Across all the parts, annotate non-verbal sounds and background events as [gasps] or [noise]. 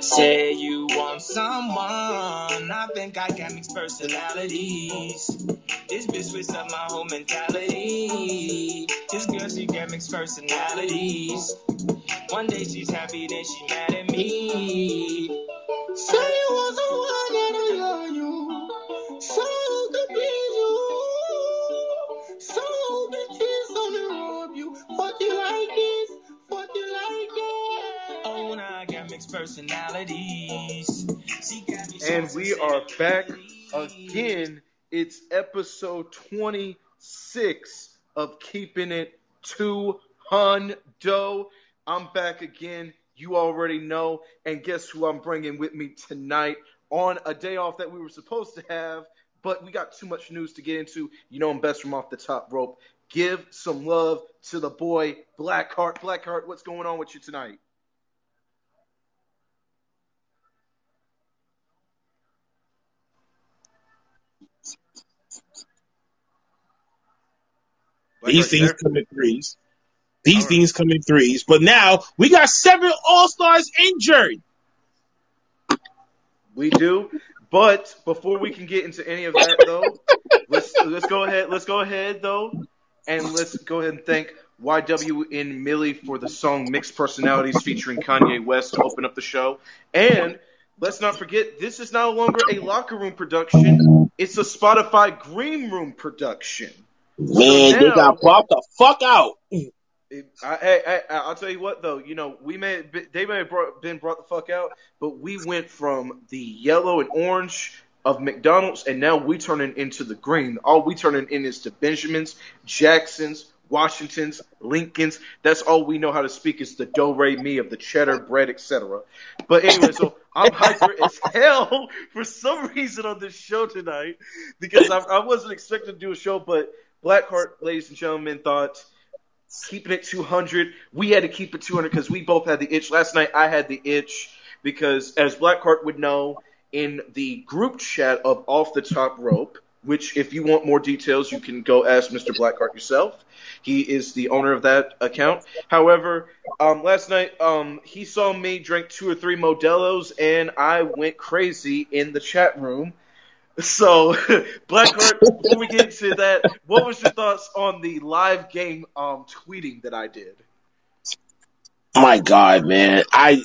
Say you want someone. I think I got mixed personalities. This bitch switched up my whole mentality. This girl, she got mixed personalities. One day she's happy, then she mad at me. Say you want someone that'll love you. So personalities. She got me And we are back again. It's episode 26 of Keeping It 200. I'm back again. You already know. And guess who I'm bringing with me tonight on a day off that we were supposed to have, but we got too much news to get into. You know I'm best from off the top rope. Give some love to the boy Blackheart. Blackheart, what's going on with you tonight? These things come in threes. These All right. things come in threes. But now we got seven All Stars injured. We do. But before we can get into any of that though, [laughs] let's let's go ahead let's go ahead though and let's go ahead and thank YNW Melly for the song Mixed Personalities featuring Kanye West to open up the show. And let's not forget this is no longer a locker room production. It's a Spotify green room production. Man, they now- got popped the fuck out. It- I, I, I, I'll tell you what though, you know, we may have been, they may have brought, been brought the fuck out, but we went from the yellow and orange of McDonald's, and now we turning into the green. All we turning in is to Benjamins, Jacksons, Washingtons, Lincolns. That's all we know how to speak is the do re mi of the cheddar bread, etc. But anyway, so [laughs] I'm hyper as hell for some reason on this show tonight because I, I wasn't expecting to do a show, but Blackheart, ladies and gentlemen, thought keeping it 200. We had to keep it 200 because we both had the itch. Last night I had the itch because, as Blackheart would know, in the group chat of Off the Top Rope, which if you want more details, you can go ask Mr. Blackheart yourself. He is the owner of that account. However, um, last night um, he saw me drink two or three Modelo's, and I went crazy in the chat room. So, [laughs] Blackheart, before we get into that, what was your thoughts on the live game um, tweeting that I did? My God, man. I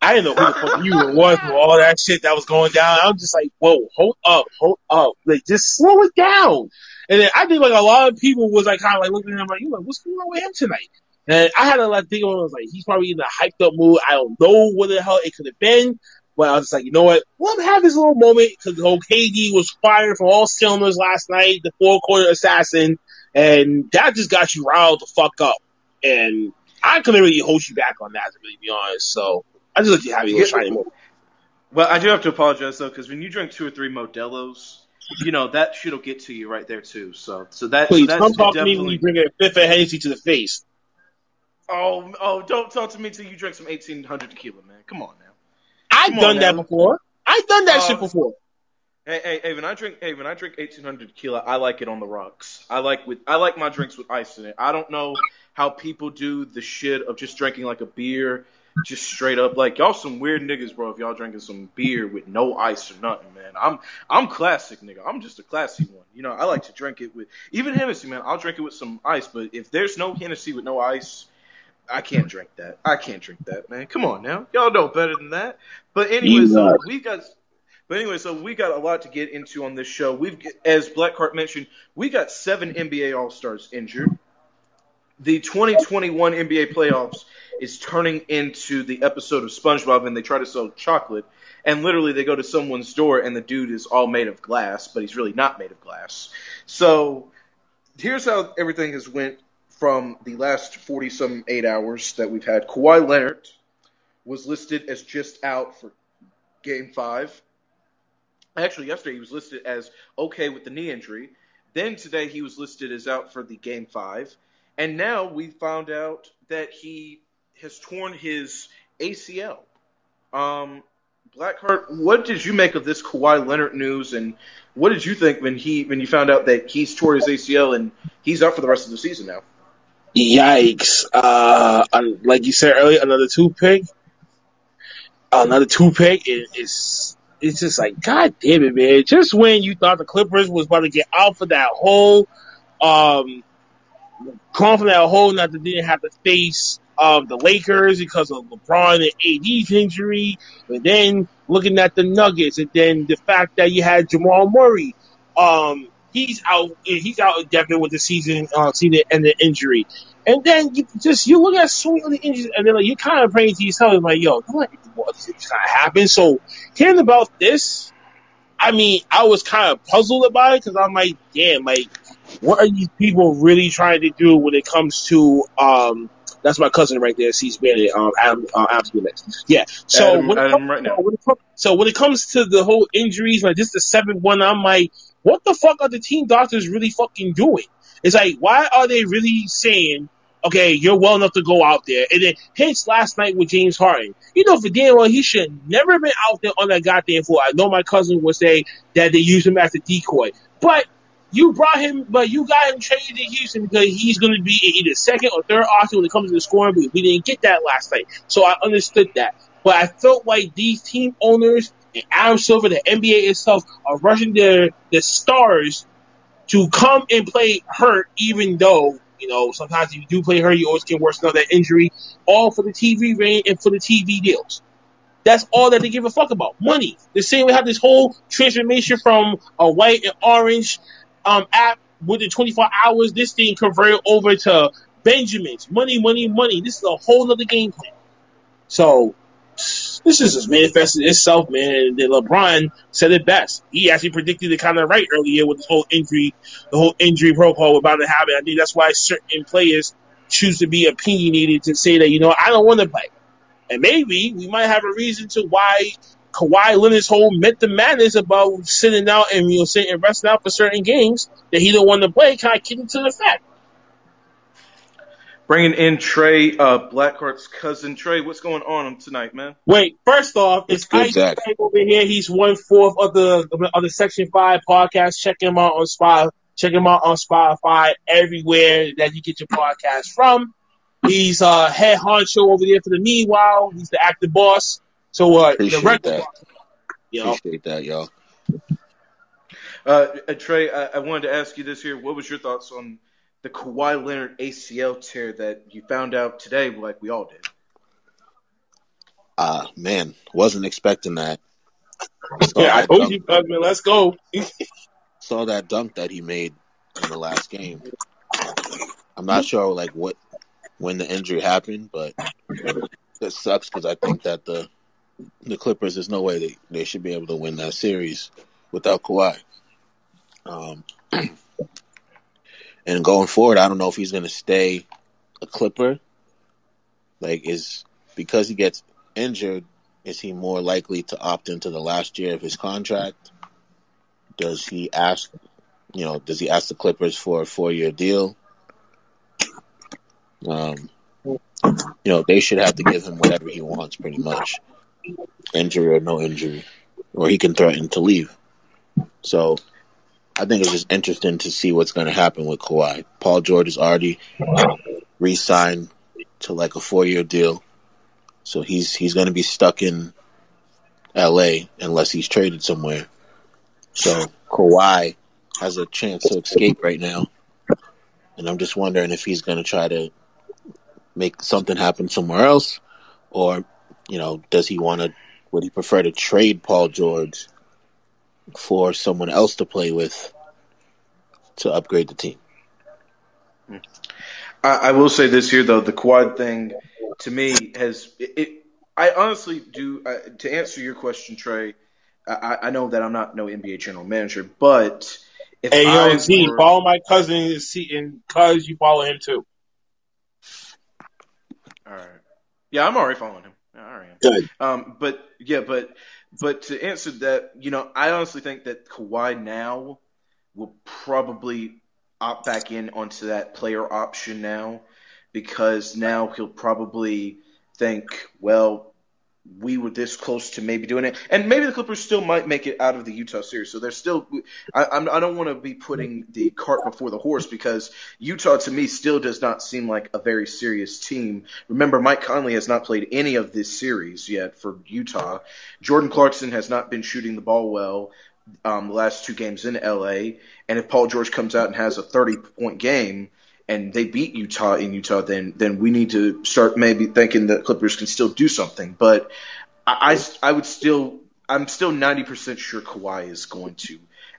I didn't know who the fuck you was with all that shit that was going down. I'm just like, whoa, hold up, hold up. Like, just slow it down. And then I think like a lot of people was like kind of like looking at him like, you like, what's going on with him tonight? And I had a lot of it, I was like, he's probably in a hyped up mood. I don't know what the hell it could have been. But I was just like, you know what? Let him have his little moment because the whole KD was fired from all cylinders last night, the four quarter assassin, and that just got you riled the fuck up. And I couldn't really hold you back on that, to really be honest. So I just let you have your little shiny moment. Well, I do have to apologize though, because when you drink two or three Modelo's, you know that shit'll get to you right there too. So, so that so Please that's come talk to me when you bring a fifth of Hennessy to the face. Oh, oh, don't talk to me till you drink some eighteen hundred tequila, man. Come on now. I've Come on done that before. I've done that Oh. shit uh, before. Hey, hey, hey, when I drink, hey, when I drink eighteen hundred tequila, I like it on the rocks. I like with, I like my drinks with ice in it. I don't know how people do the shit of just drinking like a beer, just straight up. Like y'all some weird niggas, bro. If y'all drinking some beer with no ice or nothing, man. I'm, I'm classic, nigga. I'm just a classy one. You know, I like to drink it with even Hennessy, man. I'll drink it with some ice, but if there's no Hennessy with no ice. I can't drink that. I can't drink that, man. Come on now. Y'all know better than that. But anyway, so we got but anyway, so we got a lot to get into on this show. We've, as Blackheart mentioned, we got seven NBA All Stars injured. The 2021 NBA playoffs is turning into the episode of SpongeBob, and they try to sell chocolate, and literally they go to someone's door, and the dude is all made of glass, but he's really not made of glass. So here's how everything has went from the last 40 some eight hours that we've had. Kawhi Leonard was listed as just out for Game Five. Actually, yesterday he was listed as okay with the knee injury. Then today he was listed as out for the game five. And now we found out that he has torn his ACL. Um, Blackheart, what did you make of this Kawhi Leonard news, and what did you think when he when you found out that he's tore his ACL and he's out for the rest of the season now? Yikes. Uh, like you said earlier, another toothpick. another two pick. It, it's it's just like God damn it, man! Just when you thought the Clippers was about to get out for that hole, um, come from that hole, not that they didn't have to face um, the Lakers because of LeBron and AD's injury, and then looking at the Nuggets, and then the fact that you had Jamal Murray, um, he's out, he's out indefinite with the season, uh, season and the injury, and then you just you look at so many injuries, and then like you kind of praying to yourself, like, yo, don't let this kind of happen. So hearing about this, I mean, I was kind of puzzled about it because I'm like, damn, like, what are these people really trying to do when it comes to um that's my cousin right there, C Spanish, um, Adam, uh, Adam Yeah. So Adam, when, it comes, right now. when it comes, so when it comes to the whole injuries, like this, is the seventh one, I'm like, what the fuck are the team doctors really fucking doing? It's like, why are they really saying, okay, you're well enough to go out there? And then, hence last night with James Harden, you know, for damn well, he should never been out there on that goddamn floor. I know my cousin would say that they use him as a decoy, but you brought him, but you got him traded to Houston because he's going to be either second or third option when it comes to the scoring. We didn't get that last night, so I understood that. But I felt like these team owners and Adam Silver, the NBA itself, are rushing their the stars to come and play hurt, even though you know sometimes if you do play hurt, you always get worse another injury, all for the TV reign and for the TV deals. That's all that they give a fuck about. Money. The same we have this whole transformation from a white and orange um, app within 24 hours, this thing converted over to Benjamins. Money, money, money. This is a whole other game plan. So this is just manifested itself, man. And LeBron said it best. He actually predicted it kind of right earlier with this whole injury, the whole injury protocol about to happen. I think that's why certain players choose to be opinionated to say that, you know, I don't want to play. And maybe we might have a reason to why Kawhi Leonard's whole mental madness about sitting out and you know sitting and resting out for certain games that he don't want to play kind of kicked into the fact. Bringing in Trey, uh, Blackheart's cousin. Trey, what's going on tonight, man? Wait, first off, it's good, Ice Zach. Over here. He's one fourth of the of the Section Five podcast. Check him out on Spotify. Check him out on Spotify everywhere that you get your podcast from. He's uh head honcho over there for the meanwhile. He's the active boss. So uh, the Appreciate record, that. you know, Appreciate that, y'all. Uh, uh, Trey, I, I wanted to ask you this here. What was your thoughts on the Kawhi Leonard ACL tear that you found out today, like we all did? Uh man, wasn't expecting that. Saw yeah, I told you, cousin. Let's go. [laughs] saw that dunk that he made in the last game. I'm not sure like what when the injury happened, but that sucks because I think that the the Clippers there's no way they, they should be able to win that series without Kawhi. Um, [clears throat] and going forward, I don't know if he's going to stay a Clipper. Like, is because he gets injured, is he more likely to opt into the last year of his contract? Does he ask, you know, does he ask the Clippers for a four year deal? Um, you know, they should have to give him whatever he wants, pretty much, injury or no injury, or he can threaten to leave. So, I think it's just interesting to see what's going to happen with Kawhi. Paul George is already re-signed to like a four-year deal, so he's he's going to be stuck in L.A. unless he's traded somewhere. So Kawhi has a chance to escape right now, and I'm just wondering if he's going to try to make something happen somewhere else, or you know, does he want to? Would he prefer to trade Paul George for someone else to play with to upgrade the team? I, I will say this here though, the quad thing to me has it. it I honestly do. Uh, to answer your question, Trey, I, I know that I'm not no NBA general manager, but if Hey, I yo, Z, were- follow my cousin, C, and cuz you follow him too. all right, yeah, I'm already following him. All right. Good. Um, but yeah, but but to answer that, you know, I honestly think that Kawhi now will probably opt back in onto that player option now because now he'll probably think, well, we were this close to maybe doing it, and maybe the Clippers still might make it out of the Utah series. So they're still. I, I'm, I don't want to be putting the cart before the horse because Utah to me still does not seem like a very serious team. Remember, Mike Conley has not played any of this series yet for Utah. Jordan Clarkson has not been shooting the ball well um, the last two games in LA, and if Paul George comes out and has a 30 point game and they beat Utah in Utah, then then we need to start maybe thinking that Clippers can still do something. But I, I, I would still I'm still 90% sure Kawhi is going to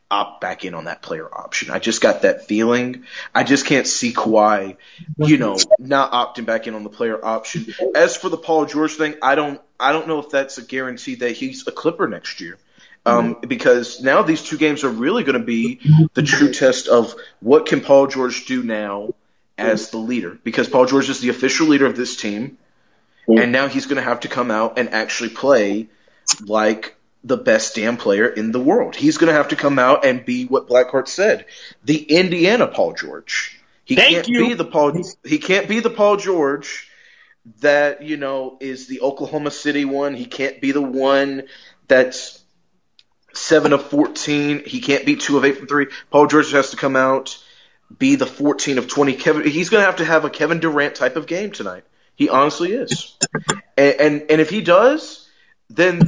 opt back in on that player option. I just got that feeling. I just can't see Kawhi, you know, not opting back in on the player option. As for the Paul George thing, I don't I don't know if that's a guarantee that he's a Clipper next year. Um, because now these two games are really going to be the true test of what can Paul George do now as the leader. Because Paul George is the official leader of this team, and now he's going to have to come out and actually play like the best damn player in the world. He's going to have to come out and be what Blackheart said, the Indiana Paul George. He Thank can't you. be the Paul. He can't be the Paul George that you know is the Oklahoma City one. He can't be the one that's seven of fourteen. He can't beat two of eight from three. Paul George has to come out, be the fourteen of twenty. Kevin, he's going to have to have a Kevin Durant type of game tonight. He honestly is, [laughs] and, and and if he does, then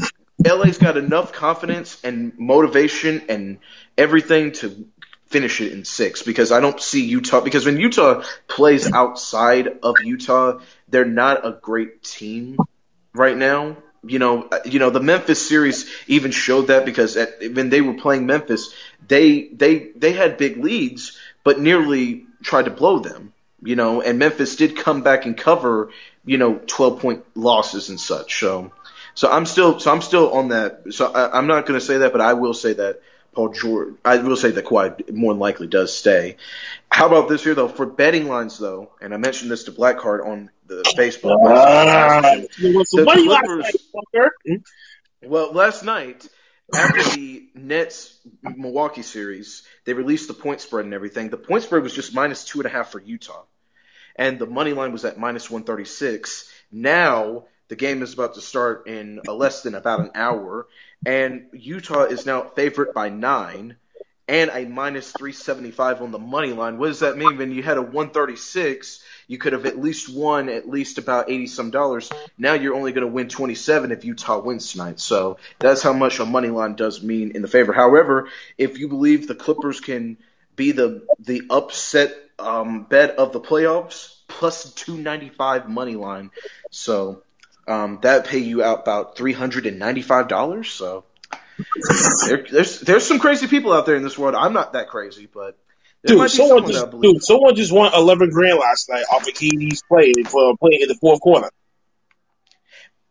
LA's got enough confidence and motivation and everything to finish it in six because I don't see Utah because when Utah plays outside of Utah, they're not a great team right now. You know, uh, you know the Memphis series even showed that because at, when they were playing Memphis, they they they had big leads but nearly tried to blow them. You know, and Memphis did come back and cover, you know, 12 point losses and such. So, so I'm still, so I'm still on that. So I, I'm not going to say that, but I will say that Paul George, I will say that Kawhi more than likely does stay. How about this here though? For betting lines though, and I mentioned this to Blackheart on the Facebook. You want some The last Clippers- night. Well, last night after the Nets Milwaukee series, they released the point spread and everything. The point spread was just minus two and a half for Utah, and the money line was at minus one thirty six. Now the game is about to start in uh, less than about an hour, and Utah is now favored by nine and a minus 375 on the money line. What does that mean? When you had a 136, you could have at least won at least about 80 some dollars. Now you're only going to win 27 if Utah wins tonight. So that's how much a money line does mean in the favor. However, if you believe the Clippers can be the the upset um, bet of the playoffs, plus 295 money line. So um, that pay you out about $395. So there, there's there's some crazy people out there in this world. I'm not that crazy, but there Dude, someone just, dude, someone just won 11 grand last night off of KD's play for playing in the fourth quarter.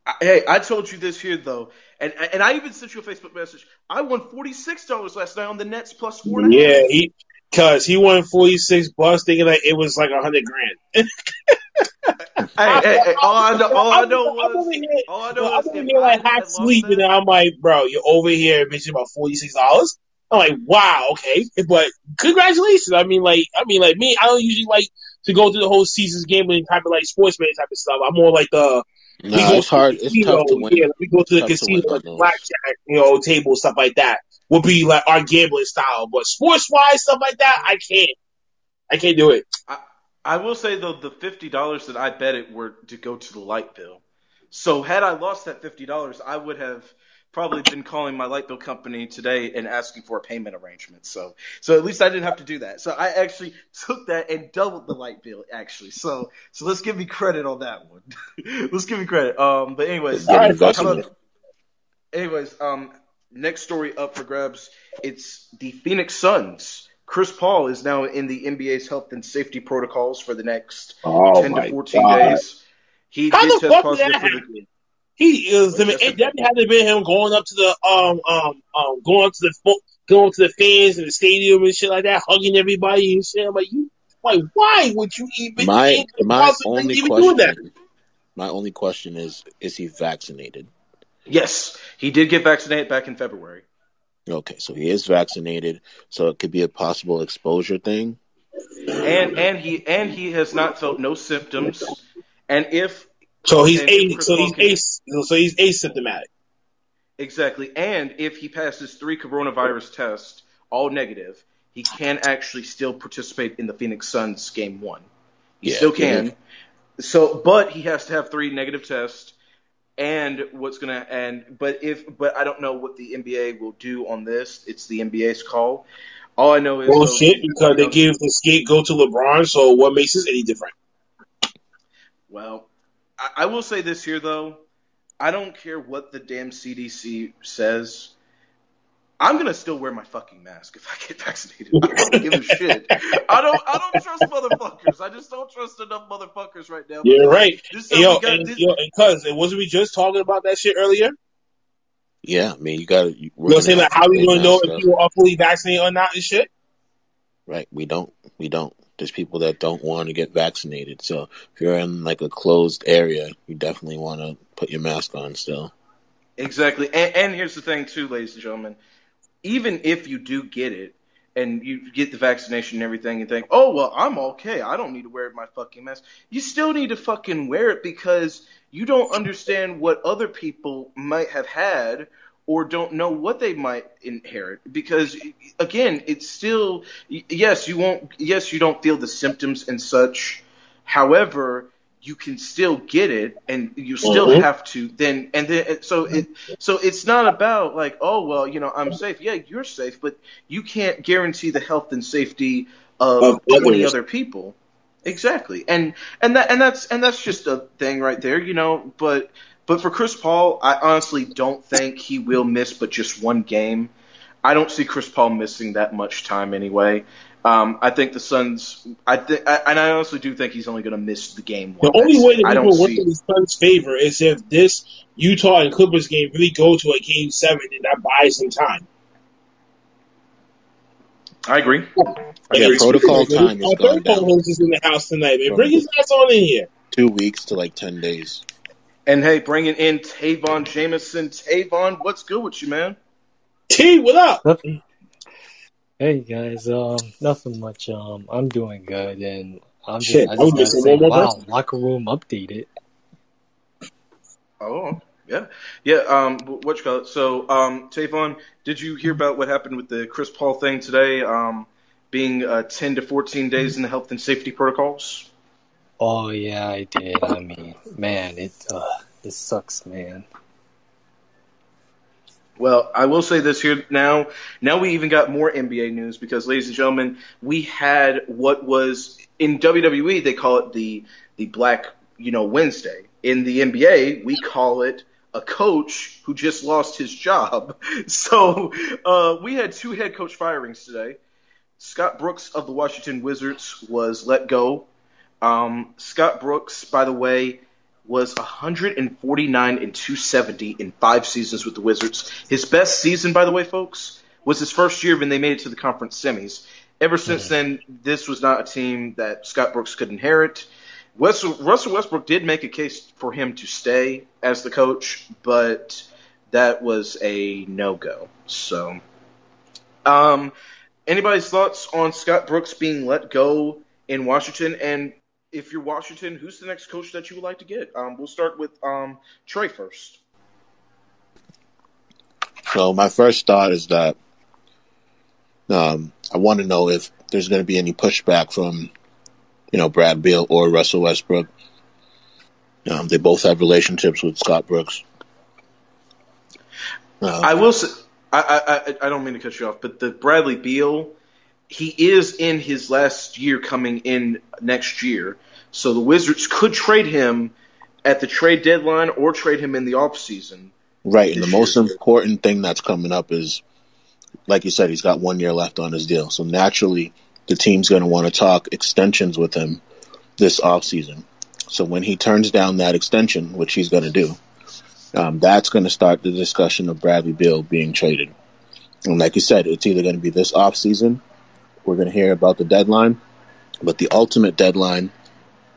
I- Hey, I told you this here though, and and I even sent you a Facebook message. I won forty six dollars last night on the Nets plus four and. Yeah, he, cause he won 46 bucks thinking that it was like 100 grand. [laughs] Hey, hey, hey, all I know, all I I'm- know I'm was, here- all I know I'm is over here like half lost sleep, that- and I'm like, bro, you're over here bitching about forty six dollars. I'm like, wow, okay, but congratulations. I mean, like, I mean, like me, I don't usually like to go through the whole season's gambling type of like sportsman type of stuff. I'm more like the No, we go it's to the hard. It's casino, tough to win. Yeah, we go to the Tough to casino, win like blackjack, you know, table stuff like that. Would be like our gambling style, but sports wise stuff like that, I can't. I can't do it. I, I will say though, the fifty dollars that I bet it were to go to the light bill. So had I lost that fifty dollars, I would have probably been calling my light bill company today and asking for a payment arrangement. So, so at least I didn't have to do that. So I actually took that and doubled the light bill actually. So, so let's give me credit on that one. [laughs] let's give me credit. Um, but anyways, It's All right, investment. about- anyways, um, next story up for grabs. It's the Phoenix Suns. Chris Paul is now in the NBA's health and safety protocols for the next Oh 10 to 14 days. He How did the test fuck did positive that for the? He is. I mean, it definitely had to have been him going up to the um um um going up to the fo- going to the fans in the stadium and shit like that, hugging everybody and shit. I'm like, you like, why would you even My think my possibly only even doing that? question. My only question is: Is he vaccinated? Yes, he did get vaccinated back in February. Okay, so he is vaccinated, so it could be a possible exposure thing. And and he and he has not felt no symptoms. And if So he's a, so he's ace, so he's asymptomatic. Exactly. And if he passes three coronavirus tests, all negative, he can actually still participate in the Phoenix Suns game one. He Yeah, still can. So, but he has to have three negative tests. And what's gonna and but if but I don't know what the NBA will do on this. It's the NBA's call. All I know is Bullshit, though, because they give the scapegoat to LeBron. So what makes this any different? Well, I, I will say this here though. I don't care what the damn CDC says. I'm gonna still wear my fucking mask if I get vaccinated. I don't give a shit. I don't. I don't trust motherfuckers. I just don't trust enough motherfuckers right now. You're right. This yo, got and, this- yo, and cuz, and wasn't we just talking about that shit earlier? Yeah, I mean, you got to. You know what I'm saying? Like, how are we gonna know if you are fully vaccinated or not and shit? Right. We don't. We don't. There's people that don't want to get vaccinated. So if you're in like a closed area, you definitely want to put your mask on still. Exactly. And, and here's the thing, too, ladies and gentlemen. Even if you do get it and you get the vaccination and everything and think, oh, well, I'm okay. I don't need to wear my fucking mask. You still need to fucking wear it because you don't understand what other people might have had or don't know what they might inherit because again it's still yes you won't yes you don't feel the symptoms and such however you can still get it and you still Mhm. have to then and then so it so it's not about like oh well you know I'm safe yeah you're safe but you can't guarantee the health and safety of, Of 20 others. other people exactly and and that and that's and that's just a thing right there you know but but for Chris Paul I honestly don't think he will miss but just one game I don't see Chris Paul missing that much time anyway um, I think the Suns. I think, and I honestly do think he's only going to miss the game. The one. only way that I will work see. in the Suns' favor is if this Utah and Clippers game really go to a game seven and that buys some time. I agree. Yeah, Like, protocol excuse me, time has Our gone third down. co-host is in the house tonight, man. Bring his ass on in here. Two weeks to like ten days. And hey, bringing in Tavon Jameson. Tavon, what's good with you, man? T, what up? Nothing. Hey guys, um, nothing much. Um, I'm doing good, and I'm just, Shit, I I just say, wow, person. locker room updated. Oh, yeah, yeah. Um, what you call it? So, um, Tavon, did you hear about what happened with the Chris Paul thing today? Um, being uh, ten to fourteen days in the health and safety protocols. Oh yeah, I did. I mean, man, it uh, it sucks, man. Well, I will say this here now. Now we even got more NBA news because, ladies and gentlemen, we had what was in WWE they call it the the Black you know Wednesday. In the NBA, we call it a coach who just lost his job. [laughs] So uh, we had two head coach firings today. Scott Brooks of the Washington Wizards was let go. Um, Scott Brooks, by the way, was 149 and 270 in five seasons with the Wizards. His best season, by the way, folks, was his first year when they made it to the conference semis. Ever since then, this was not a team that Scott Brooks could inherit. West, Russell Westbrook did make a case for him to stay as the coach, but that was a no-go. So, um, anybody's thoughts on Scott Brooks being let go in Washington? And if you're Washington, who's the next coach that you would like to get? Um, we'll start with um, Trey first. So my first thought is that um, I want to know if there's going to be any pushback from, you know, Brad Beal or Russell Westbrook. Um, they both have relationships with Scott Brooks. Uh, I will say, I, I, I, I don't mean to cut you off, but the Bradley Beal, he is in his last year coming in next year. So the Wizards could trade him at the trade deadline or trade him in the offseason. right, and the this most important thing that's coming up is, like you said, he's got one year left on his deal. So naturally, the team's going to want to talk extensions with him this offseason. So when he turns down that extension, which he's going to do, um, that's going to start the discussion of Bradley Beal being traded. And like you said, it's either going to be this offseason, we're going to hear about the deadline, but the ultimate deadline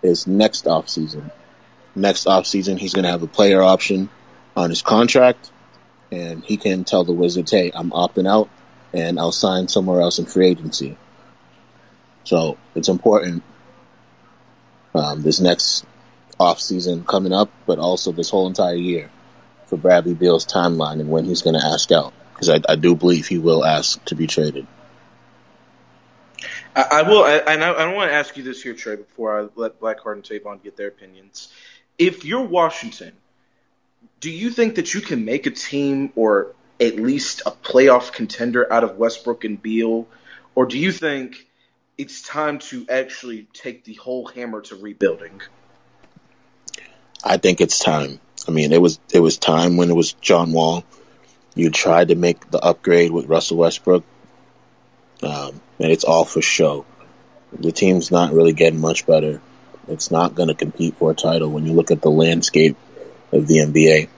is next offseason. Next offseason, he's going to have a player option on his contract, and he can tell the Wizards, hey, I'm opting out, and I'll sign somewhere else in free agency. So it's important um, this next off season coming up, but also this whole entire year for Bradley Beal's timeline and when he's going to ask out. Because I, I do believe he will ask to be traded. I, I will, I, and I, I want to ask you this here, Trey, before I let Blackheart and Tavon get their opinions. If you're Washington, do you think that you can make a team or at least a playoff contender out of Westbrook and Beal, or do you think it's time to actually take the whole hammer to rebuilding? I think it's time. I mean, it was it was time when it was John Wall. You tried to make the upgrade with Russell Westbrook, um, and it's all for show. The team's not really getting much better. It's not going to compete for a title when you look at the landscape of the NBA.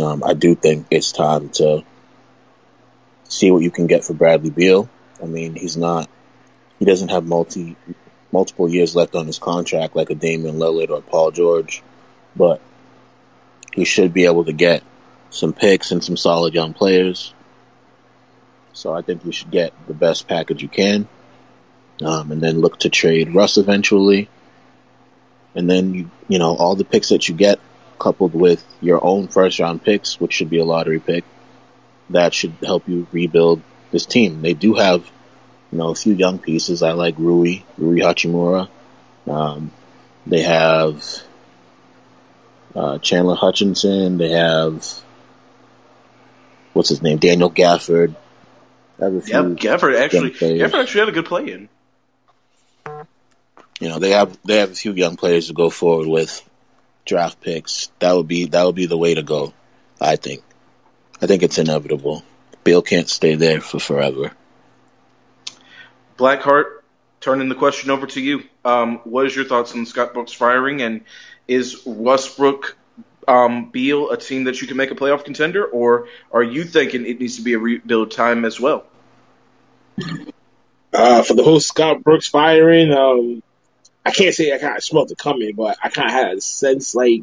Um, I do think it's time to see what you can get for Bradley Beal. I mean, he's not, he doesn't have multi multiple years left on his contract like a Damian Lillard or Paul George, but he should be able to get some picks and some solid young players. So I think you should get the best package you can, um, and then look to trade Russ eventually. And then you, you know, all the picks that you get, coupled with your own first round picks, which should be a lottery pick, that should help you rebuild this team. They do have, you know, a few young pieces. I like Rui, Rui Hachimura. Um, they have uh, Chandler Hutchison. They have what's his name, Daniel Gafford. A few yep, Gafford actually. Gafford actually had a good play in. You know, they have they have a few young players to go forward with draft picks. That would be that would be the way to go. I think. I think it's inevitable. Beal can't stay there for forever. Blackheart, turning the question over to you. Um, what is your thoughts on Scott Brooks firing, and is Westbrook um, Beal a team that you can make a playoff contender, or are you thinking it needs to be a rebuild time as well? Uh, for the whole Scott Brooks firing, um, I can't say I kind of smelled it coming, but I kind of had a sense like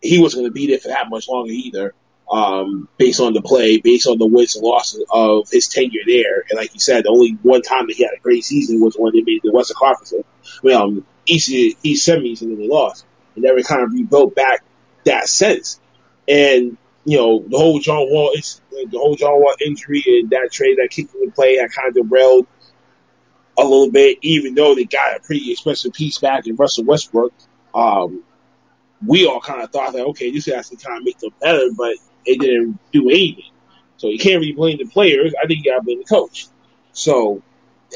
he wasn't going to be there for that much longer either. Um, based on the play, based on the wins and losses of his tenure there, and like you said, the only one time that he had a great season was when they made the Western Conference, well, um, East East semis, and then they lost, and never kind of rebuilt back that sense. And you know, the whole John Wall, the whole John Wall injury and that trade that kicked in play, that kind of derailed a little bit, even though they got a pretty expensive piece back in Russell Westbrook. Um, we all kind of thought that, okay, this has to kind of make them better, but they didn't do anything. So you can't really blame the players. I think you got to blame the coach. So,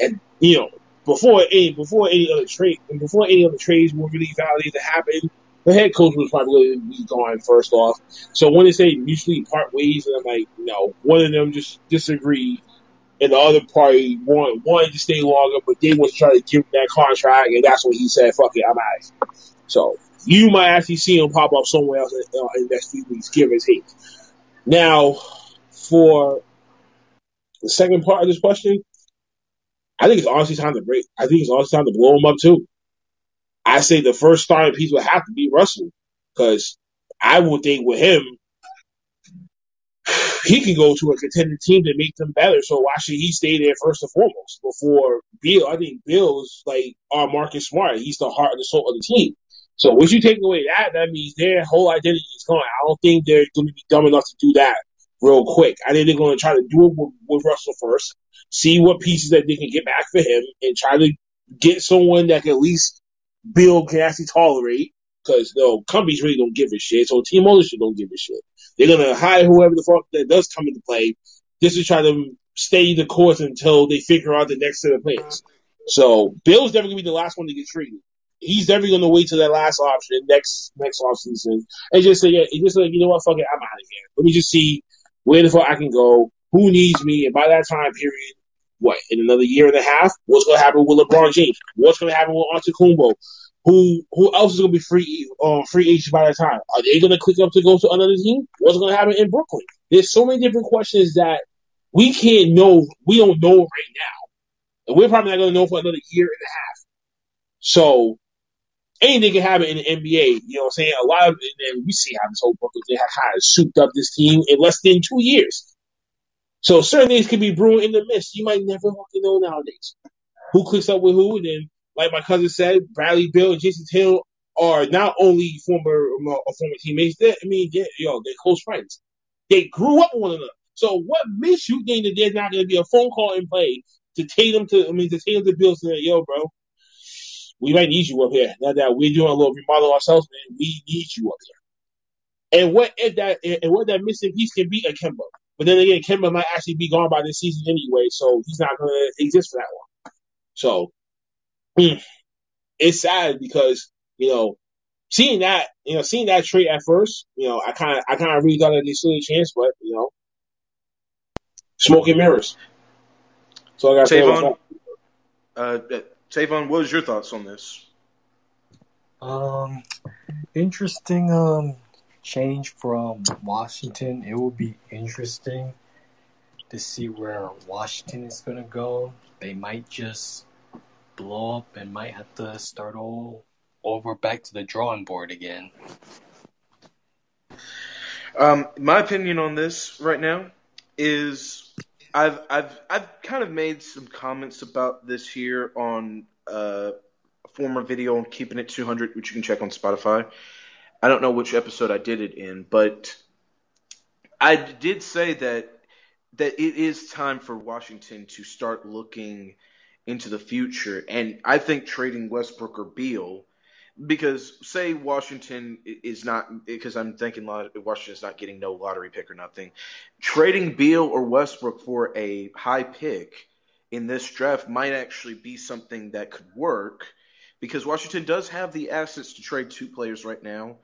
and, you know, before any before any other trade before any other trades were really validated to happen, the head coach was probably going to be gone first off. So when they say mutually part ways, and I'm like, no, one of them just disagreed and the other party wanted, wanted to stay longer, but they was trying to give that contract, and that's when he said, "Fuck it, I'm out." So you might actually see him pop up somewhere else in, uh, in the next few weeks, give his hate. Now, for the second part of this question, I think it's honestly time to break. I think it's honestly time to blow him up too. I say the first starting piece would have to be Russell, because I would think with him, he can go to a contending team to make them better. So why should he stay there first and foremost before Beal? I think Beal's like our Marcus Smart. He's the heart and the soul of the team. So once you take away that, that means their whole identity is gone. I don't think they're going to be dumb enough to do that real quick. I think they're going to try to do it with, with Russell first, see what pieces that they can get back for him, and try to get someone that can at least Beal can actually tolerate because no companies really don't give a shit. So team ownership don't give a shit. They're gonna hire whoever the fuck that does come into play just to try to stay the course until they figure out the next set of players. So Beal's never gonna be the last one to get traded. He's never gonna wait till that last option next next off season and just say yeah, just like you know what, fuck it, I'm out of here. Let me just see where the fuck I can go, who needs me, and by that time period, what in another year and a half, what's gonna happen with LeBron James? What's gonna happen with Antetokounmpo? Who who else is gonna be free uh, free agents by that time? Are they gonna click up to go to another team? What's gonna happen in Brooklyn? There's so many different questions that we can't know. We don't know right now, and we're probably not gonna know for another year and a half. So anything can happen in the NBA. You know what I'm saying? A lot of and we see how this whole Brooklyn thing have kind of souped up this team in less than two years. So certain things can be brewing in the mist. You might never fucking know nowadays. Who clicks up with who, and then like my cousin said, Bradley and Jason Hill are not only former uh, former teammates. They, I mean, they, yo, they're close friends. They grew up with one another. So what makes you think that there's not going to be a phone call in play to Tatum to I mean to Tatum to Beal saying, "Yo, bro, we might need you up here now that we're doing a little remodel ourselves, man. We need you up here." And what if that and what that missing piece can be a Kemba. But then again, Kemba might actually be gone by this season anyway, so he's not going to exist for that long. So hmm, it's sad because you know seeing that you know seeing that trade at first, you know I kind of I kind of really thought that they stood a chance, but you know smoke and mirrors. So I got to say about Tavon, uh, uh, Tavon, what was your thoughts on this? Um, interesting um change from Washington. It will be interesting to see where Washington is gonna go. They might just blow up and might have to start all over back to the drawing board again. Um, my opinion on this right now is I've I've I've kind of made some comments about this here on uh, a former video on keeping it 200, which you can check on Spotify. I don't know which episode I did it in, but I did say that that it is time for Washington to start looking into the future, and I think trading Westbrook or Beal because say Washington is not because I'm thinking Washington's not getting no lottery pick or nothing. Trading Beal or Westbrook for a high pick in this draft might actually be something that could work because Washington does have the assets to trade two players right now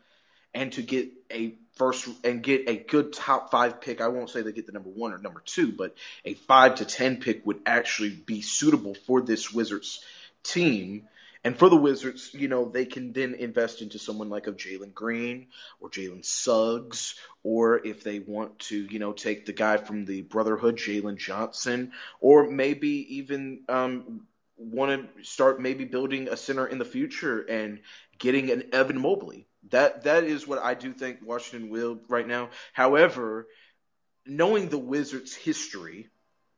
and to get a first and get a good top five pick. I won't say they get the number one or number two, but a five to ten pick would actually be suitable for this Wizards team and for the Wizards, you know, they can then invest into someone like a Jalen Green or Jalen Suggs, or if they want to, you know, take the guy from the Brotherhood, Jalen Johnson, or maybe even um, want to start maybe building a center in the future and getting an Evan Mobley. That that is what I do think Washington will right now. However, knowing the Wizards' history,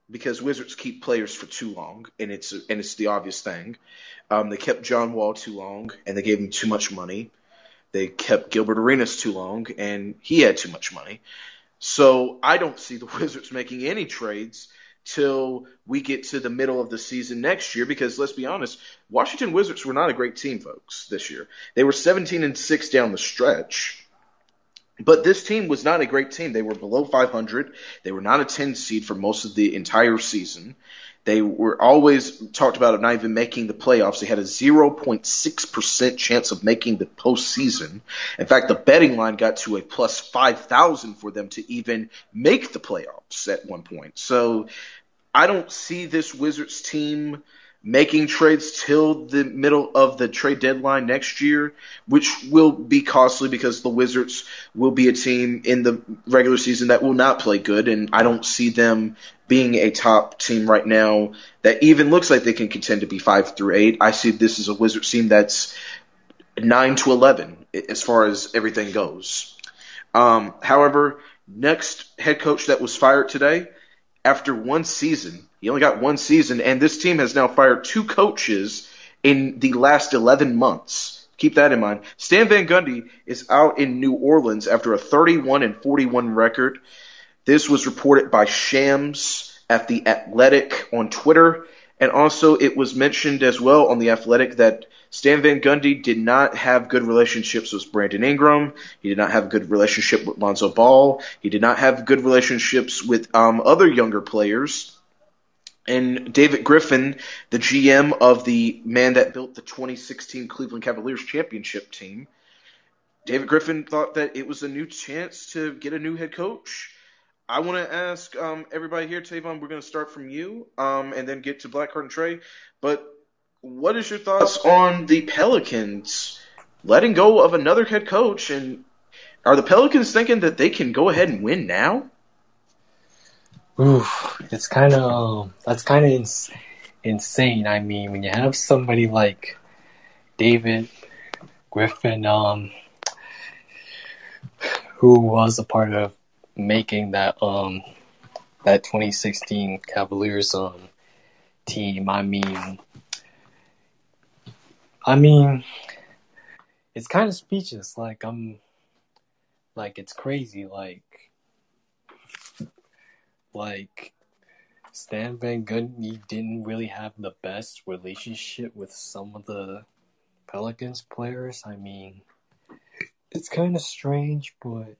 because Wizards keep players for too long, and it's and it's the obvious thing. Um, they kept John Wall too long, and they gave him too much money. They kept Gilbert Arenas too long, and he had too much money. So I don't see the [laughs] Wizards making any trades till we get to the middle of the season next year. Because let's be honest, Washington Wizards were not a great team, folks, this year. They were 17 and six down the stretch. But this team was not a great team. They were below 500. They were not a 10 seed for most of the entire season. They were always talked about not even making the playoffs. They had a 0.6% chance of making the postseason. In fact, the betting line got to a plus 5,000 for them to even make the playoffs at one point. So I don't see this Wizards team making trades till the middle of the trade deadline next year, which will be costly because the Wizards will be a team in the regular season that will not play good, and I don't see them being a top team right now that even looks like they can contend to be five through eight. I see this as a Wizards team that's nine to eleven as far as everything goes. Um, however, next head coach that was fired today after one season he only got one season, and this team has now fired two coaches in the last 11 months. Keep that in mind. Stan Van Gundy is out in New Orleans after a 31 and 41 record. This was reported by Shams at the Athletic on Twitter, and also it was mentioned as well on the Athletic that Stan Van Gundy did not have good relationships with Brandon Ingram. He did not have a good relationship with Lonzo Ball. He did not have good relationships with um, other younger players and David Griffin, the GM of the man that built the 2016 Cleveland Cavaliers championship team, David Griffin thought that it was a new chance to get a new head coach. I want to ask um, everybody here, Tavon, we're going to start from you um, and then get to Blackheart and Trey. But what is your thoughts on the Pelicans letting go of another head coach? And are the Pelicans thinking that they can go ahead and win now? Oof, it's kind of that's kind of ins- insane. I mean, when you have somebody like David Griffin, um, who was a part of making that um that 2016 Cavaliers um team. I mean, I mean, it's kind of speechless. Like I'm, like it's crazy. Like, like Stan Van Gundy didn't really have the best relationship with some of the Pelicans players. I mean, it's kind of strange, but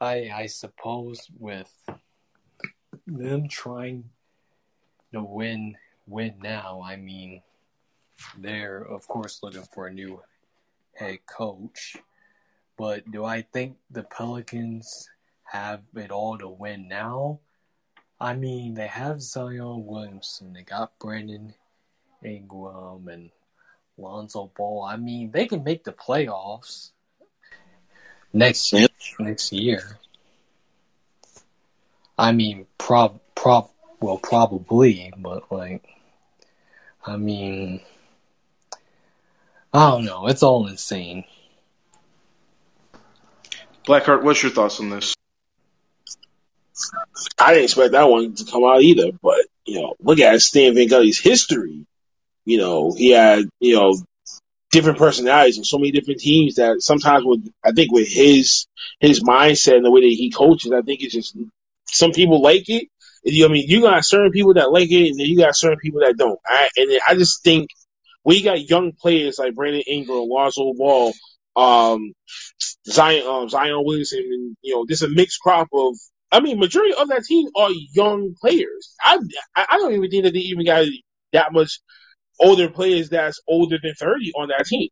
I I suppose with them trying to win win now, I mean, they're of course looking for a new head coach. But do I think the Pelicans have it all to win now? I mean, they have Zion Williamson, they got Brandon Ingram and Lonzo Ball. I mean, they can make the playoffs next year. Next year. I mean, prob prob well probably, but like, I mean, I don't know. It's all insane. Blackheart, what's your thoughts on this? I didn't expect that one to come out either, but you know, look at Stan Van Gundy's history. You know, he had you know different personalities and so many different teams that sometimes with I think with his his mindset and the way that he coaches, I think it's just some people like it. You know I mean, you got certain people that like it, and then you got certain people that don't. I, and I just think we got young players like Brandon Ingram, Lonzo Ball, um, Zion, um, Zion Williamson, and you know, there's a mixed crop of. I mean, majority of that team are young players. I I don't even think that they even got that much older players that's older than thirty on that team.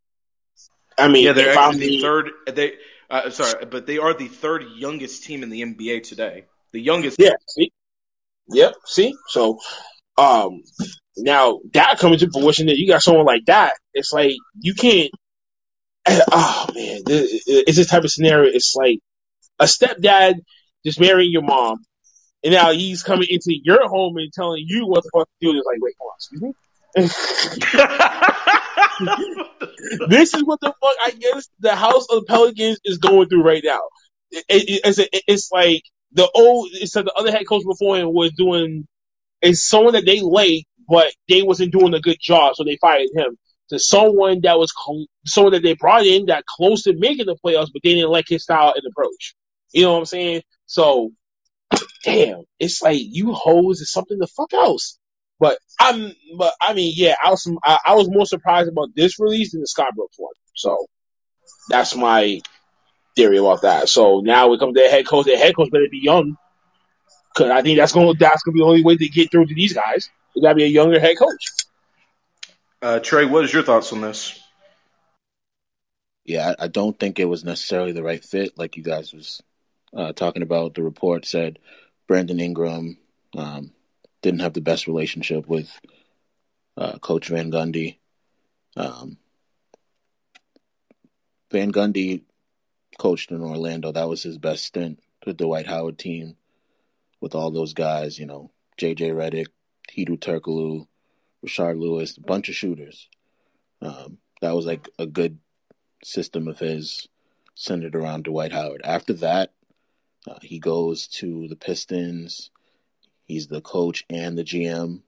I mean, Yeah, they're actually the third. They uh, sorry, but they are the third youngest team in the NBA today. The youngest. Yeah. See. Yep. See. So, um, now that coming to fruition, that you got someone like that, it's like you can't. Oh man, this- it's this type of scenario. It's like a stepdad just marrying your mom, and now he's coming into your home and telling you what the fuck to do. It's like, wait, hold on, excuse me. [laughs] this is what the fuck I guess the House of Pelicans is going through right now. It, it, it's, it's like the old, it's like the other head coach before him was doing, is someone that they like, but they wasn't doing a good job, so they fired him. To someone that was, cl- someone that they brought in that close to making the playoffs, but they didn't like his style and approach. You know what I'm saying? So, damn, it's like you hoes is something the fuck else. But I'm, but I mean, yeah, I was, I, I was more surprised about this release than the Scott Brooks one. So that's my theory about that. So now we come to the head coach. The head coach better be young, because I think that's going, to that's going to be the only way to get through to these guys. You got to be a younger head coach. Uh, Trey, what is your thoughts on this? Yeah, I, I don't think it was necessarily the right fit, like you guys was uh, talking about. The report said Brandon Ingram um, didn't have the best relationship with uh, Coach Van Gundy. Um, Van Gundy coached in Orlando. That was his best stint with the Dwight Howard team, with all those guys. You know, J.J. Redick, Hedo Turkoglu, Rashard Lewis, a bunch of shooters. Um, that was like a good system of his centered around Dwight Howard. After that, uh, he goes to the Pistons. He's the coach and the GM.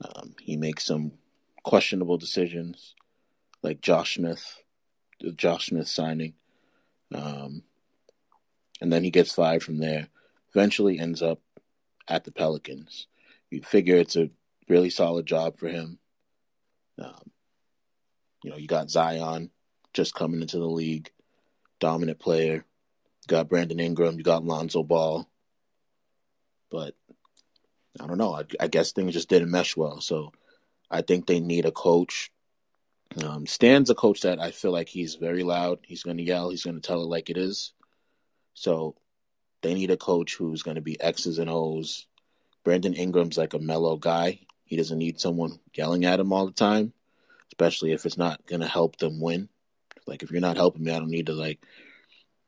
Um, he makes some questionable decisions, like Josh Smith, Josh Smith signing. Um, and then he gets fired from there. Eventually ends up at the Pelicans. You figure it's a really solid job for him. Um, you know, you got Zion just coming into the league, dominant player. You got Brandon Ingram, you got Lonzo Ball. But I don't know. I, I guess things just didn't mesh well. So I think they need a coach. Um, Stan's a coach that I feel like he's very loud. He's going to yell. He's going to tell it like it is. So they need a coach who's going to be X's and O's. Brandon Ingram's like a mellow guy. He doesn't need someone yelling at him all the time, especially if it's not going to help them win. Like if you're not helping me, I don't need to like,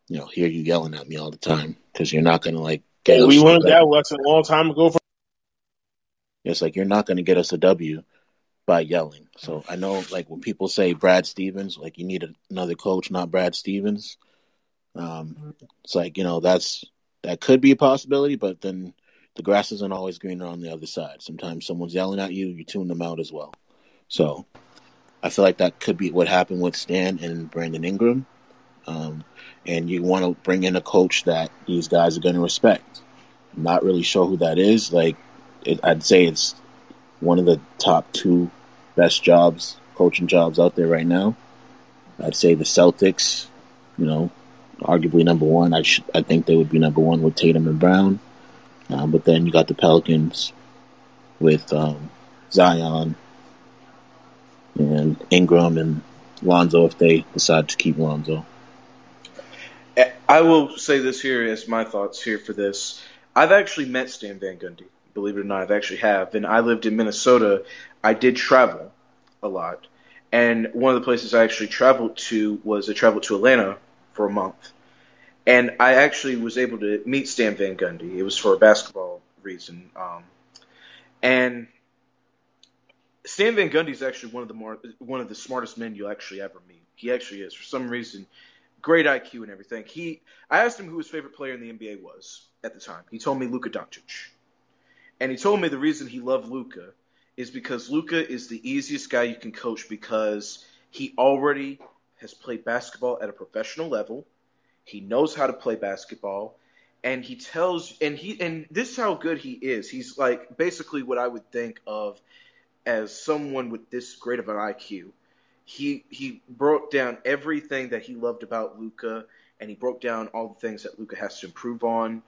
you know, hear you yelling at me all the time because you're not going to like get. And we learned that lesson a long time ago. From It's like you're not going to get us a W by yelling. So I know, like when people say Brad Stevens, like you need another coach, not Brad Stevens. Um, it's like you know that's that could be a possibility, but then the grass isn't always greener on the other side. Sometimes someone's yelling at you, you tune them out as well. So I feel like that could be what happened with Stan and Brandon Ingram. Um, and you want to bring in a coach that these guys are going to respect. I'm not really sure who that is. Like, it, I'd say it's one of the top two best jobs, coaching jobs out there right now. I'd say the Celtics, you know, arguably number one. I sh- I think they would be number one with Tatum and Brown. Um, but then you got the Pelicans with um, Zion and Ingram and Lonzo if they decide to keep Lonzo. I will say this here as my thoughts here for this. I've actually met Stan Van Gundy. Believe it or not, I've actually have. And I lived in Minnesota. I did travel a lot. And one of the places I actually traveled to was I traveled to Atlanta for a month. And I actually was able to meet Stan Van Gundy. It was for a basketball reason. Um, and Stan Van Gundy is actually one of the more one of the smartest men you'll actually ever meet. He actually is. For some reason, great IQ and everything. He, I asked him who his favorite player in the NBA was at the time. He told me Luka Doncic, and he told me the reason he loved Luka is because Luka is the easiest guy you can coach because he already has played basketball at a professional level. He knows how to play basketball, and he tells and he and this is how good he is. He's like basically what I would think of as someone with this great of an IQ he he broke down everything that he loved about Luka and he broke down all the things that Luka has to improve on,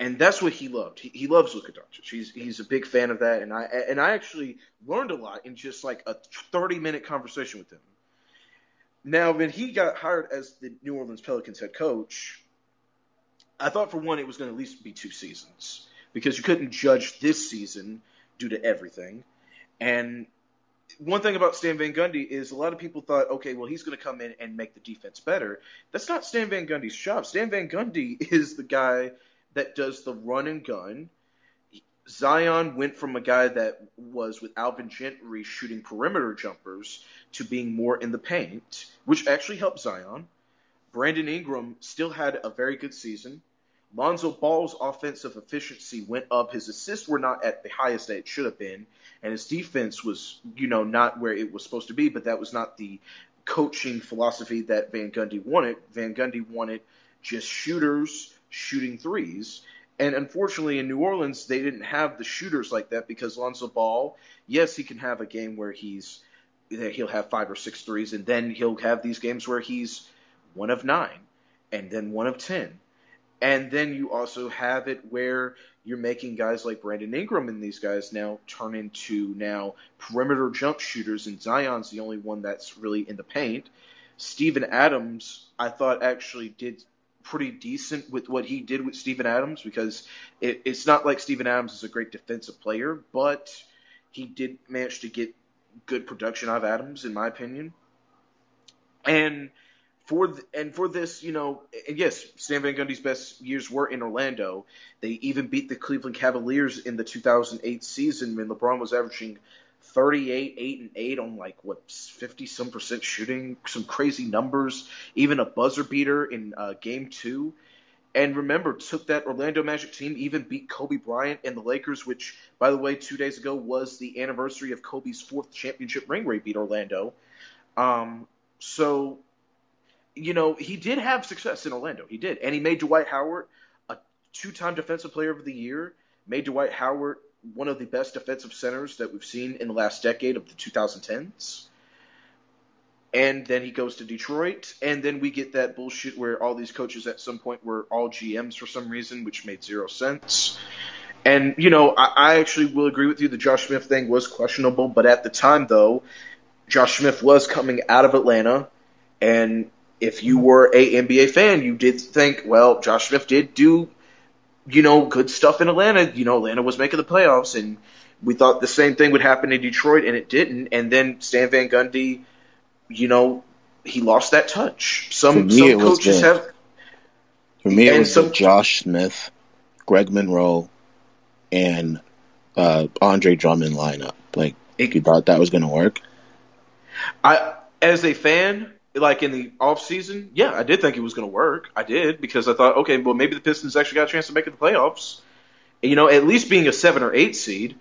and that's what he loved. He, he loves Luka Doncic. He's he's a big fan of that, and I and I actually learned a lot in just like a thirty minute conversation with him. Now, when he got hired as the New Orleans Pelicans head coach, I thought for one it was going to at least be two seasons because you couldn't judge this season due to everything, and one thing about Stan Van Gundy is a lot of people thought, okay, well, he's going to come in and make the defense better. That's not Stan Van Gundy's job. Stan Van Gundy [laughs] is the guy that does the run and gun. Zion went from a guy that was with Alvin Gentry shooting perimeter jumpers to being more in the paint, which actually helped Zion. Brandon Ingram still had a very good season. Lonzo Ball's offensive efficiency went up. His assists were not at the highest that it should have been, and his defense was, you know, not where it was supposed to be. But that was not the coaching philosophy that Van Gundy wanted. Van Gundy wanted just shooters shooting threes. And unfortunately, in New Orleans, they didn't have the shooters like that because Lonzo Ball, yes, he can have a game where he's he'll have five or six threes, and then he'll have these games where he's one of nine, and then one of ten and then you also have it where you're making guys like Brandon Ingram and these guys now turn into now perimeter jump shooters, and Zion's the only one that's really in the paint. Steven Adams, I thought actually did pretty decent with what he did with Steven Adams because it, it's not like Steven Adams is a great defensive player, but he did manage to get good production out of Adams, in my opinion. And for the, and for this, you know, and yes, Stan Van Gundy's best years were in Orlando. They even beat the Cleveland Cavaliers in the 2008 season when LeBron was averaging 38, 8 and 8 on like what 50 some percent shooting, some crazy numbers, even a buzzer beater in uh, game 2. And remember, took that Orlando Magic team, even beat Kobe Bryant and the Lakers, which, by the way, two days ago was the anniversary of Kobe's fourth championship ring where he beat Orlando. Um, so you know, he did have success in Orlando. He did. And he made Dwight Howard a two time defensive player of the year, made Dwight Howard one of the best defensive centers that we've seen in the last decade of the 2010s. And then he goes to Detroit, and then we get that bullshit where all these coaches at some point were all GMs for some reason, which made zero sense. And, you know, I, I actually will agree with you. The Josh Smith thing was questionable, but at the time, though, Josh Smith was coming out of Atlanta, and if you were a NBA fan, you did think, well, Josh Smith did do, you know, good stuff in Atlanta. You know, Atlanta was making the playoffs, and we thought the same thing would happen in Detroit, and it didn't. And then Stan Van Gundy, you know, he lost that touch. Some some coaches the, have. For me, it was some, Josh Smith, Greg Monroe, and uh, Andre Drummond lineup. Like, it, you thought that was going to work? I, as a fan, like in the off season, yeah, I did think it was going to work. I did because I thought, okay, well maybe the Pistons actually got a chance to make it the playoffs. You know, at least being a seven or eight seed.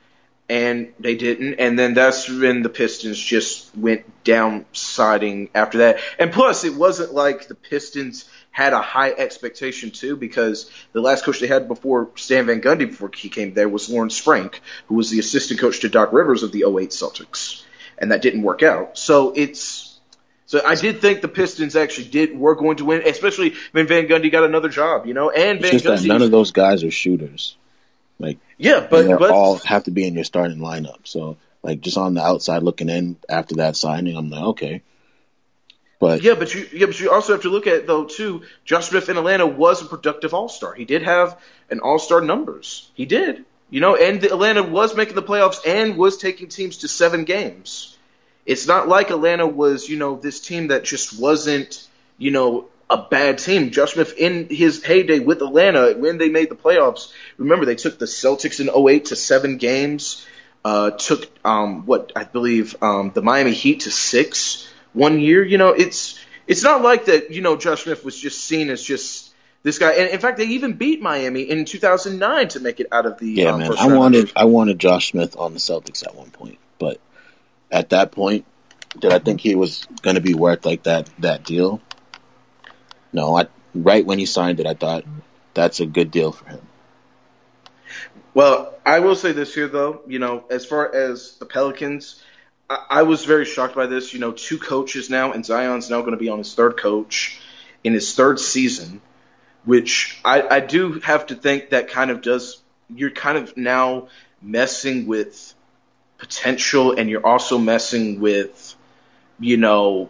and they didn't. And then that's when the Pistons just went downsiding after that. And plus, it wasn't like the Pistons had a high expectation too, because the last coach they had before Stan Van Gundy, before he came there, was Lawrence Frank, who was the assistant coach to Doc Rivers of the 08 Celtics, and that didn't work out. So it's so I did think the Pistons actually did were going to win, especially when Van Gundy got another job, you know, and It's Van just that Gundy. none of those guys are shooters. Like yeah, but they but all have to be in your starting lineup. So like just on the outside looking in after that signing, I'm like, okay. But Yeah, but you yeah, but you also have to look at though too. Josh Smith in Atlanta was a productive All Star. He did have an All Star numbers. He did, you know, and the Atlanta was making the playoffs and was taking teams to seven games. It's not like Atlanta was, you know, this team that just wasn't, you know, a bad team. Josh Smith in his heyday with Atlanta when they made the playoffs. Remember they took the Celtics in 08 to seven games. Uh, took um, what I believe um, the Miami Heat to six one year. You know, it's it's not like that. You know, Josh Smith was just seen as just this guy. And in fact, they even beat Miami in 2009 to make it out of the yeah, um, man, I round. wanted I wanted Josh Smith on the Celtics at one point, but at that point, did I think he was going to be worth like that that deal? No, I right when he signed it, I thought that's a good deal for him. Well, I will say this here, though. You know, as far as the Pelicans, I, I was very shocked by this. You know, two coaches now, and Zion's now going to be on his third coach in his third season, which I, I do have to think that kind of does. You're kind of now messing with potential, and you're also messing with, you know,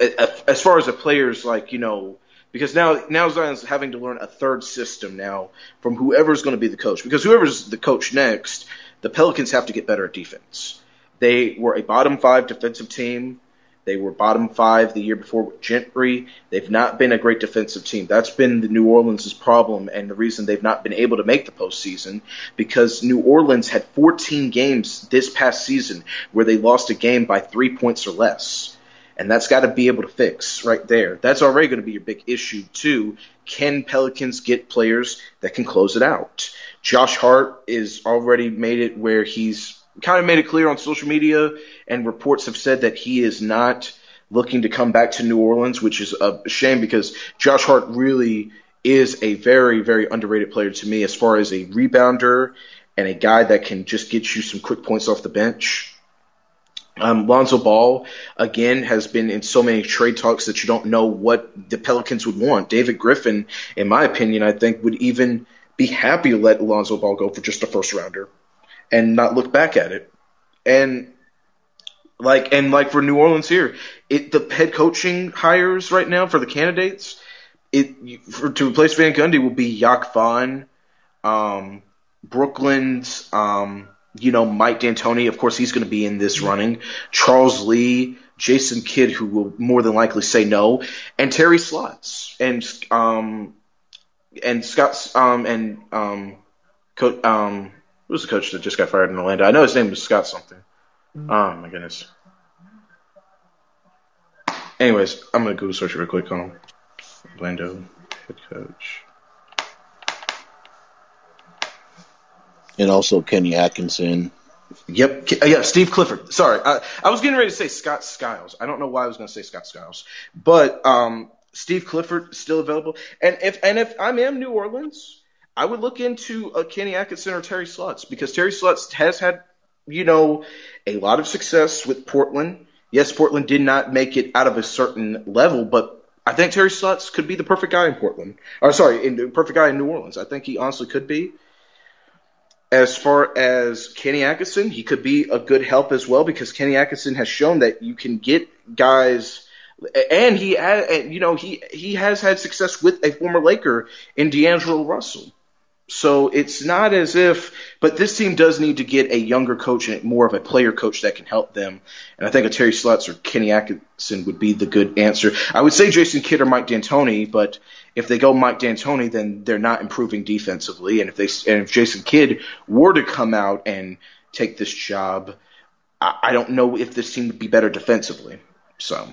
as far as the players, like you know, because now now Zion's having to learn a third system now from whoever's going to be the coach. Because whoever's the coach next, the Pelicans have to get better at defense. They were a bottom five defensive team. They were bottom five the year before with Gentry. They've not been a great defensive team. That's been the New Orleans' problem and the reason they've not been able to make the postseason because New Orleans had 14 games this past season where they lost a game by three points or less. And that's got to be able to fix right there. That's already going to be your big issue, too. Can Pelicans get players that can close it out? Josh Hart is already made it where he's kind of made it clear on social media, and reports have said that he is not looking to come back to New Orleans, which is a shame because Josh Hart really is a very, very underrated player to me as far as a rebounder and a guy that can just get you some quick points off the bench. Um, Lonzo Ball again has been in so many trade talks that you don't know what the Pelicans would want. David Griffin, in my opinion, I think would even be happy to let Lonzo Ball go for just a first rounder and not look back at it. And like and like for New Orleans here, it the head coaching hires right now for the candidates, it for, to replace Van Gundy will be Yak Vaughn, um, Brooklyn's um, you know, Mike D'Antoni, of course, he's going to be in this running. Charles Lee, Jason Kidd, who will more than likely say no, and Terry Stotts and um and Scott um and um co- um who's the coach that just got fired in Orlando? I know his name was Scott something. Oh my goodness. Anyways, I'm gonna Google search real quick on Orlando head coach. And also Kenny Atkinson. Yep. Uh, Yeah, Steve Clifford. Sorry. I, I was getting ready to say Scott Skiles. I don't know why I was going to say Scott Skiles. But um, Steve Clifford is still available. And if and if I'm in New Orleans, I would look into a Kenny Atkinson or Terry Stotts because Terry Stotts has had, you know, a lot of success with Portland. Yes, Portland did not make it out of a certain level, but I think Terry Stotts could be the perfect guy in Portland. Or sorry, in, the perfect guy in New Orleans. I think he honestly could be. As far as Kenny Atkinson, he could be a good help as well because Kenny Atkinson has shown that you can get guys, and he, had, you know, he he has had success with a former Laker in D'Angelo Russell. So it's not as if, but this team does need to get a younger coach and more of a player coach that can help them. And I think a Terry Stotts or Kenny Atkinson would be the good answer. I would say Jason Kidd or Mike D'Antoni, but if they go Mike D'Antoni, then they're not improving defensively. And if they and if Jason Kidd were to come out and take this job, I, I don't know if this team would be better defensively. So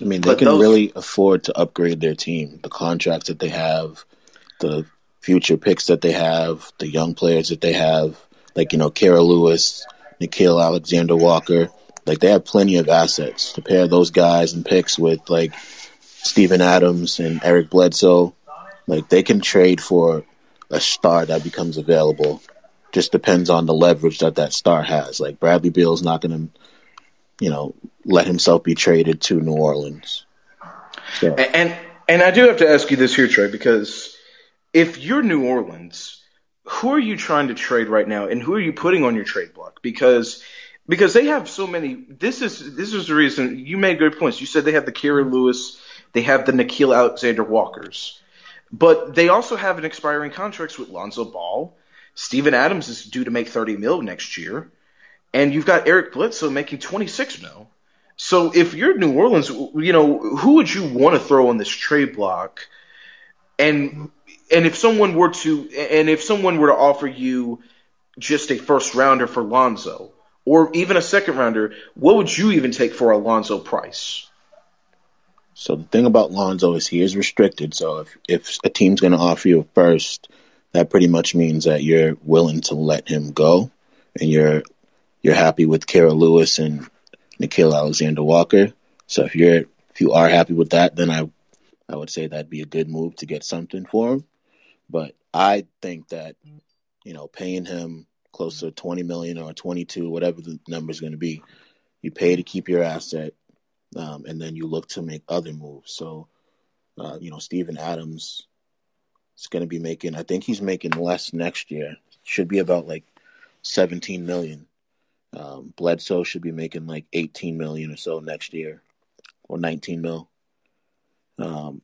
I mean, they But can those- really afford to upgrade their team. The contracts that they have, the future picks that they have, the young players that they have. like you know Kira Lewis, Nickeil Alexander Walker. Like they have plenty of assets to pair those guys and picks with like Steven Adams and Eric Bledsoe. Like they can trade for a star that becomes available. Just depends on the leverage that that star has. Like Bradley Beal's not going to, you know, let himself be traded to New Orleans. So. And and I do have to ask you this here, Trey, because if you're New Orleans, who are you trying to trade right now, and who are you putting on your trade block? Because because they have so many. This is this is the reason you made good points. You said they have the Kira Lewis, they have the Nickeil Alexander Walkers, but they also have an expiring contracts with Lonzo Ball. Steven Adams is due to make 30 mil next year, and you've got Eric Bledsoe making 26 mil. So if you're New Orleans, you know who would you want to throw on this trade block? And and if someone were to and if someone were to offer you just a first rounder for Lonzo, or even a second rounder, what would you even take for Alonzo price? So the thing about Lonzo is he is restricted. So if if a team's going to offer you a first, that pretty much means that you're willing to let him go, and you're you're happy with Kira Lewis and Nickeil Alexander Walker. So if you're if you are happy with that, then I I would say that'd be a good move to get something for him. But I think that you know paying him close to 20 million or 22, whatever the number is going to be. You pay to keep your asset, um, and then you look to make other moves. So, uh, you know, Steven Adams is going to be making, I think he's making less next year. Should be about like 17 million. Um, Bledsoe should be making like 18 million or so next year, or 19 mil. Um,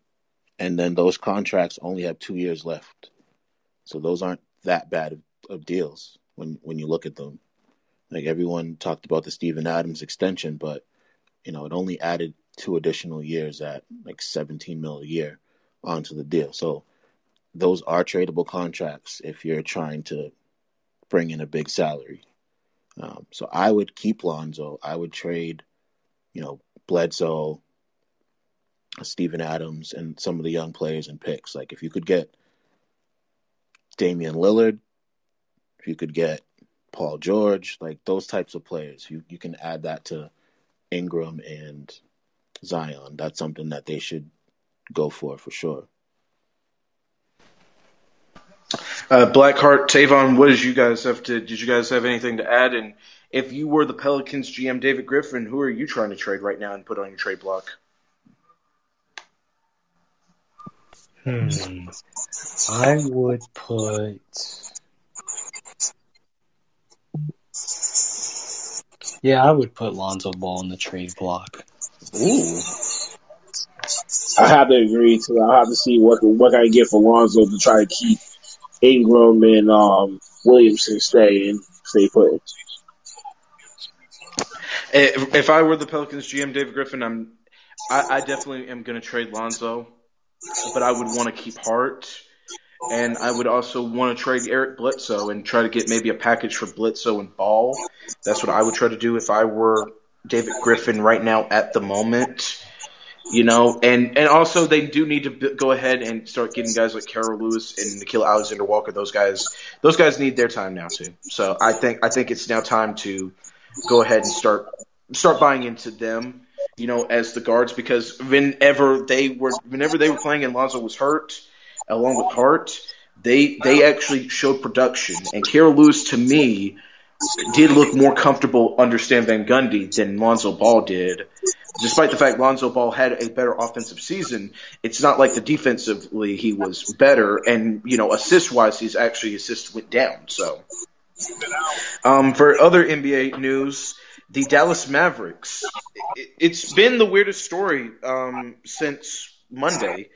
and then those contracts only have two years left, so those aren't that bad of, of deals when when you look at them. Like everyone talked about the Steven Adams extension, but you know it only added two additional years at like 17 mil a year onto the deal. So those are tradable contracts if you're trying to bring in a big salary. Um, so I would keep Lonzo. I would trade, you know, Bledsoe, Steven Adams, and some of the young players and picks. Like if you could get Damian Lillard, if you could get Paul George, like those types of players, you you can add that to Ingram and Zion. That's something that they should go for for sure. Uh, Blackheart, Tavon, what did you guys have to? Did you guys have anything to add? And if you were the Pelicans GM, David Griffin, who are you trying to trade right now and put on your trade block? Hmm. I would put Yeah, I would put Lonzo Ball in the trade block. Ooh. I have to agree too. I have to see what what I get for Lonzo to try to keep Ingram and um, Williamson stay and stay put. If I were the Pelicans GM, David Griffin, I'm I, I definitely am going to trade Lonzo, but I would want to keep Hart and I would also want to trade Eric Bledsoe and try to get maybe a package for Bledsoe and Ball. That's what I would try to do if I were David Griffin right now at the moment. You know, and and also they do need to go ahead and start getting guys like Kira Lewis and Nickeil Alexander Walker. Those guys, those guys need their time now too. So I think I think it's now time to go ahead and start start buying into them. You know, as the guards because whenever they were whenever they were playing and Lonzo was hurt, along with Hart, they they actually showed production. And Kira Lewis, to me, did look more comfortable under Stan Van Gundy than Lonzo Ball did. Despite the fact Lonzo Ball had a better offensive season, it's not like the defensively he was better. And you know, assist wise, he's actually assist went down. So, um, for other NBA news. The Dallas Mavericks. It's been the weirdest story um, since Monday.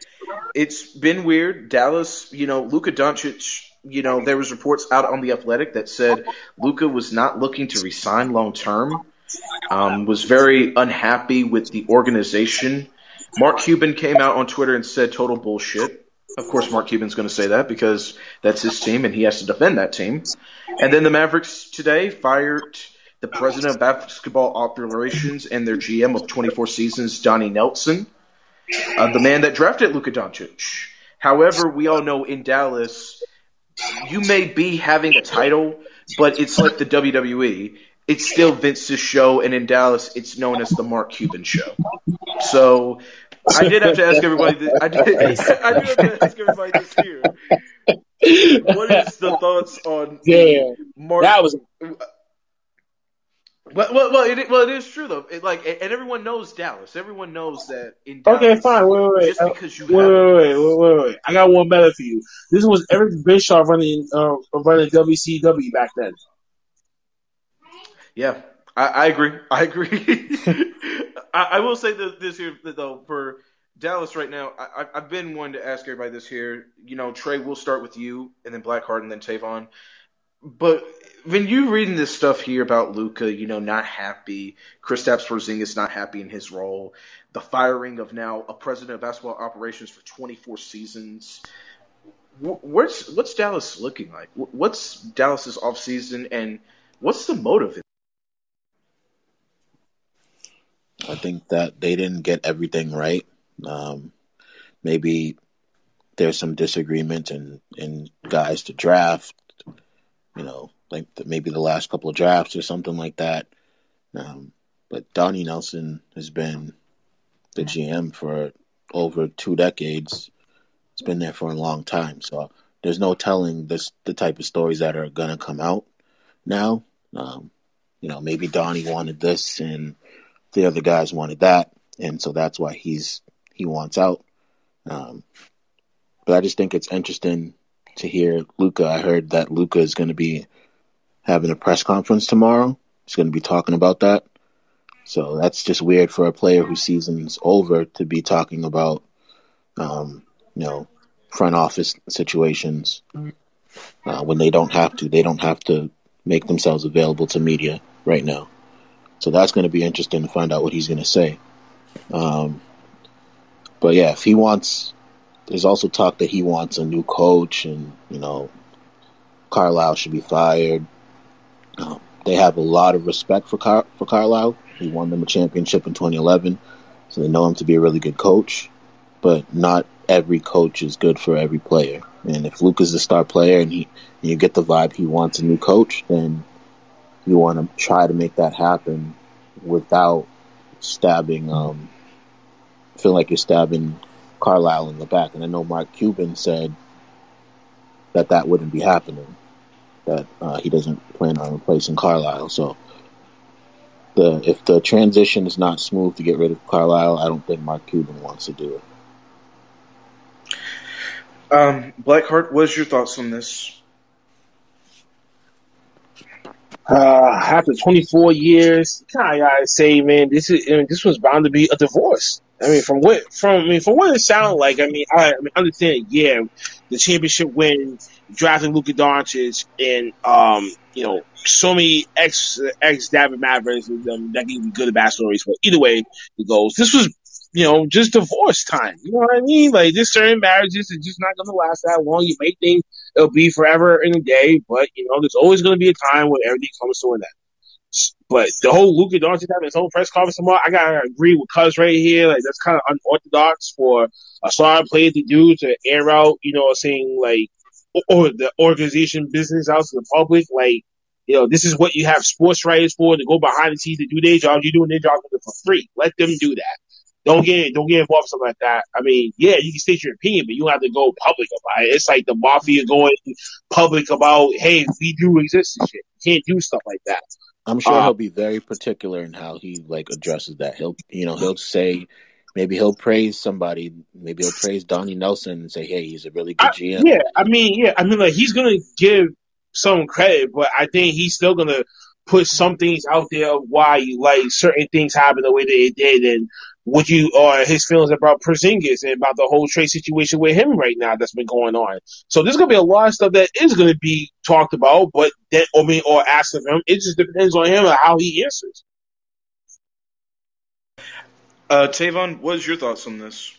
It's been weird. Dallas, you know, Luka Doncic, you know, there was reports out on the Athletic that said Luka was not looking to resign long term. Um, was very unhappy with the organization. Mark Cuban came out on Twitter and said total bullshit. Of course, Mark Cuban's going to say that because that's his team and he has to defend that team. And then the Mavericks today fired the president of basketball operations and their GM of 24 seasons, Donnie Nelson uh, the man that drafted Luka Doncic. However, we all know in Dallas, you may be having a title, but it's like the WWE. It's still Vince's show, and in Dallas, it's known as the Mark Cuban show. So I did have to ask everybody. This, I did. [laughs] I did have to ask everybody this here. What is the thoughts on Yeah, Mark? that was Well, well, well, it, well, it is true though. It, like, and everyone knows Dallas. Everyone knows that in Dallas. okay. Fine. Wait, wait, wait. Just Uh, because you Wait, wait, wait, wait, wait, wait. I got one better for you. This was Eric Bischoff running, uh, running WCW back then. Yeah, I, I agree. I agree. [laughs] I, I will say that this here though for Dallas right now, I, I've been wanting to ask everybody this here. You know, Trey, we'll start with you, and then Blackheart, and then Tavon. But when you reading this stuff here about Luka, you know, not happy, Kristaps Porzingis not happy in his role, the firing of now a president of basketball operations for 24 seasons. wh- What's Dallas looking like? Wh- What's Dallas's offseason and what's the motive? I think that they didn't get everything right. Um, maybe there's some disagreement in, in guys to draft, you know, like the, maybe the last couple of drafts or something like that. Um, but Donnie Nelson has been the GM for over two decades. It's been there for a long time. So there's no telling this the type of stories that are going to come out now. Um, you know, maybe Donnie wanted this and the other guys wanted that, and so that's why he's he wants out. Um, but I just think it's interesting to hear Luka. I heard that Luka is going to be having a press conference tomorrow. He's going to be talking about that. So that's just weird for a player whose season's over to be talking about, um, you know, front office situations uh, when they don't have to. They don't have to make themselves available to media right now. So that's going to be interesting to find out what he's going to say. Um, but yeah, if he wants, there's also talk that he wants a new coach, and you know, Carlisle should be fired. Um, they have a lot of respect for Car- for Carlisle. He won them a championship in 2011, so they know him to be a really good coach. But not every coach is good for every player. And if Luke is the star player, and he and you get the vibe he wants a new coach, then you want to try to make that happen without stabbing, um, feel like you're stabbing Carlisle in the back. And I know Mark Cuban said that that wouldn't be happening, that uh, he doesn't plan on replacing Carlisle. So the if the transition is not smooth to get rid of Carlisle, I don't think Mark Cuban wants to do it. Um, Blackheart, what's your thoughts on this? Uh, after 24 years, I gotta say, man, this is I mean, this was bound to be a divorce. I mean, from what from I mean, from what it sounded like, I mean, I, I mean, understand, yeah, the championship win, drafting Luka Doncic, and um, you know, so many ex ex David Mavericks um, that can be good bad stories, but either way it goes, this was you know just divorce time. You know what I mean? Like, just certain marriages are just not gonna last that long. You may think it'll be forever in a day, but you know, there's always gonna be a time when everything comes to an end. But the whole Luka Doncic having his whole press conference tomorrow, I gotta agree with Cuz right here. Like that's kind of unorthodox for a star player to do to air out, you know, what I'm saying like, or, the organization business out to the public. Like, you know, this is what you have sports writers for to go behind the scenes to do their job. You're doing their job for free. Let them do that. Don't get don't get involved in something like that. I mean, yeah, you can state your opinion, but you don't have to go public about it. It's like the mafia going public about, hey, we do exist and shit. You can't do stuff like that. I'm sure Uh, he'll be very particular in how he like addresses that. He'll you know he'll say maybe he'll praise somebody. Maybe he'll praise Donnie Nelson and say, hey, he's a really good I, GM. yeah, I mean, yeah, I mean, like he's gonna give some credit, but I think he's still gonna put some things out there of why like certain things happen the way they did, and what you or his feelings about Porzingis and about the whole trade situation with him right now that's been going on. So there's gonna be a lot of stuff that is gonna be talked about, but that I mean, or asked of him. It just depends on him and how he answers. Uh, Tavon, what is your thoughts on this?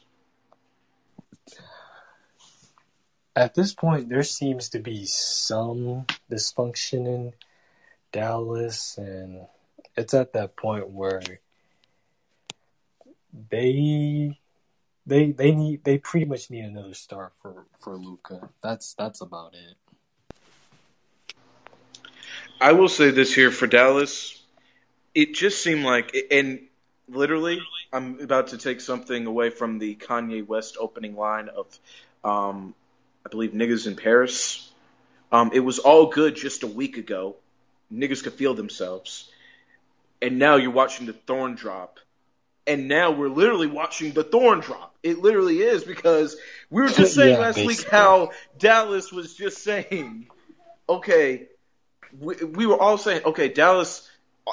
At this point, there seems to be some dysfunction in Dallas, and it's at that point where they they they need they pretty much need another star for for Luka. That's that's about it. I will say this here for Dallas, it just seemed like, and literally, I'm about to take something away from the Kanye West opening line of, um, I believe, niggas in Paris. Um, it was all good just a week ago. Niggas could feel themselves. And now you're watching the thorn drop. And now we're literally watching the thorn drop. It literally is because we were just [laughs] saying Yeah, last week how Dallas was just saying, okay, we, we were all saying, okay, Dallas,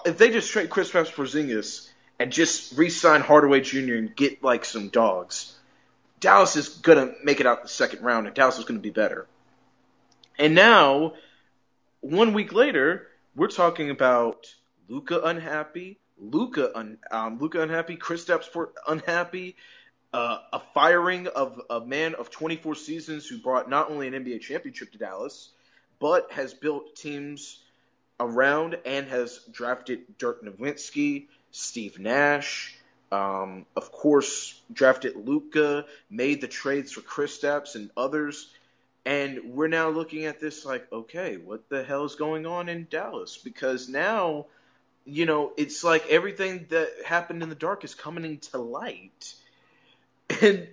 if they just trade Chris Porzingis and just re-sign Hardaway Jr. and get like some dogs, Dallas is gonna make it out the second round, and Dallas is gonna be better. And now, one week later, we're talking about Luka unhappy, Luka un, um, Luka unhappy, Kristaps unhappy, uh, a firing of a man of 24 seasons who brought not only an NBA championship to Dallas, but has built teams around and has drafted Dirk Nowitzki, Steve Nash, um, of course, drafted Luka, made the trades for Chris Kristaps and others. And we're now looking at this like, okay, what the hell is going on in Dallas? Because now, you know, it's like everything that happened in the dark is coming to light. And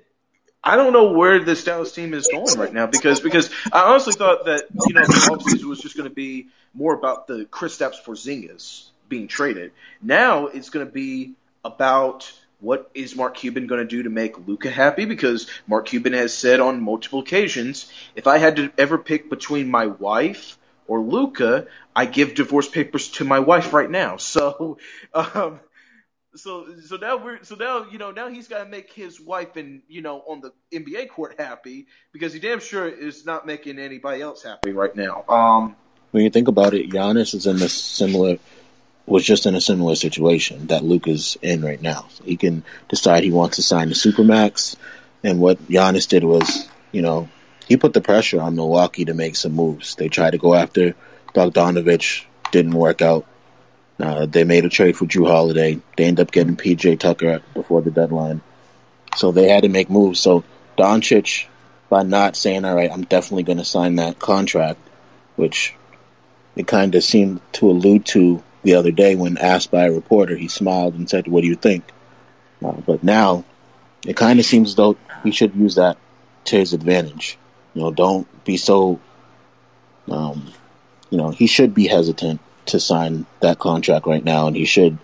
I don't know where this Dallas team is going right now because because I honestly thought that you know the offseason was just going to be more about the Kristaps Porzingis being traded. Now it's going to be about what is Mark Cuban going to do to make Luka happy because Mark Cuban has said on multiple occasions, if I had to ever pick between my wife or Luka, I give divorce papers to my wife right now. [laughs] So, um, so so now we're so now you know now he's got to make his wife and you know on the NBA court happy because he damn sure is not making anybody else happy right now. Um, When you think about it, Giannis is in a similar was just in a similar situation that Luke is in right now. He can decide he wants to sign the supermax, and what Giannis did was, you know, he put the pressure on Milwaukee to make some moves. They tried to go after Bogdanovich, didn't work out. Uh, they made a trade for Jrue Holiday. They ended up getting PJ Tucker before the deadline, so they had to make moves. So Doncic, by not saying, "All right, I'm definitely going to sign that contract," which it kind of seemed to allude to the other day when asked by a reporter. He smiled and said, "What do you think?" Uh, but now, it kind of seems though he should use that to his advantage. You know, don't be so. Um, you know, he should be hesitant to sign that contract right now, and he should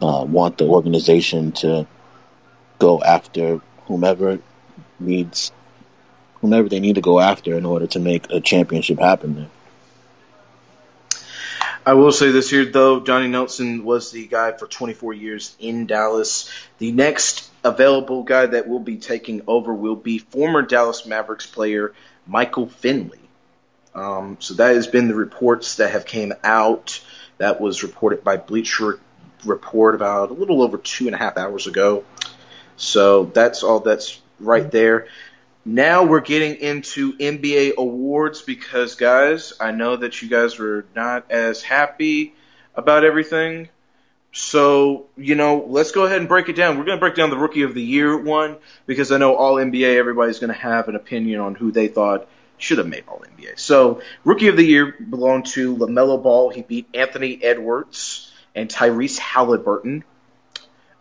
uh, want the organization to go after whomever needs, whomever they need to go after in order to make a championship happen there. I will say this here though, Johnny Nelson was the guy for 24 years in Dallas. The next available guy that will be taking over will be former Dallas Mavericks player Michael Finley. Um, so that has been the reports that have came out. That was reported by Bleacher Report about a little over two and a half hours ago. So that's all that's right there. Now we're getting into NBA awards because, guys, I know that you guys were not as happy about everything. So, you know, let's go ahead and break it down. We're going to break down the Rookie of the Year one because I know all NBA, everybody's going to have an opinion on who they thought should have made all NBA. So, Rookie of the Year belonged to LaMelo Ball. He beat Anthony Edwards and Tyrese Halliburton.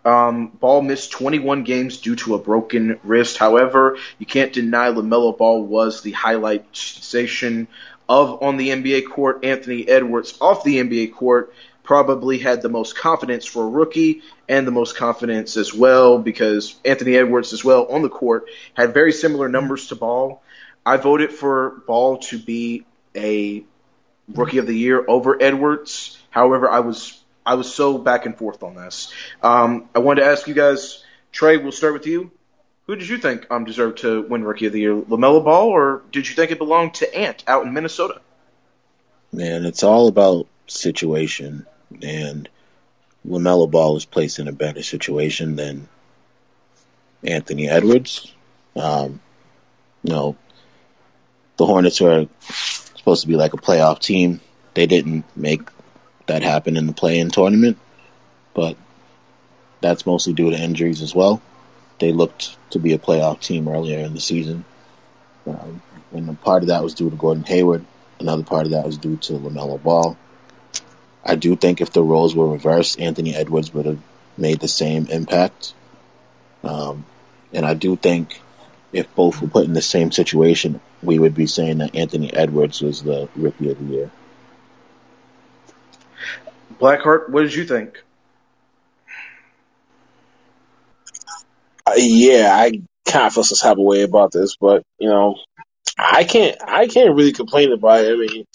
Um, Ball missed 21 games due to a broken wrist. However, you can't deny LaMelo Ball was the highlight sensation of on the NBA court. Anthony Edwards off the NBA court probably had the most confidence for a rookie and the most confidence as well because Anthony Edwards as well on the court had very similar numbers to Ball. I voted for Ball to be a rookie of the year over Edwards. However, I was I was so back and forth on this. Um, I wanted to ask you guys, Trey, we'll start with you. Who did you think um, deserved to win Rookie of the Year, LaMelo Ball, or did you think it belonged to Ant out in Minnesota? Man, it's all about situation, and Lamelo Ball is placed in a better situation than Anthony Edwards. Um, you know, the Hornets are supposed to be like a playoff team. They didn't make that happen in the play-in tournament, but that's mostly due to injuries as well. They looked to be a playoff team earlier in the season, um, and a part of that was due to Gordon Hayward. another part of that was due to LaMelo Ball. I do think if the roles were reversed, Anthony Edwards would have made the same impact. Um, and I do think if both were put in the same situation, we would be saying that Anthony Edwards was the rookie of the year. Blackheart, what did you think? Uh, yeah, I kind of feel some type of way about this, but you know, I can't, I can't really complain about it. I mean,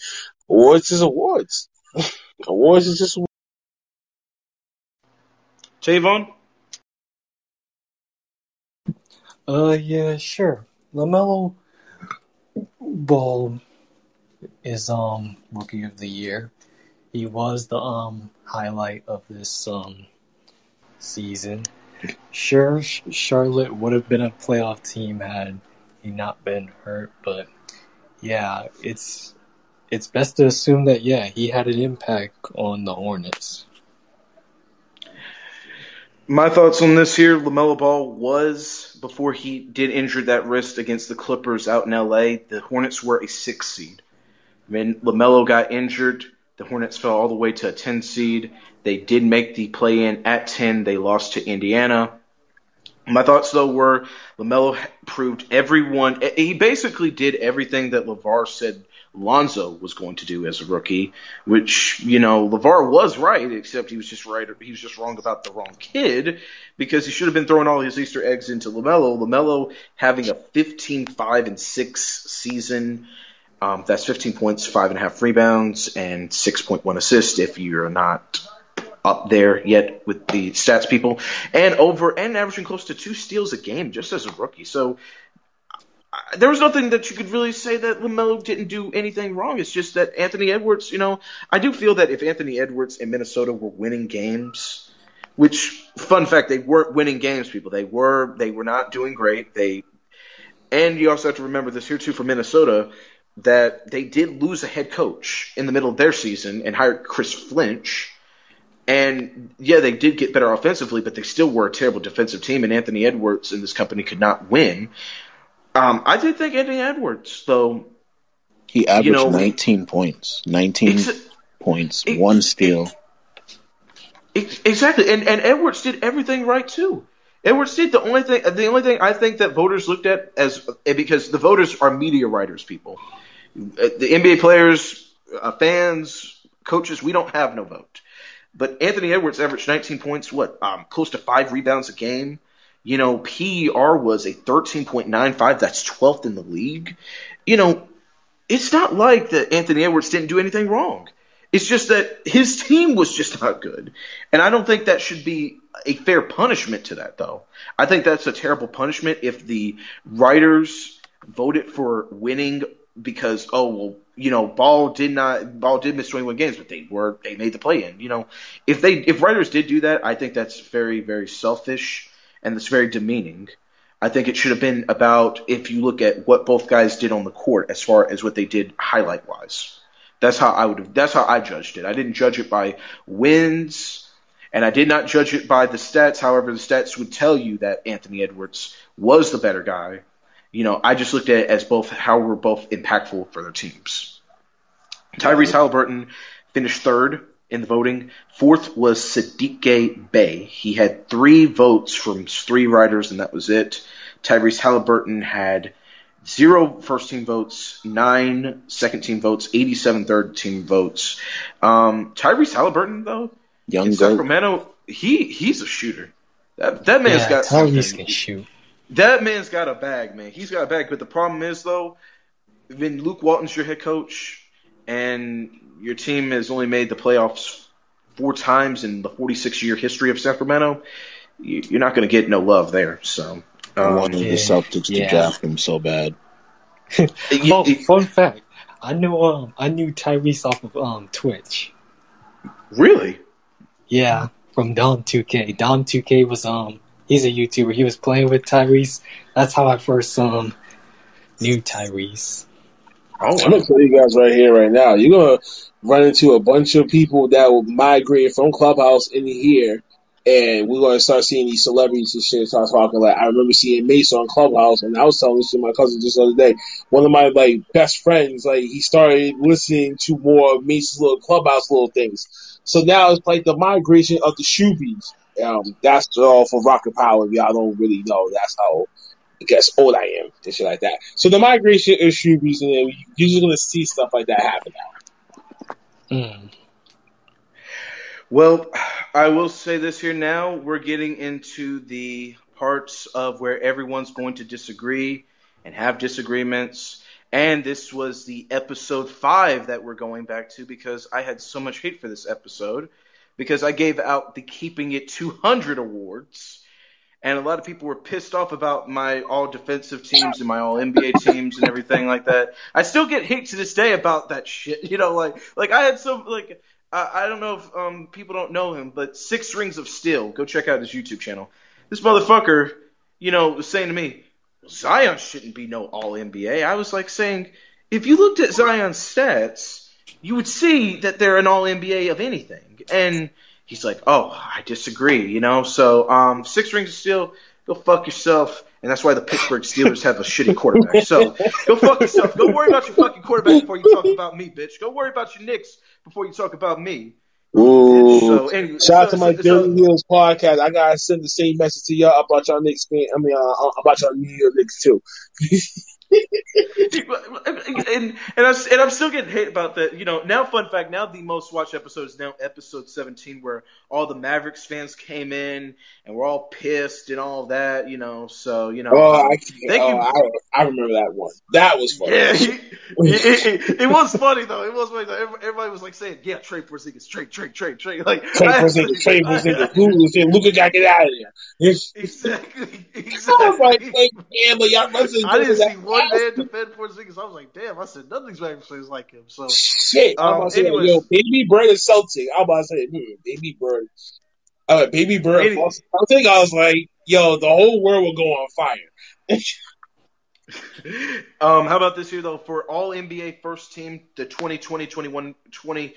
awards is awards. [laughs] awards is just. Tavon? Uh, yeah, sure. LaMelo Ball is um rookie of the year. He was the um highlight of this um season. Sure, Charlotte would have been a playoff team had he not been hurt, but yeah, it's it's best to assume that yeah he had an impact on the Hornets. My thoughts on this here, LaMelo Ball was, before he did injure that wrist against the Clippers out in LA, the Hornets were a six seed. When LaMelo got injured, the Hornets fell all the way to a 10 seed. They did make the play in at 10. They lost to Indiana. My thoughts, though, were LaMelo proved everyone, he basically did everything that LaVar said Lonzo was going to do as a rookie, which, you know, LaVar was right, except he was just right, he was just wrong about the wrong kid, because he should have been throwing all his Easter eggs into LaMelo. LaMelo having a 15, 5, and 6 season, um, that's 15 points, 5.5 rebounds, and 6.1 assists if you're not up there yet with the stats people, and over and averaging close to two steals a game just as a rookie. So there was nothing that you could really say that LaMelo didn't do anything wrong. It's just that Anthony Edwards, you know, I do feel that if Anthony Edwards and Minnesota were winning games, which fun fact, they weren't winning games, people. They were they were not doing great. They and you also have to remember this here too for Minnesota that they did lose a head coach in the middle of their season and hired Chris Finch. And yeah, they did get better offensively, but they still were a terrible defensive team. And Anthony Edwards and this company could not win. Um, I did think Anthony Edwards, though. He averaged you know, 19 points, 19 points, it, one steal. It, exactly, and and Edwards did everything right too. Edwards did the only thing. The only thing I think that voters looked at as because the voters are media writers, people, the NBA players, uh, fans, coaches. We don't have no vote. But Anthony Edwards averaged 19 points, what, um, close to five rebounds a game. You know, PER was a 13.95. That's 12th in the league. You know, it's not like that Anthony Edwards didn't do anything wrong. It's just that his team was just not good. And I don't think that should be a fair punishment to that, though. I think that's a terrible punishment if the writers voted for winning because, oh, well, you know, Ball did not, Ball did miss 21 games, but they were, they made the play in. You know, if they, if writers did do that, I think that's very, very selfish and it's very demeaning. I think it should have been about if you look at what both guys did on the court as far as what they did highlight wise. That's how I would have, that's how I judged it. I didn't judge it by wins and I did not judge it by the stats. However, the stats would tell you that Anthony Edwards was the better guy. You know, I just looked at it as both how we're both impactful for their teams. Tyrese Halliburton finished third in the voting. Fourth was Saddiq Bey. He had three votes from three writers, and that was it. Tyrese Halliburton had zero first team votes, nine second team votes, 87 third team votes. Um, Tyrese Halliburton, though, Young in Sacramento, he he's a shooter. That that man's yeah, got Tyrese can shoot. That man's got a bag, man. He's got a bag. But the problem is, though, when Luke Walton's your head coach, and your team has only made the playoffs four times in the 46 year history of Sacramento, you're not going to get no love there. So I um, wanted yeah, the Celtics yeah. to draft him so bad. [laughs] oh, fun fact: I knew um I knew Tyrese off of um Twitch. Really? Yeah, from Dom 2K. Dom 2K was um he's a YouTuber. He was playing with Tyrese. That's how I first um knew Tyrese. Oh, I'm gonna tell you guys right here, right now. You're gonna run into a bunch of people that will migrate from Clubhouse in here and we're gonna start seeing these celebrities and shit start talking. Like I remember seeing Mace on Clubhouse, and I was telling this to my cousin just the other day. One of my like best friends, like he started listening to more of Mace's little Clubhouse little things. So now it's like the migration of the Shoobies. Um, that's all for Rocket Power. If y'all don't really know, that's how I guess old I am and shit like that. So the migration issue Shoobies, and then you're just gonna see stuff like that happen now. Mm. Well, I will say this here now. We're getting into the parts of where everyone's going to disagree and have disagreements. And this was the episode five that we're going back to because I had so much hate for this episode because I gave out the Keeping It 200 awards. And a lot of people were pissed off about my all defensive teams and my all NBA teams and everything like that. I still get hate to this day about that shit. [laughs] You know, like like I had some like I, I don't know if um, people don't know him, but Six Rings of Steel. Go check out his YouTube channel. This motherfucker, you know, was saying to me, Zion shouldn't be no All NBA. I was like saying, if you looked at Zion's stats, you would see that they're an All NBA of anything. And he's like, oh, I disagree, you know. So um, Six Rings of Steel, go fuck yourself. And that's why the Pittsburgh Steelers have a shitty quarterback. So go fuck yourself. Go worry about your fucking quarterback before you talk about me, bitch. Go worry about your Knicks before you talk about me. Ooh. So anyway, Shout out so- to my so- Dirty Wheels podcast. I gotta send the same message to y'all about y'all Knicks fan. I mean, uh, about y'all New York Knicks too. [laughs] [laughs] and and I'm and I'm still getting hate about that. You know, now fun fact, now the most watched episode is now episode 17, where all the Mavericks fans came in and we're all pissed and all that. You know, so you know. Oh, I, Thank oh you. I, I remember that one. That was funny. Yeah, it, it, [laughs] it was funny though. It was funny though. Everybody, was like saying, "Yeah, trade Porzingis, trade, trade, trade, trade." Like Trade Porzingis, trade [laughs] Porzingis. Saying, Luka got get out of there. It's- Exactly. I was like, Exactly. like, damn, but y'all must I didn't see one man defend Porzingis. I was like, damn. I said nothing's Mavericks fans like him. So Shit. I'm Um, about to say, yo, Baby Bird is Celtic. I'm about to say, hmm, Baby Bird. Uh, Baby Bird, Any- Boston Celtic. I was like, yo, the whole world will go on fire. [laughs] Um, how about this here though? For all NBA first team, the 2020 21 20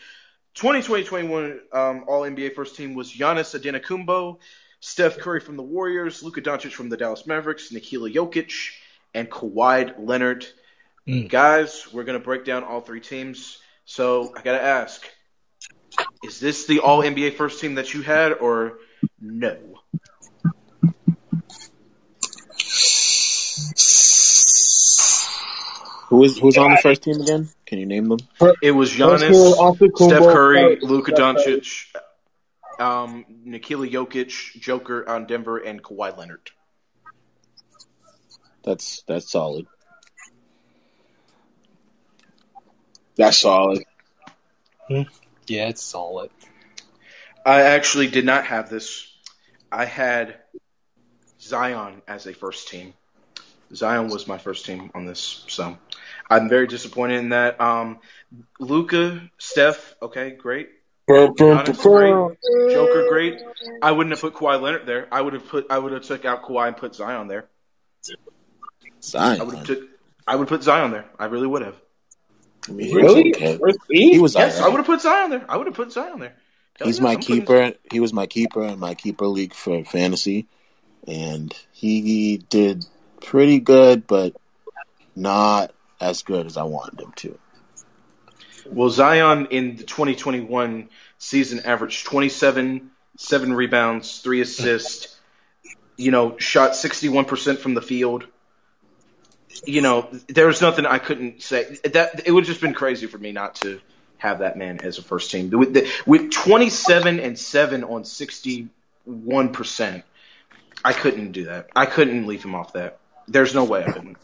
2020 21 um, all NBA first team was Giannis Adetokounmpo, Steph Curry from the Warriors, Luka Doncic from the Dallas Mavericks, Nikola Jokic, and Kawhi Leonard. Mm. Guys, we're gonna break down all three teams. So I gotta ask: Is this the all NBA first team that you had, or no? Who is who's on the first team again? Can you name them? It was First Giannis, Steph Curry, Curry, Luka Doncic, um, Nikola Jokic, Joker on Denver, and Kawhi Leonard. That's that's solid. That's solid. Yeah, it's solid. I actually did not have this. I had Zion as a first team. Zion was my first team on this, so I'm very disappointed in that. Um, Luka, Steph, okay, great. Burr, burr, Giannis, burr. Joker, great. I wouldn't have put Kawhi Leonard there. I would have put I would have took out Kawhi and put Zion there. I would have took I would put Zion there. I really would have. I mean, he Really? was okay. He was Yes, I would have put Zion there. I would have put Zion there. Hell He's yes, my I'm putting- keeper. He was my keeper in my keeper league for fantasy, and he did pretty good, but not as good as I wanted him to. Well, Zion in the 2021 season averaged 27, seven rebounds, three assists. You know, shot 61% from the field. You know, there was nothing I couldn't say. That it would have just been crazy for me not to have that man as a first team. With, with 27 and seven on 61%, I couldn't do that. I couldn't leave him off that. There's no way I couldn't.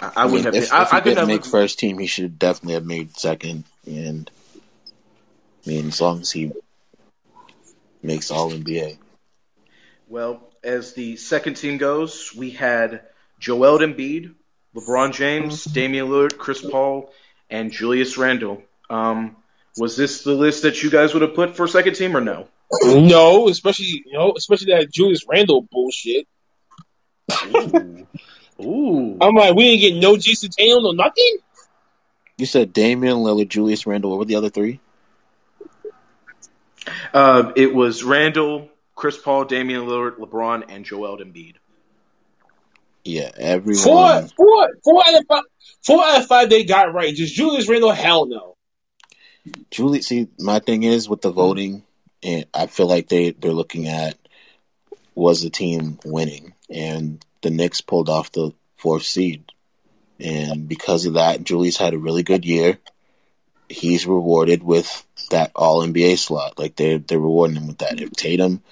I, I I wouldn't have. if, been, I, if he I have. make first team, he should definitely have made second. And I mean, as long as he makes All NBA, Well, as the second team goes, we had Joel Embiid, LeBron James, Damian Lillard, Chris Paul, and Julius Randle. Um, was this the list that you guys would have put for second team or no? No, especially you know, especially that Julius Randle bullshit. Ooh. Ooh. I'm like, we didn't get no Jayson Tatum, no nothing. you said Damian Lillard, Julius Randle. What were the other three? Uh, it was Randle, Chris Paul, Damian Lillard, LeBron, and Joel Embiid. Yeah, Four, everyone. four, four out of five. Four out of five they got right. Just Julius Randle, hell no. Julie, see, my thing is with the mm-hmm. voting, and I feel like they they're looking at was the team winning, and the Knicks pulled off the fourth seed, and because of that, Julius had a really good year. He's rewarded with that All NBA slot, like they're they're rewarding him with that. If Tatum,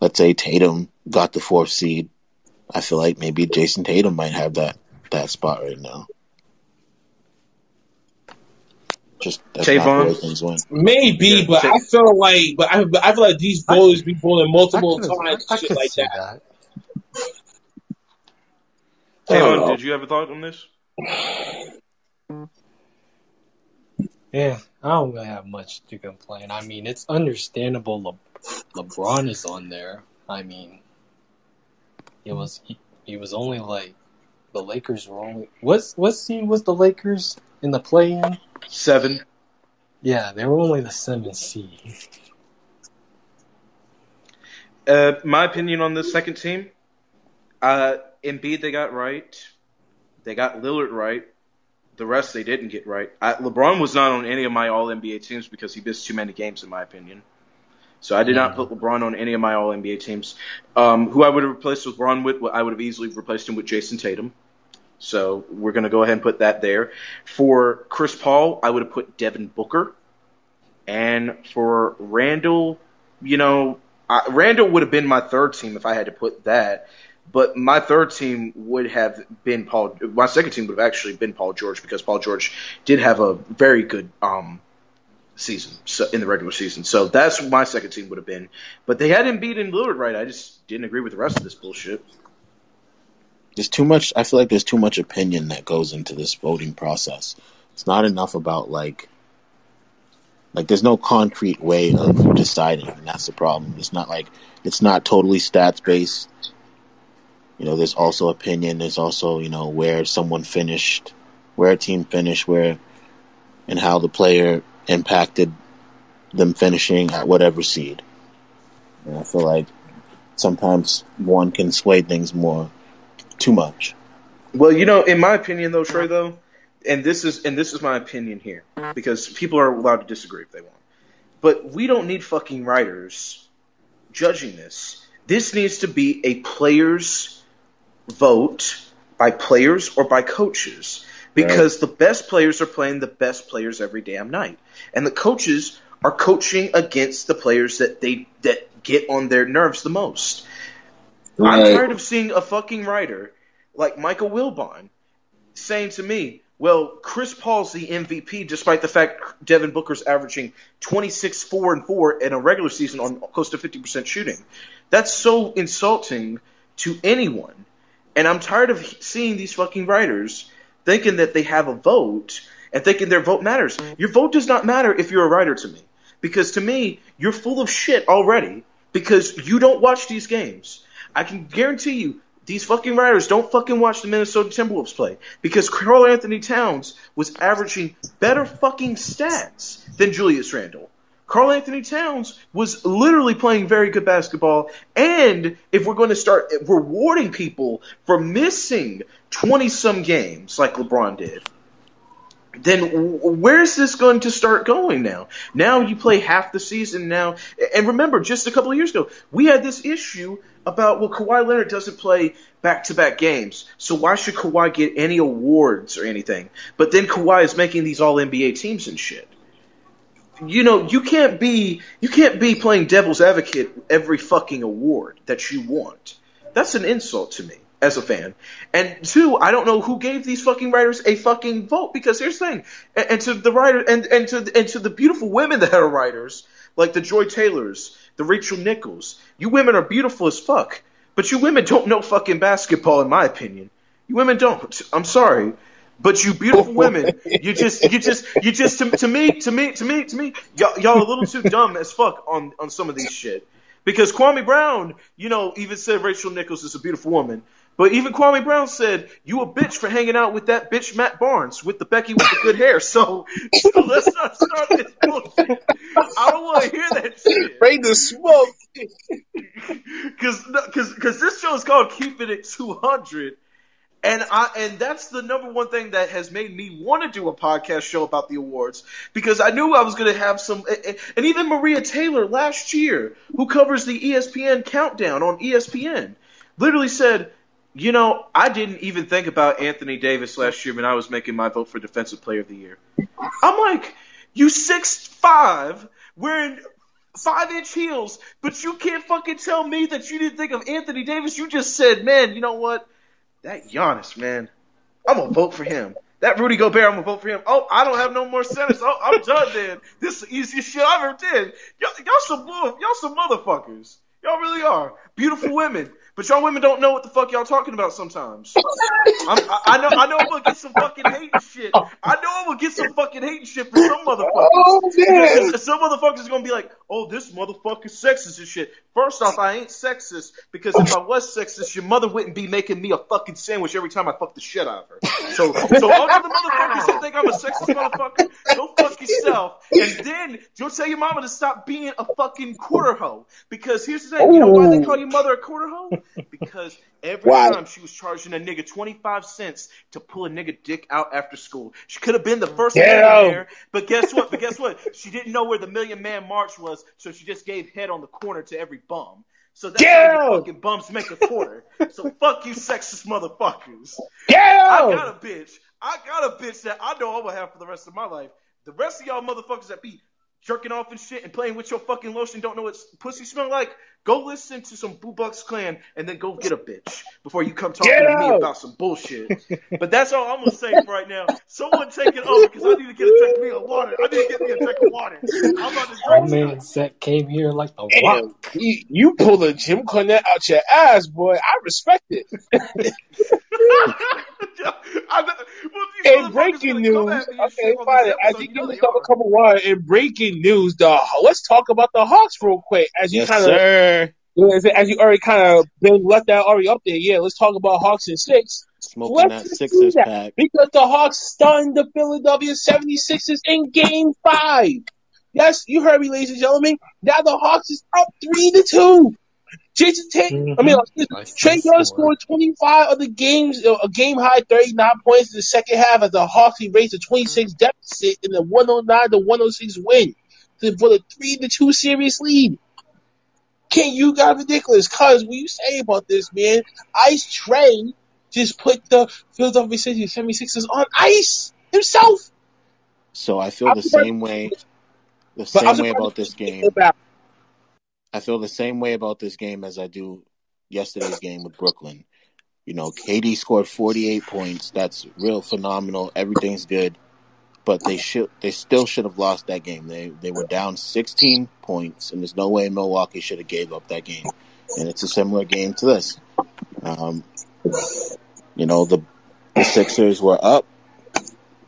let's say Tatum got the fourth seed, I feel like maybe Jayson Tatum might have that that spot right now. Just that's not the Tavon? things went. Maybe, Yeah, but take- I feel like, but I, but I feel like these voters be voting multiple could, times, I, I shit like see that. that. Tavon, oh. did you have a thought on this? Yeah, I don't really have much to complain. I mean, it's understandable. Le- LeBron is on there. I mean, it was he, he was only like the Lakers were only what's what seed was the Lakers in the play-in? Seven. Yeah, they were only the seventh seed. Uh, my opinion on this second team, uh, Embiid they got right. They got Lillard right. The rest they didn't get right. I, LeBron was not on any of my All NBA teams because he missed too many games, in my opinion. So I did not put LeBron on any of my All NBA teams. Um, who I would have replaced with LeBron with, I would have easily replaced him with Jayson Tatum. So we're going to go ahead and put that there. For Chris Paul, I would have put Devin Booker. And for Randle, you know, I, Randle would have been my third team if I had to put that. But my third team would have been Paul. My second team would have actually been Paul George because Paul George did have a very good um, season so, in the regular season. So that's what my second team would have been. But they had Embiid and Lillard right. I just didn't agree with the rest of this bullshit. there's too much i feel like there's too much opinion that goes into this voting process it's not enough about like like there's no concrete way of deciding and that's the problem it's not like it's not totally stats based you know there's also opinion there's also you know where someone finished where a team finished where and how the player impacted them finishing at whatever seed. And i feel like sometimes one can sway things more too much. Well, you know, in my opinion, though, Trey, though, and this is and this is my opinion here because people are allowed to disagree if they want, but we don't need fucking writers judging this. This needs to be a players' vote by players or by coaches because the best players are playing the best players every damn night, and the coaches are coaching against the players that they that get on their nerves the most. I'm tired of seeing a fucking writer like Michael Wilbon saying to me, well, Chris Paul's the MVP despite the fact Devin Booker's averaging 26, 4, and 4 in a regular season on close to 50% shooting. That's so insulting to anyone. And I'm tired of seeing these fucking writers thinking that they have a vote and thinking their vote matters. Your vote does not matter if you're a writer to me. Because to me, you're full of shit already because you don't watch these games. I can guarantee you, these fucking writers don't fucking watch the Minnesota Timberwolves play because Karl-Anthony Towns was averaging better fucking stats than Julius Randle. Karl-Anthony Towns was literally playing very good basketball, and if we're going to start rewarding people for missing 20 some games like LeBron did, then where's this going to start going now? Now you play half the season now, and remember, just a couple of years ago, we had this issue about well, Kawhi Leonard doesn't play back-to-back games, so why should Kawhi get any awards or anything? But then Kawhi is making these All NBA teams and shit. You know, you can't be you can't be playing devil's advocate every fucking award that you want. That's an insult to me as a fan. And two, I don't know who gave these fucking writers a fucking vote because here's the thing, and, and to the writer and and to and to the beautiful women that are writers like the Joy Taylors, the Rachel Nichols, you women are beautiful as fuck, but you women don't know fucking basketball in my opinion. You women don't. I'm sorry. But you beautiful [laughs] women, you just, you just, you just, to, to me, to me, to me, to me, y'all, y'all a little too dumb as fuck on, on some of these shit. Because Kwame Brown, you know, even said Rachel Nichols is a beautiful woman. But even Kwame Brown said, you a bitch for hanging out with that bitch Matt Barnes, with the Becky with the good hair. So, so let's not start this bullshit. I don't want to hear that shit. Bring the smoke. [laughs] because because because this show is called Keep It at 200, and I and that's the number one thing that has made me want to do a podcast show about the awards because I knew I was going to have some, and even Maria Taylor last year, who covers the ESPN countdown on ESPN, literally said. You know, I didn't even think about Anthony Davis last year when I was making my vote for Defensive Player of the Year. I'm like, you six five wearing five inch heels, but you can't fucking tell me that you didn't think of Anthony Davis. You just said, man, you know what? That Giannis, man, I'm gonna vote for him. That Rudy Gobert, I'm gonna vote for him. Oh, I don't have no more centers. Oh, I'm done then. This is the easiest shit I ever did. Y'all, y'all some y'all some motherfuckers. Y'all really are. Beautiful women. But y'all women don't know what the fuck y'all talking about sometimes. I'm, I, I know I know I'm gonna get some fucking hate and shit. I know I'm gonna get some fucking hate and shit from some motherfuckers. Oh. Some motherfuckers are gonna be like, "Oh, this motherfucker's sexist and shit." First off, I ain't sexist because if I was sexist, your mother wouldn't be making me a fucking sandwich every time I fuck the shit out of her. So, so all the motherfuckers that think I'm a sexist motherfucker, go fuck yourself, and then you'll tell your mama to stop being a fucking quarter hoe. Because here's the thing, you know why they call your mother a quarter hoe? Because every Why? time she was charging a nigga 25 cents to pull a nigga dick out after school. She could have been the first millionaire, but guess what? But guess what? She didn't know where the Million Man March was, so she just gave head on the corner to every bum. So that's how Damn. you fucking bums make a quarter. so fuck you sexist motherfuckers. I got a bitch. I got a bitch that I know I'm gonna have for the rest of my life. The rest of y'all motherfuckers that be jerking off and shit and playing with your fucking lotion don't know what pussy smell like. Go listen to some Boo Bucks Clan and then go get a bitch before you come talking to me about some bullshit. but that's all I'm gonna say for right now. Someone take it over because I need to get a drink of water. I need to get me a drink of water. I'm about to My drink man set came here like the Damn, rock. you, you pulled a Jim Cornette out your ass, boy. I respect it. [laughs] I, well, these In breaking news, come at me and okay, fine. As you You give know yourself a are. cup of water, in breaking news, the let's talk about the Hawks real quick. As you Yes, kind of, as you already kind of been left that already up there. Yeah, let's talk about Hawks and six. Smoking Let's that Sixers that. pack. Because the Hawks stunned the Philadelphia 76ers in game five. Yes, you heard me, ladies and gentlemen. Now the Hawks is up three to two. Jayson Tatum, I mean, Mhm. excuse me, I Trey the Young scored 25 of the games, uh, a game high 39 points in the second half as the Hawks erased a 26 deficit in the 109 to 106 win to for the 3 to 2 series lead. Can you got ridiculous? Cause what you say about this, man? Ice Trae just put the Philadelphia 76ers on ice himself. So I feel I'm the same way. The same way about this game. go back. I feel the same way about this game as I do yesterday's game with Brooklyn. You know, KD scored 48 points. That's real phenomenal. Everything's good, but they should they still should have lost that game. They they were down 16 points, and there's no way Milwaukee should have gave up that game. And it's a similar game to this. Um, you know, the the Sixers were up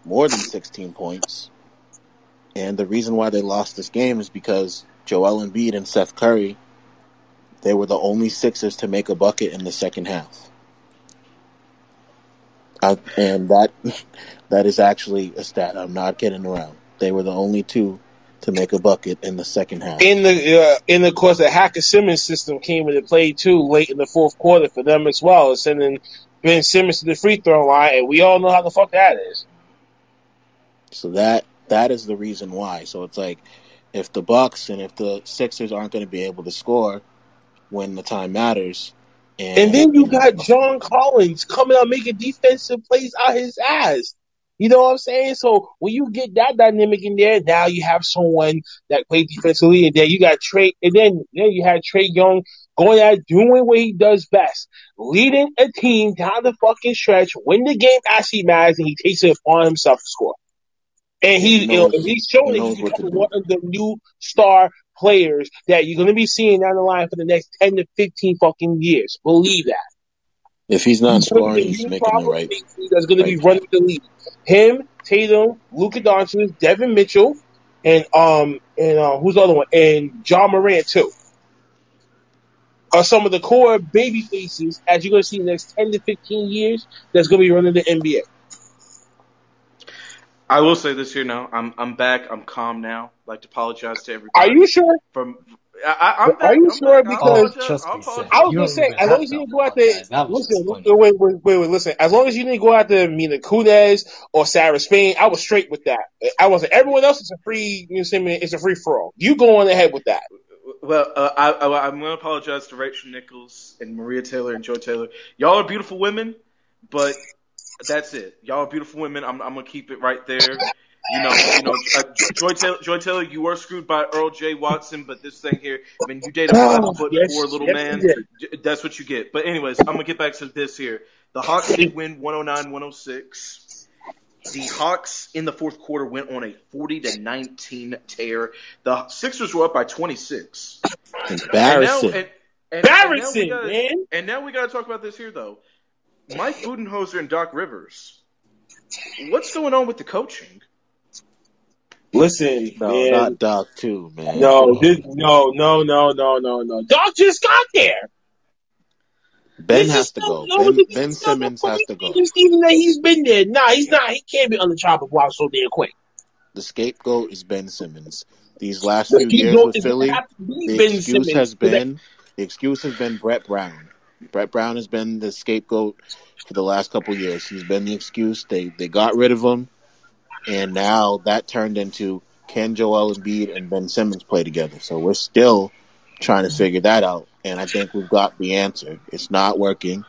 more than 16 points, and the reason why they lost this game is because Joel Embiid and Seth Curry, they were the only Sixers to make a bucket in the second half. I, and that [laughs] that is actually a stat. I'm not kidding around. They were the only two to make a bucket in the second half. In the uh, in the course, the Hack-a-Simmons system came into play too late in the fourth quarter for them as well, sending Ben Simmons to the free throw line, and we all know how the fuck that is. So that that is the reason why. So it's like if the Bucks and if the Sixers aren't going to be able to score when the time matters, and, And then you got John Collins coming out making defensive plays out his ass. You know what I'm saying? So when you get that dynamic in there, now you have someone that plays defensively, and then you got Trae, and then then you had Trae Young going out doing what he does best, leading a team down the fucking stretch, win the game actually matters, and he takes it upon himself to score. And he, He knows- he's showing he that he's what to becoming one of the new star players that you're going to be seeing down the line for the next 10 to 15 fucking years. Believe that. if he's not He's scoring, he's making the right. that's going to be running the league. Him, Tatum, Luka Doncic, Devin Mitchell, and um and uh, who's the other one? And Ja Morant too. Are some of the core baby faces as you're going to see in the next 10 to 15 years that's going to be running the NBA. I will say this here now. I'm I'm back. I'm calm now. I'd like to apologize to everybody. Are you sure? from I, I'm back. Are you I'm sure? back. I'll Because- Oh, trust I'll me, Sam. I was gonna say, as long as you didn't go out there, apologize. That was listen, just wait, wait, wait, wait, listen. As long as you didn't go out there, Mina Kimes or Sarah Spain, I was straight with that. I wasn't. Everyone else is a free. You know, what I'm it's a free for all. You go on ahead with that. Well, uh, I, I, I'm going to apologize to Rachel Nichols and Maria Taylor and Joy Taylor. Y'all are beautiful women, but that's it. Y'all are beautiful women. I'm, I'm going to keep it right there. You know, you know, uh, Joy Taylor, Joy Taylor, you were screwed by Earl J. Watson, but this thing here, when you date a five foot Yes, four little yes, man, you did. j- that's what you get. But anyways, I'm gonna get back to this here. The Hawks did win 109-106. The Hawks in the fourth quarter went on a 40 to 19 tear. The Sixers were up by 26. Embarrassing. And now, and, and, and now Embarrassing, gotta- man. and now we got to talk about this here, though. Mike Budenholzer and Doc Rivers. What's going on with the coaching? Listen, no, man. not Doc too, man. no, this, no, no, no, no, no, no. Doc just got there. Ben This has to go. no, Ben, ben Simmons has to go. Even that he's been there. Nah, he's not. He can't be on the chopping block so damn quick. The scapegoat is Ben Simmons. These last few years with Philly, have to be the excuse Simmons. has been the excuse has been Brett Brown. Brett Brown has been the scapegoat for the last couple years. He's been the excuse. They they got rid of him, and now that turned into can Joel Embiid and Ben Simmons play together? So we're still trying to figure that out, and I think we've got the answer. It's not working.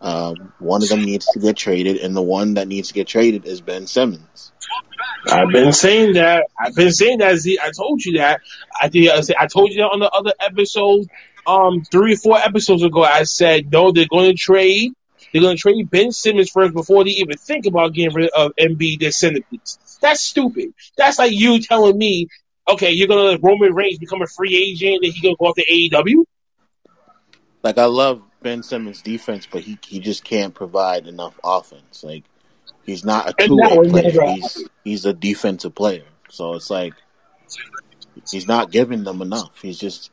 Um, one of them needs to get traded, and the one that needs to get traded is Ben Simmons. I've been saying that. I've been saying that. Z. I told you that. I I, told you that on the other episode, um, three or four episodes ago. I said no, they're going to trade. They're going to trade Ben Simmons first before they even think about getting rid of Embiid, their centerpiece. That's stupid. That's like you telling me, okay, you're going to let Roman Reigns become a free agent and he's going to go off to AEW. Like I love Ben Simmons' defense, but he he just can't provide enough offense. Like he's not a two way player. He's he's a defensive player. So it's like he's not giving them enough. He's just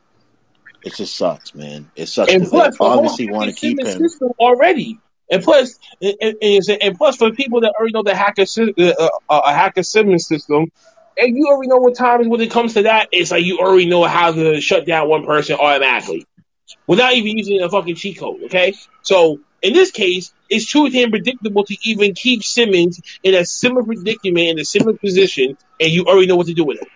it just sucks, man. It sucks And because they plus, the whole obviously want to keep Simmons him. system already. And plus, and, and, and- and plus, for people that already know the hacker, uh, uh, a Hack-a-Simmons system, and you already know what time is when it comes to that, it's like you already know how to shut down one person automatically without even using a fucking cheat code. Okay, so in this case, it's too damn predictable to even keep Simmons in a similar predicament in a similar position, and you already know what to do with it.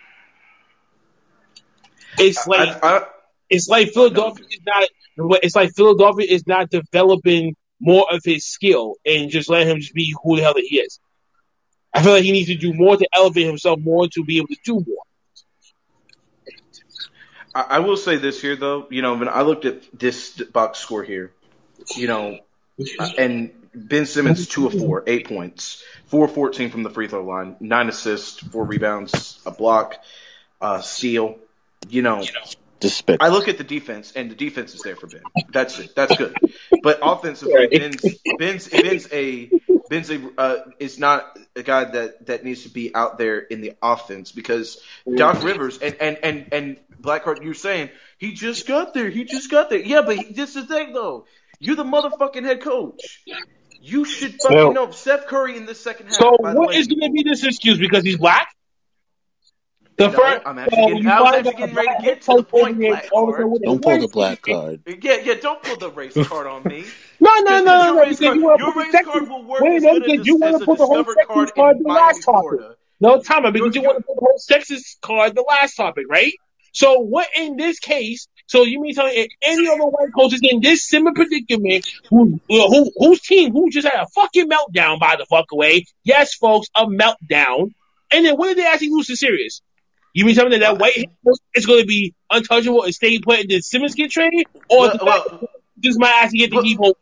It's like I, I, it's like Philadelphia is not. It's like Philadelphia is not developing more of his skill and just let him just be who the hell that he is. I feel like he needs to do more to elevate himself more to be able to do more. I will say this here though, you know, when I looked at this box score here, you know, uh, and Ben Simmons two of four, eight points, four fourteen from the free throw line, nine assists, four rebounds, a block, uh, steal. You know, Despicable. I look at the defense, and the defense is there for Ben. That's it. That's good. But offensively, Ben's Ben's Ben's a Ben's a uh, is not a guy that that needs to be out there in the offense because Doc Rivers and and and and Blackheart, you're saying he just got there. He just got there. Yeah, but he, this is the thing though. You're the motherfucking head coach. You should fucking So- know Seth Curry in the second half. So by the what way, is going to be this excuse because he's black? The No, first, I'm actually so getting- you I was actually getting a ready to get to the point, Black all Card. sudden with a Don't pull the black card. [laughs] Yeah, yeah. Don't pull the race card on me. No, [laughs] no, no, Because no, your no. race Because card- you want your to put race the Texas. card will work Wait, as no, good because as you want as to a put the whole Texas card card in the last topic. No, time out, because You're- want to put the whole Texas card the last topic, right? So what in this case? So you mean telling me any other white coach is in this similar predicament? Who, who whose team who just had a fucking meltdown by the fuck away? Yes, folks, a meltdown. And then when did they actually lose to serious? You mean me that that white is going to be untouchable and stay put and then Simmons get traded, or Well, the well, just might actually get the well-?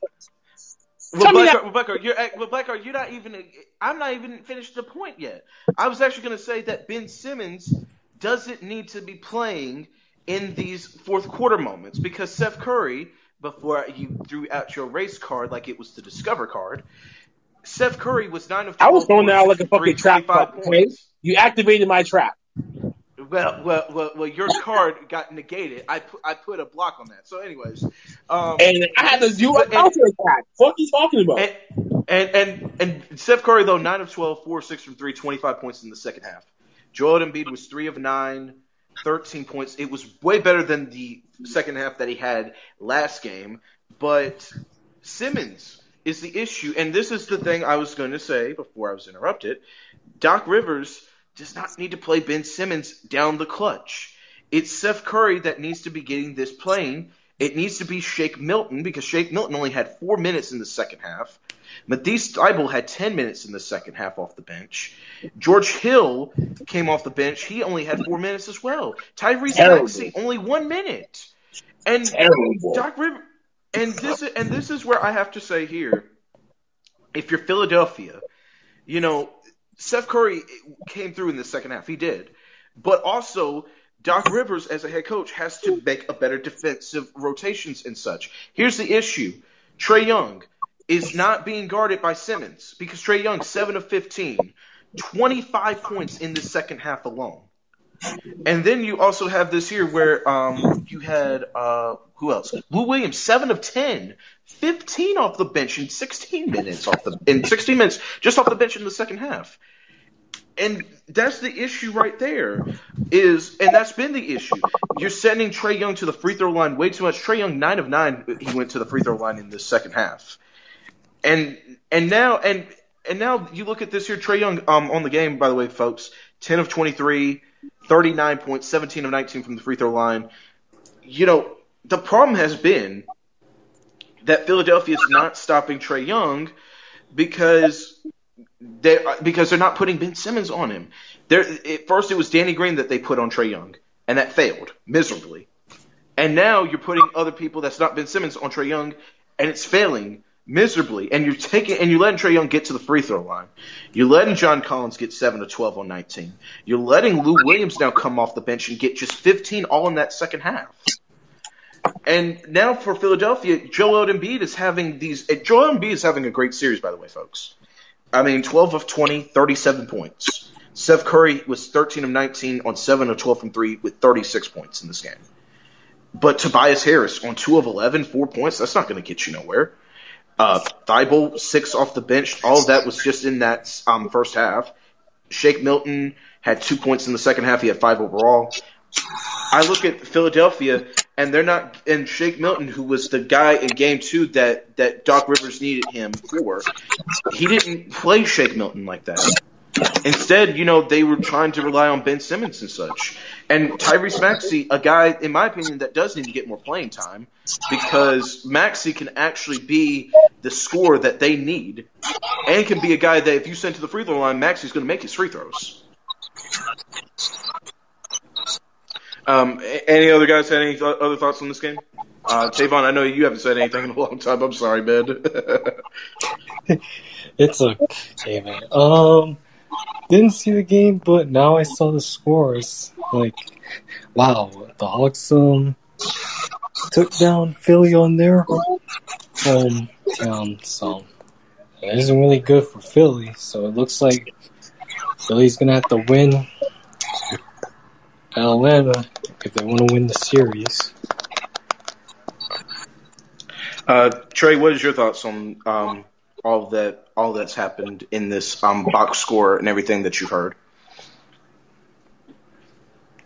Well, Tell me Blackheart, that- well, Blackheart, you're eh, well, Blackheart, you're not even. I'm not even finished the point yet. I was actually going to say that Ben Simmons doesn't need to be playing in these fourth quarter moments because Seth Curry, before you threw out your race card like it was the Discover card, Seth Curry was nine of. I was 12 throwing that out like a fucking trap 25 okay? You activated my trap. Well, well, well, well, your card got negated. I put, I put a block on that. So, anyways, um, And I had to do a But- and- counter attack. What you talking about? And, and and and Steph Curry though nine of 12, 4 6 from three, 25 points in the second half. Joel Embiid was three of nine, 13 points. It was way better than the second half that he had last game, but Simmons is the issue. And this is the thing I was going to say before I was interrupted. Doc Rivers does not need to play Ben Simmons down the clutch. It's Seth Curry that needs to be getting this playing. It needs to be Shake Milton because Shake Milton only had four minutes in the second half. Matisse Thybulle had 10 minutes in the second half off the bench. George Hill came off the bench. He only had four minutes as well. Tyrese. Maxey only one minute. And Terrible. Doc River, and this and this is where I have to say here, if you're Philadelphia, you know Seth Curry came through in the second half. He did, but also Doc Rivers as a head coach has to make a better defensive rotations and such. Here's the issue: Trae Young is not being guarded by Simmons because Trae Young seven of 15, 25 points in the second half alone. And then you also have this here where um, you had uh, who else? Lou Williams, seven of 10, 15 off the bench in 16 minutes off the in 16 minutes just off the bench in the second half. And that's the issue right there. Is and that's been the issue. You're sending Trae Young to the free throw line way too much. Trae Young nine of nine he went to the free throw line in the second half. And and now and and now you look at this here, Trae Young um on the game, by the way, folks, ten of 23, 39 points, 17 of 19 from the free throw line. You know, the problem has been that Philadelphia is not stopping Trae Young because they because they're not putting Ben Simmons on him. There, at first it was Danny Green that they put on Trae Young, and that failed miserably. And now you're putting other people that's not Ben Simmons on Trae Young, and it's failing miserably. And you're taking and you're letting Trae Young get to the free throw line. You're letting John Collins get seven to twelve on 19. You're letting Lou Williams now come off the bench and get just 15 all in that second half. And now for Philadelphia, Joel Embiid is having these. Joel Embiid is having a great series, by the way, folks. I mean, 12 of 20, 37 points. Seth Curry was 13 of 19 on 7 of 12 from 3 with 36 points in this game. But Tobias Harris on 2 of 11, 4 points, that's not going to get you nowhere. Uh, Thybulle, 6 off the bench. All of that was just in that um, first half. Shake Milton had 2 points in the second half. He had 5 overall. I look at Philadelphia, and they're not. And Shake Milton, who was the guy in Game Two that that Doc Rivers needed him for, he didn't play Shake Milton like that. Instead, you know, they were trying to rely on Ben Simmons and such. And Tyrese Maxey, a guy, in my opinion, that does need to get more playing time because Maxey can actually be the scorer that they need and can be a guy that if you send to the free throw line, Maxey's going to make his free throws. Um, any other guys had any th- other thoughts on this game? Uh, Tavon, I know you haven't said anything in a long time. I'm sorry, man. [laughs] It's okay, man. Um, didn't see the game, but now I saw the scores. Like, wow, the Hawks um took down Philly on their hometown, so it isn't really good for Philly. So it looks like Philly's gonna have to win Atlanta if they want to win the series. uh, Trey, what is your thoughts on um, all that all that's happened in this um, box score and everything that you've heard?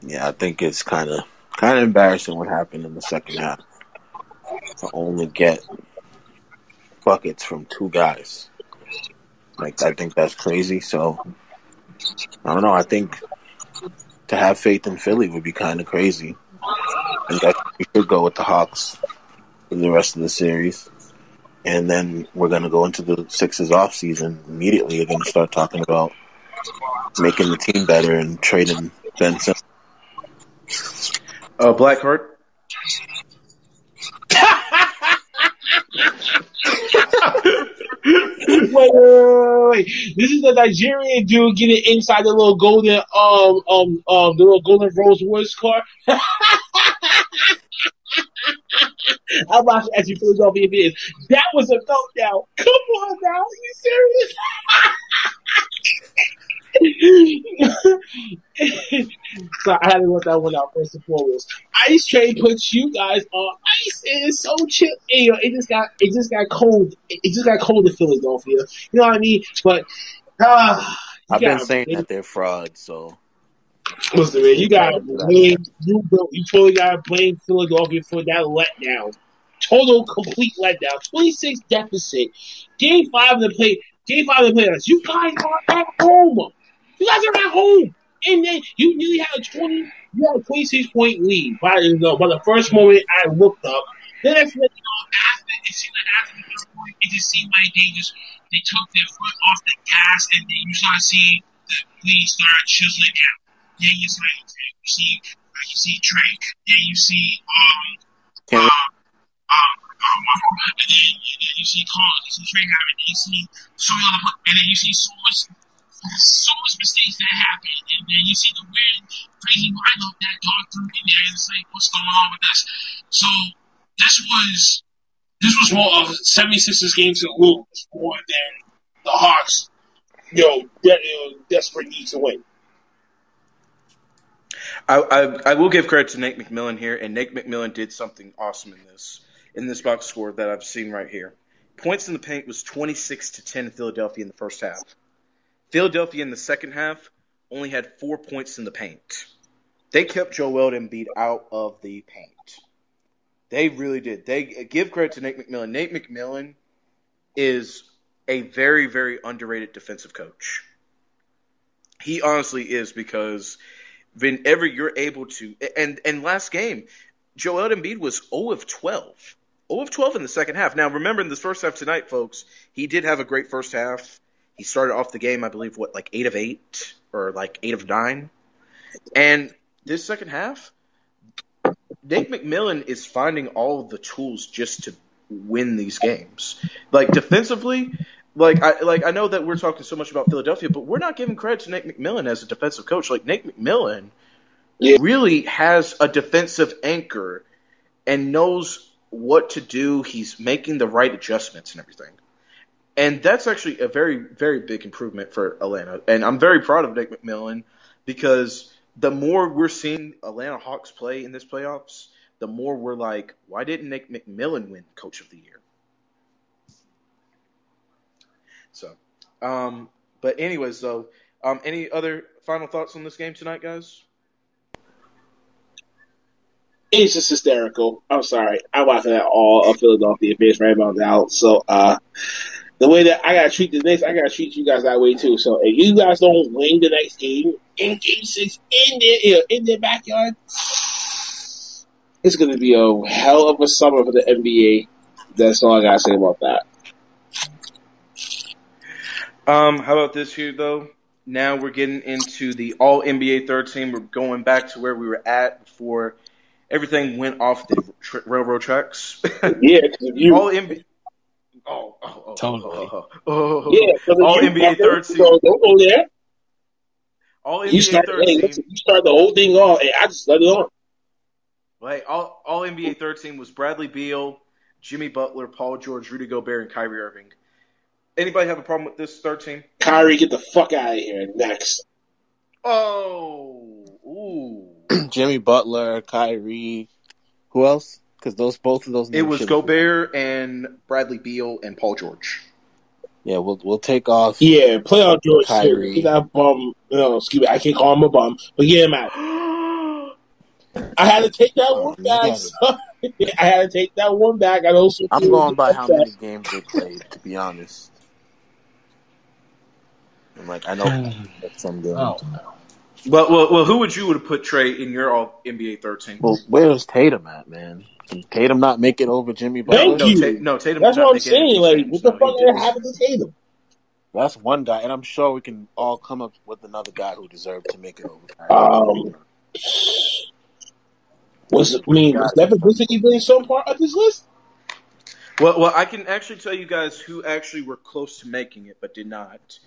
Yeah, I think it's kind of kind of embarrassing what happened in the second half. To only get buckets from two guys, like I think that's crazy. So I don't know. I think to have faith in Philly would be kind of crazy. I think we should go with the Hawks for the rest of the series, and then we're gonna go into the Sixers off season immediately. We're gonna start talking about making the team better and trading Ben Simmons. Uh, Blackheart. [laughs] wait, wait, wait, wait. This is the Nigerian dude getting inside the little golden, um, um, um, the little golden Rolls Royce car. [laughs] About to ask you Philadelphia fans. That was a meltdown. Come on now, are you serious? [laughs] so I had to let that one out first and foremost. Ice Train puts you guys on ice. And It is so chill. You know, it just got it just got cold. It just got cold in Philadelphia. You know what I mean? But uh, I've been saying that they're frauds, so Listen, man, you got blame you. You totally got to blame Philadelphia for that letdown. Total, complete letdown. Twenty six deficit. Game five of the play. Game five of the playoffs. You guys are at home. You guys are at home, and then you nearly had a twenty. You had a twenty six point lead. By the, by the first moment I looked up, then like, you know, after it seemed like after the first point, it just seemed like they just they took their foot off the gas, and then you start seeing the lead start chiseling out. Then you see, you see, you see Drake. Then you see um um um um, and then, and then you see Carl, you see Trey Harris, and you see so many other, and then you see so much, so much mistakes that happen, and then you see the weird, crazy lineup that Dog threw in there, and it's like, what's going on with this? So this was, this was more of 76ers game to lose more than the Hawks, you know, de- desperate need to win. I, I I will give credit to Nate McMillan here, and Nate McMillan did something awesome in this in this box score that I've seen right here. Points in the paint was 26 to 10 in Philadelphia in the first half. Philadelphia in the second half only had four points in the paint. They kept Joel Embiid out of the paint. They really did. They give credit to Nate McMillan. Nate McMillan is a very very underrated defensive coach. He honestly is because whenever you're able to and and last game, Joel Embiid was 0 of 12. 0 of 12 in the second half. Now remember in this first half tonight, folks, he did have a great first half. He started off the game, I believe, what, like eight of eight or like eight of nine. And this second half, Nate McMillan is finding all the tools just to win these games. Like defensively, like I like I know that we're talking so much about Philadelphia, but we're not giving credit to Nate McMillan as a defensive coach. Like Nate McMillan Yeah. really has a defensive anchor and knows what to do. He's making the right adjustments and everything. And that's actually a very, very big improvement for Atlanta. And I'm very proud of Nick McMillan because the more we're seeing Atlanta Hawks play in this playoffs, the more we're like, why didn't Nick McMillan win Coach of the Year? So, um, but anyways, though, um, any other final thoughts on this game tonight, guys? It's just hysterical. I'm sorry. I'm watching that all of Philadelphia fans right about now. So, uh, the way that I gotta treat the Knicks, I gotta treat you guys that way too. So, if you guys don't win the next game in Game Six in their in their backyard, it's gonna be a hell of a summer for the NBA. That's all I gotta say about that. Um, how about this here though? Now we're getting into the All NBA third team. We're going back to where we were at before everything went off the tr- railroad tracks. Yeah, 'cause if you, All NBA. Oh oh, oh, oh, oh, Totally. Oh, oh, oh, oh. yeah, 'cause if All you- NBA third team. So don't go there. All You NBA start, third hey, team. listen, you start the whole thing off, and I just let it on. Like all, all NBA third team was Bradley Beal, Jimmy Butler, Paul George, Rudy Gobert, and Kyrie Irving. Anybody have a problem with this third team? Kyrie, get the fuck out of here. Next. Oh, ooh. [clears throat] Jimmy Butler, Kyrie, who else? Because those both of those. It was should- Gobert and Bradley Beal and Paul George. Yeah, we'll we'll take off. Yeah, playoff George. Kyrie. Get that bum. No, excuse me. I can't call him a bum, but get him out. I had to take that Oh, one back. got it. son. [laughs] I had to take that one back. I know. some I'm going by how upset. many games they played. To be honest, I'm like I know that's [sighs] some games. Oh, Well, well, well, who would you would put Trey in your All NBA thirteen? team? Well, where's Tatum at, man? Can Tatum not make it over Jimmy Thank Butler? no, you. No, Tatum. That's what I'm saying. Like, what the No, fuck he happening to Tatum? That's one guy, and I'm sure we can all come up with another guy who deserved to make it over. Kyrie. Um, was I mean was Devin Booker even some part of this list? Well, well, I can actually tell you guys who actually were close to making it but did not.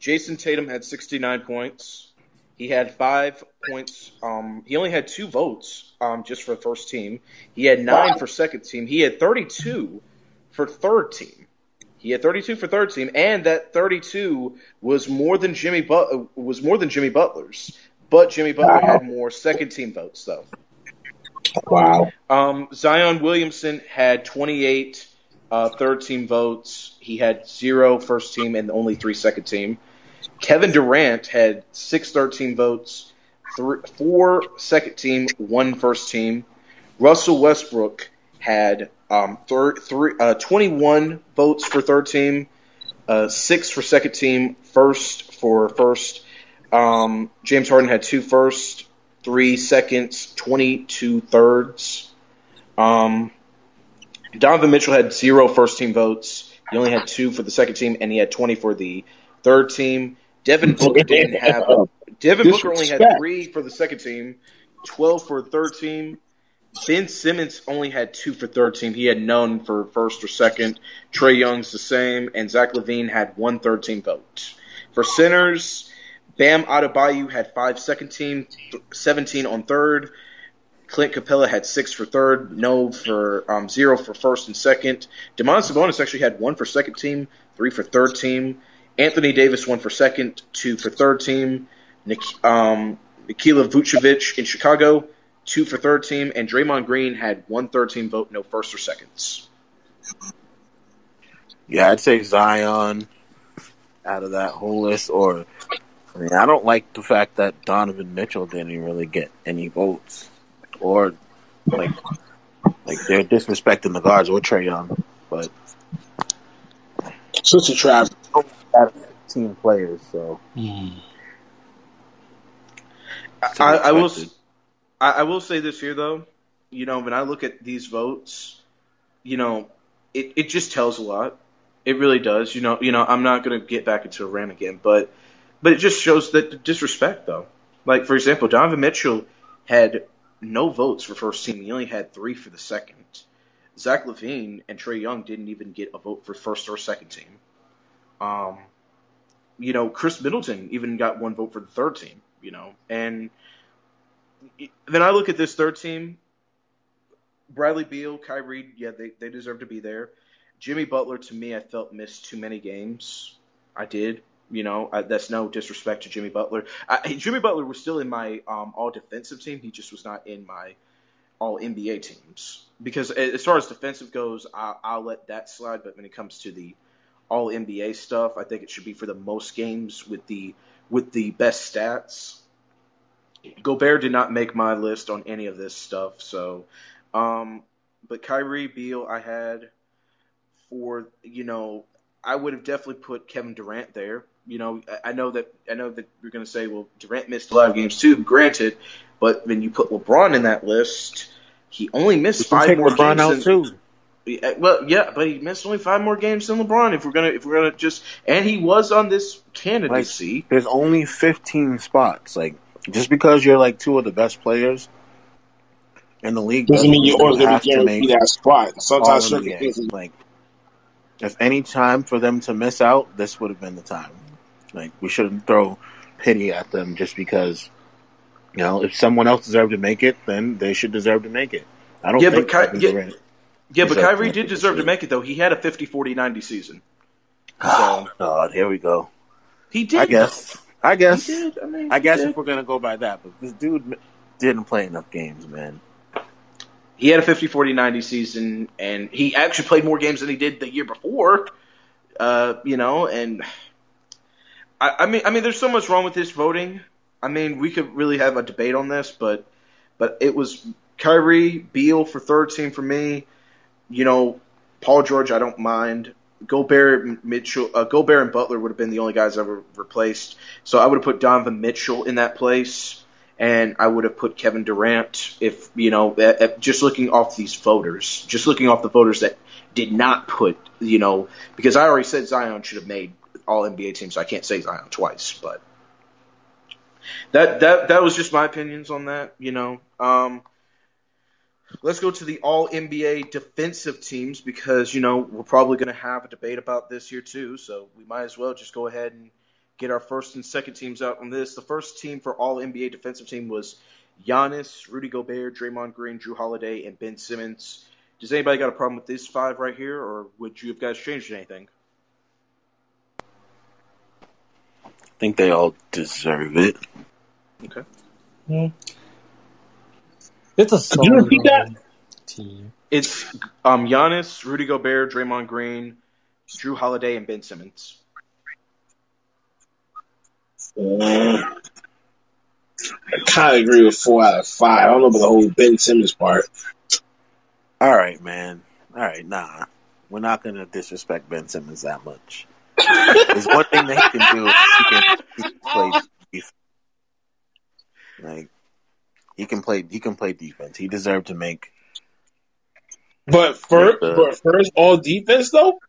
Jayson Tatum had 69 points. He had five points. Um, he only had two votes um, just for first team. He had nine Wow. for second team. He had 32 for third team. He had 32 for third team, and that 32 was more than Jimmy but- uh, was more than Jimmy Butler's. But Jimmy Butler Wow. had more second team votes though. Wow. Um, Zion Williamson had 28 uh, third team votes. He had zero first team and only three second team. Kevin Durant had six third team votes, three, four second team, one first team. Russell Westbrook had um, third, three, uh, 21 votes for third team, uh, six for second team, first for first. Um, James Harden had two first, three seconds, 22 thirds. Um, Donovan Mitchell had zero first team votes. He only had two for the second team, and he had 20 for the third team. Devin Booker didn't have. Devin Booker only had three for the second team, 12 for the third team. Ben Simmons only had two for third team. He had none for first or second. Trae Young's the same, and Zach LaVine had one third team vote. For centers, Bam Adebayo had five second team, th- 17 on third. Clint Capela had six for third, no for um, zero for first and second. Domantas Sabonis actually had one for second team, three for third team. Anthony Davis one for second, two for third team. Nik- um, Nikola Vucevic in Chicago, two for third team, and Draymond Green had one third team vote, no first or seconds. Yeah, I'd say Zion out of that whole list. Or, I mean, I don't like the fact that Donovan Mitchell didn't really get any votes. Or, like, like they're disrespecting the guards or Trae Young. But Such a trap. Out of 15 players, so hmm. to I, be I will. expected. s- I, I will say this here though. You know, when I look at these votes, you know, it, it just tells a lot. It really does. You know, you know, I'm not gonna get back into a rant again, but but it just shows that the disrespect though. Like for example, Donovan Mitchell had no votes for first team. He only had three for the second. Zach LaVine and Trae Young didn't even get a vote for first or second team. Um, you know, Khris Middleton even got one vote for the third team. You know, and then I look at this third team. Bradley Beal, Kyrie, yeah, they, they deserve to be there. Jimmy Butler, to me, I felt missed too many games. I did. You know, I, that's no disrespect to Jimmy Butler. I, Jimmy Butler was still in my um, all defensive team. He just was not in my all NBA teams. Because as far as defensive goes, I, I'll let that slide. But when it comes to the all NBA stuff, I think it should be for the most games with the with the best stats. Gobert did not make my list on any of this stuff, so um but Kyrie Beal I had for you know I would have definitely put Kevin Durant there. You know, I- know that I know that you're going to say, well, Durant missed a lot of games too. Granted, but when you put LeBron in that list, he only missed You five more LeBron games. out than- too. Yeah, uh, Well, yeah, but he missed only five more games than LeBron. If we're gonna, if we're gonna just, and he was on this candidacy. There's only 15 spots. Like, just because you're like two of the best players in the league Doesn't mean you're always you going have to to guarantee make that spot. Sometimes NBA. circumstances. Like, if any time for them to miss out, this would have been the time. Like, we shouldn't throw pity at them just because, you know, if someone else deserved to make it, then they should deserve to make it. I don't Yeah, think but Ky- yeah, Durant. Yeah, but Kyrie did deserve to make it though. He had a 50-40-90 season. [sighs] Oh, God, here we go. He did. I guess. I guess. I mean, I guess did. if we're gonna go by that, but this dude didn't play enough games, man. he had a 50-40-90 season, and he actually played more games than he did the year before. Uh, you know, and I, I mean, I mean, there's so much wrong with this voting. I mean, we could really have a debate on this, but but it was Kyrie, Beal for third team for me. You know, Paul George, I don't mind. Gobert, Mitchell, uh, Gobert and Butler would have been the only guys I replaced. So I would have put Donovan Mitchell in that place, and I would have put Kevin Durant. If you know, at, at just looking off these voters, just looking off the voters that did not put, you know, because I already said Zion should have made All NBA team, so I can't say Zion twice, but that that that was just my opinions on that. You know, um, let's go to the All NBA defensive teams because you know we're probably going to have a debate about this here too. So we might as well just go ahead and get our first and second teams out on this. The first team for All NBA defensive team was Giannis, Rudy Gobert, Draymond Green, Jrue Holiday, and Ben Simmons. Does anybody got a problem with these five right here, or would you have guys changed anything? I think they all deserve it. Okay. Hmm. It's a you solid repeat that? um, team. It's um Giannis, Rudy Gobert, Draymond Green, Jrue Holiday, and Ben Simmons. Mm. I kind of agree with four out of five. I don't know about the whole Ben Simmons part. All right, man. All right, nah. We're not gonna disrespect Ben Simmons that much. There's one thing that he can do. He can play defense. Like he can play. He can play defense. He deserved to make. But first, but first, all defense though.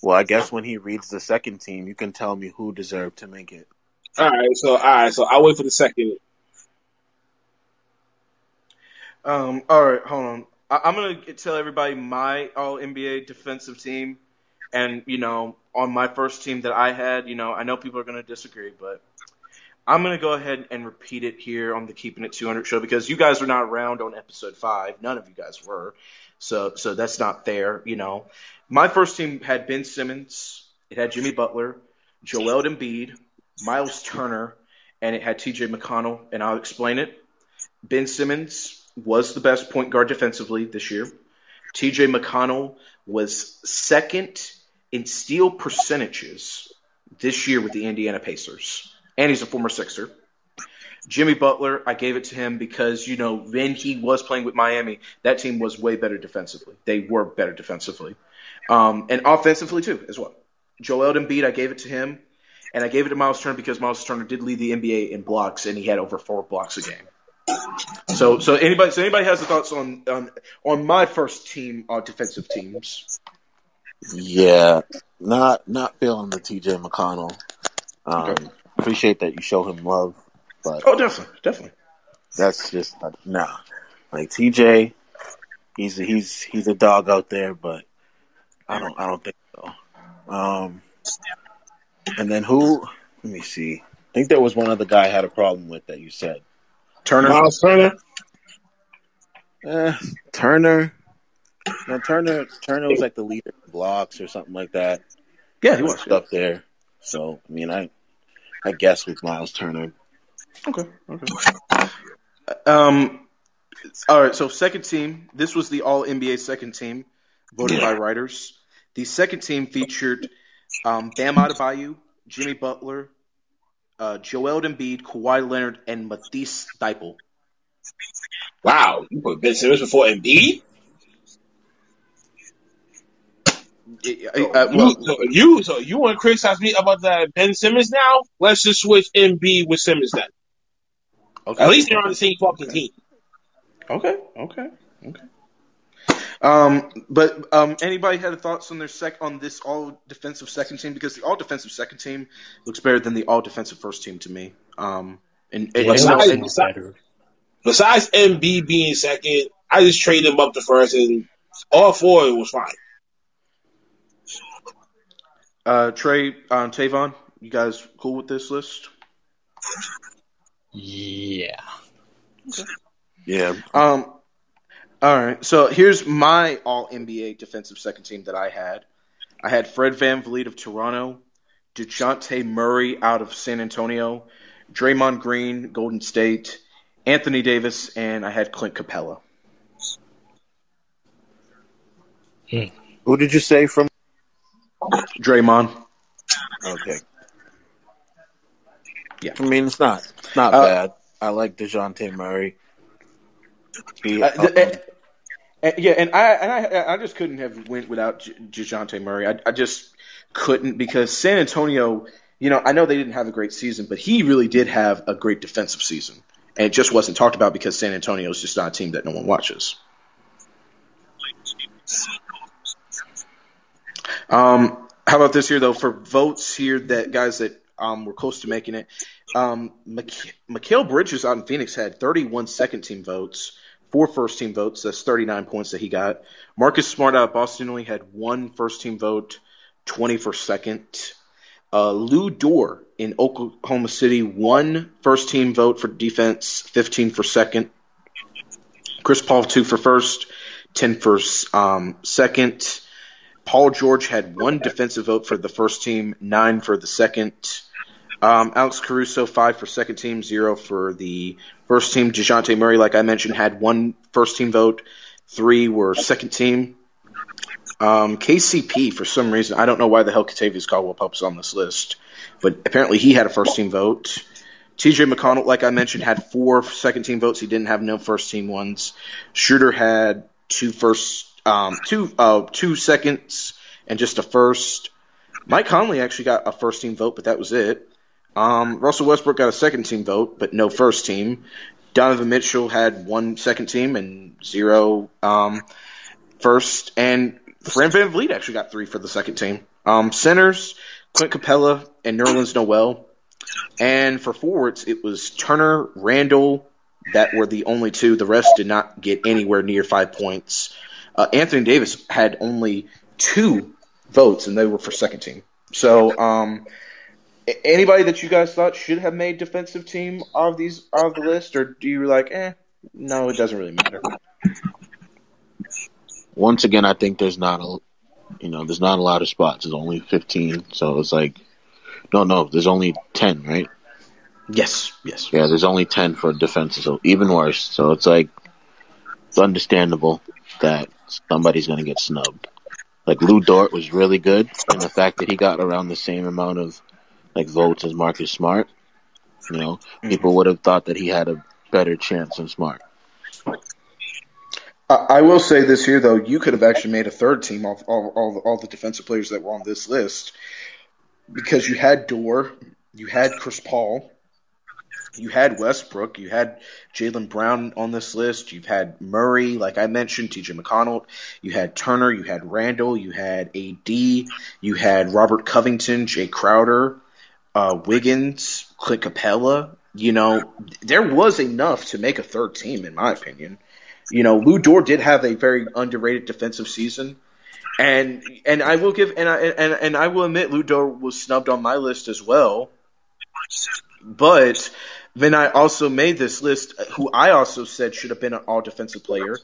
Well, I guess when he reads the second team, you can tell me who deserved to make it. All right, so all right, so I'll wait for the second. Um, all right, hold on. I, I'm gonna tell everybody my All NBA defensive team, and you know, on my first team that I had, you know, I know people are gonna disagree, but I'm gonna go ahead and repeat it here on the Keeping It 200 show because you guys were not around on episode five. None of you guys were, so so that's not fair. You know, my first team had Ben Simmons, it had Jimmy Butler, Joel Embiid, Miles Turner, and it had T.J. McConnell, and I'll explain it. Ben Simmons was the best point guard defensively this year. TJ McConnell was second in steal percentages this year with the Indiana Pacers, and he's a former Sixer. Jimmy Butler, I gave it to him because, you know, when he was playing with Miami, that team was way better defensively. They were better defensively. Um, and offensively, too, as well. Joel Embiid, I gave it to him. And I gave it to Miles Turner because Miles Turner did lead the NBA in blocks, and he had over four blocks a game. So, so anybody, so anybody has the thoughts on on on my first team, uh, defensive teams? Yeah, not not feeling the TJ McConnell. Um, Okay. Appreciate that you show him love, but Oh, definitely, definitely. that's just uh, nah. Like TJ, he's he's he's a dog out there, but I don't I don't think so. Um, and then who? Let me see. I think there was one other guy I had a problem with that you said. Turner. Miles Turner. Eh, Turner. No, Turner. Turner was like the leader in blocks or something like that. Yeah, he was. up there. So I mean, I I guess with Miles Turner. Okay. Okay. Um. All right. So second team. This was the All NBA second team, voted by writers. The second team featured um, Bam Adebayo, Jimmy Butler, uh, Joel Embiid, Kawhi Leonard, and Matisse Thybulle. Wow, you put Ben Simmons before Embiid. Uh, you, well, so you, so you want to criticize me about that Ben Simmons now? Let's just switch Embiid with Simmons then. okay. At least they're on the same fucking team. Okay, okay, okay. Um, but um, anybody had thoughts on their sec on this all defensive second team because the all defensive second team looks better than the all defensive first team to me. Um, and, and, Yeah, and- besides- and- Besides Embiid being second, I just traded him up to first, and all four it was fine. Uh, Trey, um, Tavon, you guys cool with this list? Yeah. Yeah, Um, all right. So here's my All NBA defensive second team that I had. I had Fred VanVleet of Toronto, Dejounte Murray out of San Antonio, Draymond Green, Golden State, Anthony Davis, and I had Clint Capela. who did you say from? Draymond. Okay. Yeah. I mean, it's not it's not Uh, bad. I like Dejounte Murray. He, Uh, um, the- and- and- yeah, and I and I I just couldn't have went without Dejounte Murray. I, I just couldn't because San Antonio. You know, I know they didn't have a great season, but he really did have a great defensive season, and it just wasn't talked about because San Antonio is just not a team that no one watches. Um, how about this here though? For votes here, that guys that um, were close to making it, um, Mikal Bridges out in Phoenix had 31 second team votes, four first team votes. That's 39 points that he got. Marcus Smart out of Boston only had one first team vote, 20 for second. Uh, Lu Dort in Oklahoma City, one first team vote for defense, 15 for second. Chris Paul, two for first, 10 for um, second. Paul George had one defensive vote for the first team, nine for the second. Um, Alex Caruso, five for second team, zero for the first team. DeJounte Murray, like I mentioned, had one first team vote, three were second team. Um, KCP, for some reason, I don't know why the hell Kentavious Caldwell Pope's on this list, but apparently he had a first team vote. TJ McConnell, like I mentioned, had four second team votes. He didn't have no first team ones. Schroeder had two first, um, two uh, two seconds and just a first. Mike Conley actually got a first team vote, but that was it. Um, Russell Westbrook got a second team vote, but no first team. Donovan Mitchell had one second team and zero um, first. And Fran VanVleet actually got three for the second team. Um, centers, Clint Capela and Nerlens Noel. And for forwards, it was Turner, Randle, that were the only two. The rest did not get anywhere near five points. Uh, Anthony Davis had only two votes, and they were for second team. So, um, anybody that you guys thought should have made defensive team of these of the list, or do you like, eh, no, it doesn't really matter. Once again, I think there's not a, you know, there's not a lot of spots. There's only 15, so it's like, no, no, there's only 10, right? Yes, yes. Yeah, there's only 10 for defenses, so even worse. So it's like, it's understandable that somebody's going to get snubbed. Like Lu Dort was really good, and the fact that he got around the same amount of like votes as Marcus Smart, you know, mm-hmm. people would have thought that he had a better chance than Smart. I will say this here though, you could have actually made a third team off all, all, all the defensive players that were on this list because you had Dort, you had Chris Paul, you had Westbrook, you had Jaylen Brown on this list, you've had Murray, like I mentioned, TJ McConnell, you had Turner, you had Randle, you had AD, you had Robert Covington, Jae Crowder, uh, Wiggins, Clint Capela. You know, there was enough to make a third team, in my opinion. You know, Lu Dort did have a very underrated defensive season. And and I will give and I and, and I will admit Dort was snubbed on my list as well. But then I also made this list, who I also said should have been an all defensive player,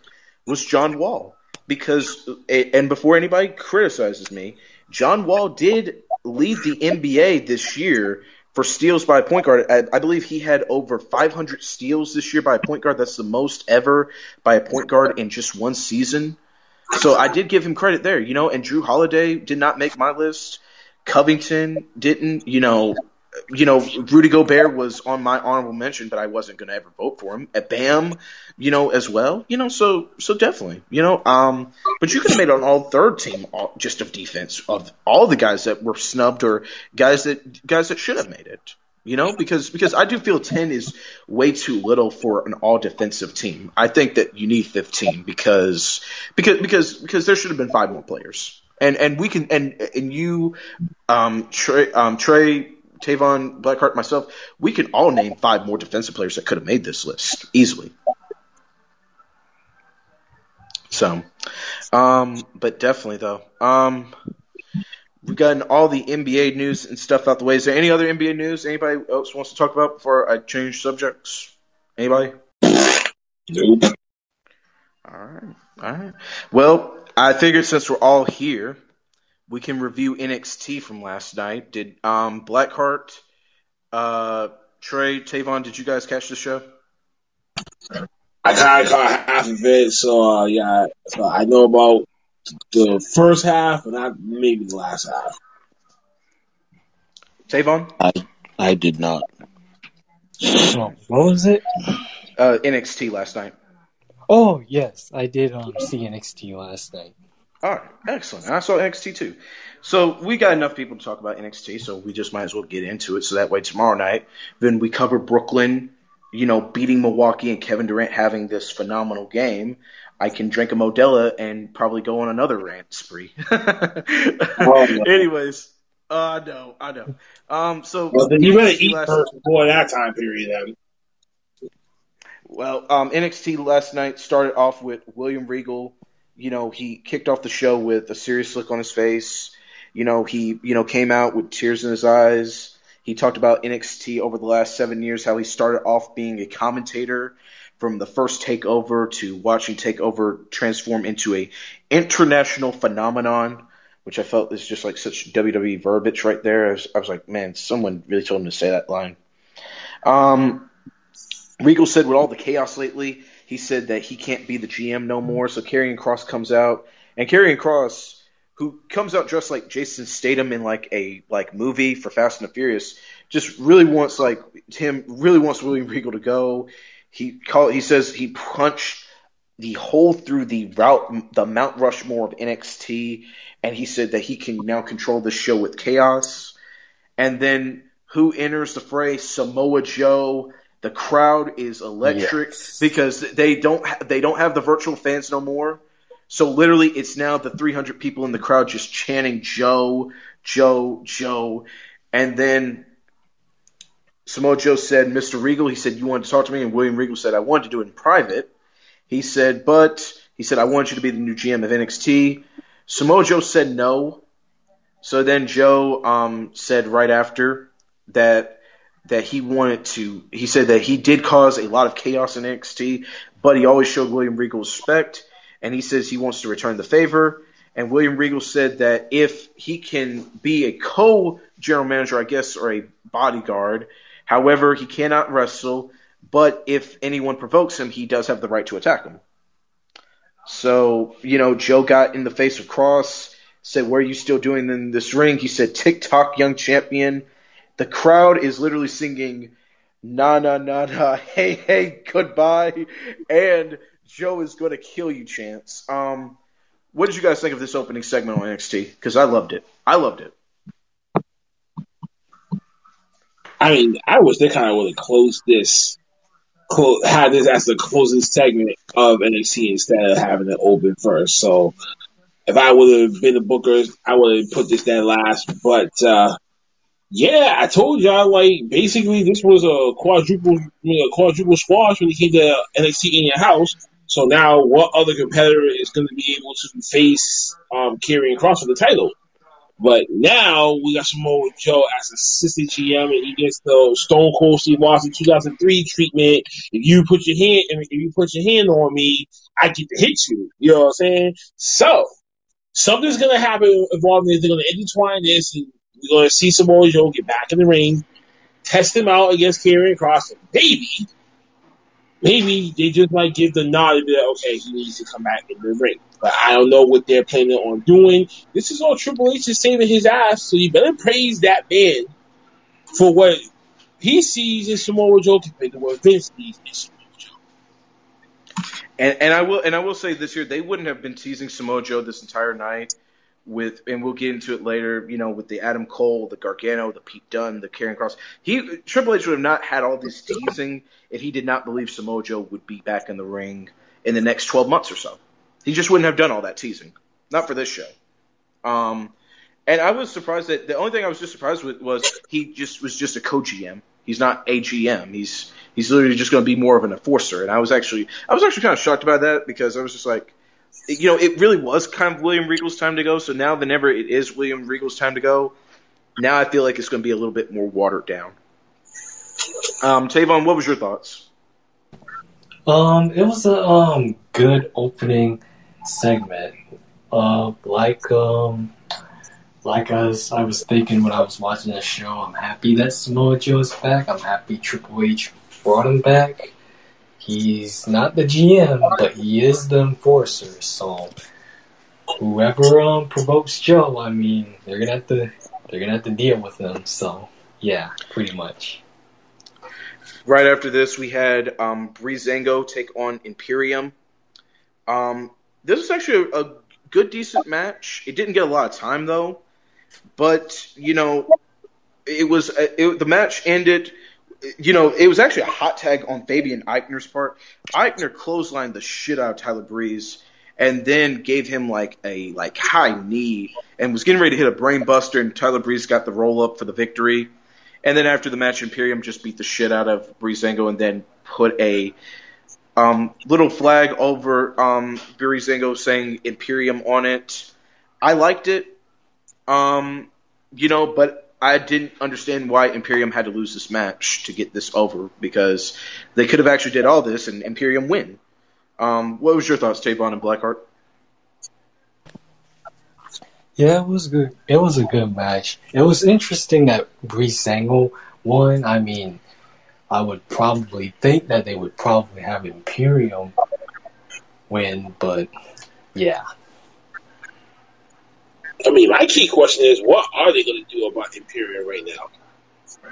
was John Wall. Because, and before anybody criticizes me, John Wall did lead the NBA this year for steals by a point guard. I, I, believe he had over 500 steals this year by a point guard. That's the most ever by a point guard in just one season. So I did give him credit there, you know, and Jrue Holiday did not make my list. Covington didn't, you know, you know, Rudy Gobert was on my honorable mention, but I wasn't going to ever vote for him. At Bam, you know, as well, you know, so so definitely, you know, um, but you could have made an all third team all, just of defense of all the guys that were snubbed or guys that guys that should have made it, you know, because because I do feel ten is way too little for an all defensive team. I think that you need fifteen because because because because there should have been five more players. And and we can and and you, um, Trey, um, Trey Tavon, Blackheart, myself, we can all name five more defensive players that could have made this list easily. So, um, but definitely though, um, we've gotten all the NBA news and stuff out the way. Is there any other NBA news anybody else wants to talk about before I change subjects? Anybody? Nope. All right, all right. Well, I figured since we're all here, we can review NXT from last night. Did um, Blackheart, uh, Trey, Tavon, did you guys catch the show? I kind of caught half of it, so uh, yeah, so I know about the first half, and not maybe the last half. Tavon, I I did not. What was it? Uh, NXT last night. Oh yes, I did um, see NXT last night. All right, excellent. I saw NXT too. So we got enough people to talk about NXT, so we just might as well get into it. So that way tomorrow night, then we cover Brooklyn, you know, beating Milwaukee and Kevin Durant having this phenomenal game. I can drink a Modelo and probably go on another rant spree. [laughs] oh, Anyways, uh, I know, I know. Um, so well, then you better eat first before that time period. Then. Well, um, NXT last night started off with William Regal you know, he kicked off the show with a serious look on his face. You know, he, you know, came out with tears in his eyes. He talked about NXT over the last seven years, how he started off being a commentator from the first takeover to watching takeover transform into a international phenomenon, which I felt is just like such WWE verbiage right there. I was, I was like, man, someone really told him to say that line. Um, Regal said with all the chaos lately, he said that he can't be the GM no more. So Karrion Kross comes out, and Karrion Kross, who comes out dressed like Jason Statham in like a like movie for Fast and the Furious, just really wants like him really wants William Regal to go. He call he says he punched the hole through the route the Mount Rushmore of NXT, and he said that he can now control the show with chaos. And then who enters the fray? Samoa Joe. The crowd is electric Yes. because they don't ha- they don't have the virtual fans no more. So literally, it's now the 300 people in the crowd just chanting Joe, Joe, Joe, and then Samoa Joe said, "Mr. Regal," he said, "You wanted to talk to me," and William Regal said, "I wanted to do it in private." He said, "But," he said, "I want you to be the new GM of NXT." Samoa Joe said no. So then Joe um, said right after that that he wanted to. He said that he did cause a lot of chaos in NXT, but he always showed William Regal respect, and he says he wants to return the favor. And William Regal said that if he can be a co-general manager, I guess, or a bodyguard, however, he cannot wrestle. But if anyone provokes him, he does have the right to attack him. So, you know, Joe got in the face of Kross, said, What are you still doing in this ring? He said, TikTok, young champion. The crowd is literally singing, Na, na, na, na, hey, hey, goodbye. And Joe is going to kill you, Chance. Um, what did you guys think of this opening segment on NXT? Because I loved it. I loved it. I mean, I wish they kind of would have closed this, clo- had this as the closing segment of NXT instead of having it open first. So if I would have been the bookers, I would have put this there last. But uh, yeah, I told y'all like basically this was a quadruple, quadruple squash when it came to NXT in your house. So now, what other competitor is going to be able to face um, Karrion Kross for the title? But now we got Samoa Joe as assistant GM, and he gets the Stone Cold Steve Austin 2003 treatment. If you put your hand, if you put your hand on me, I get to hit you. You know what I'm saying? So something's gonna happen involving this. They're gonna intertwine this, and we're gonna see Samoa Joe get back in the ring, test him out against Karrion Kross, and maybe, maybe they just might give the nod and be like, okay, he needs to come back in the ring. But I don't know what they're planning on doing. This is all Triple H is saving his ass, so you better praise that man for what he sees in Samoa Joe compared to what Vince sees in Samoa Joe. And and I will and I will say this year they wouldn't have been teasing Samoa Joe this entire night with and we'll get into it later, you know, with the Adam Cole, the Gargano, the Pete Dunne, the Karrion Kross. He Triple H would have not had all this teasing if he did not believe Samoa Joe would be back in the ring in the next twelve months or so. He just wouldn't have done all that teasing. Not for this show. Um and I was surprised that the only thing I was just surprised with was he just was just a co GM. He's not a GM. He's he's literally just going to be more of an enforcer. And I was actually I was actually kind of shocked by that because I was just like, you know, it really was kind of William Regal's time to go. So now, whenever it is William Regal's time to go, now I feel like it's going to be a little bit more watered down. Um, Tavon, what was your thoughts? Um, it was a um good opening segment. Uh, like um, like I was, I was thinking when I was watching the show, I'm happy that Samoa Joe's back. I'm happy Triple H brought him back. He's not the GM, but he is the enforcer. So whoever um provokes Joe, I mean, they're gonna have to they're gonna have to deal with him. So yeah, pretty much. Right after this, we had um, Breezango take on Imperium. Um, this was actually a, good, decent match. It didn't get a lot of time though, but you know, it was it, the match ended. You know, it was actually a hot tag on Fabian Aichner's part. Eichner clotheslined the shit out of Tyler Breeze, and then gave him like a like high knee, and was getting ready to hit a brain buster, and Tyler Breeze got the roll up for the victory. And then after the match, Imperium just beat the shit out of Breezango and then put a um, little flag over um, Breezango saying Imperium on it. I liked it, um, you know, but I didn't understand why Imperium had to lose this match to get this over because they could have actually did all this and Imperium win. Um, what was your thoughts, Tavon and Blackheart? Yeah, it was good. It was a good match. It was interesting that Breezango won. I mean, I would probably think that they would probably have Imperium win, but yeah. I mean, my key question is, what are they going to do about Imperium right now?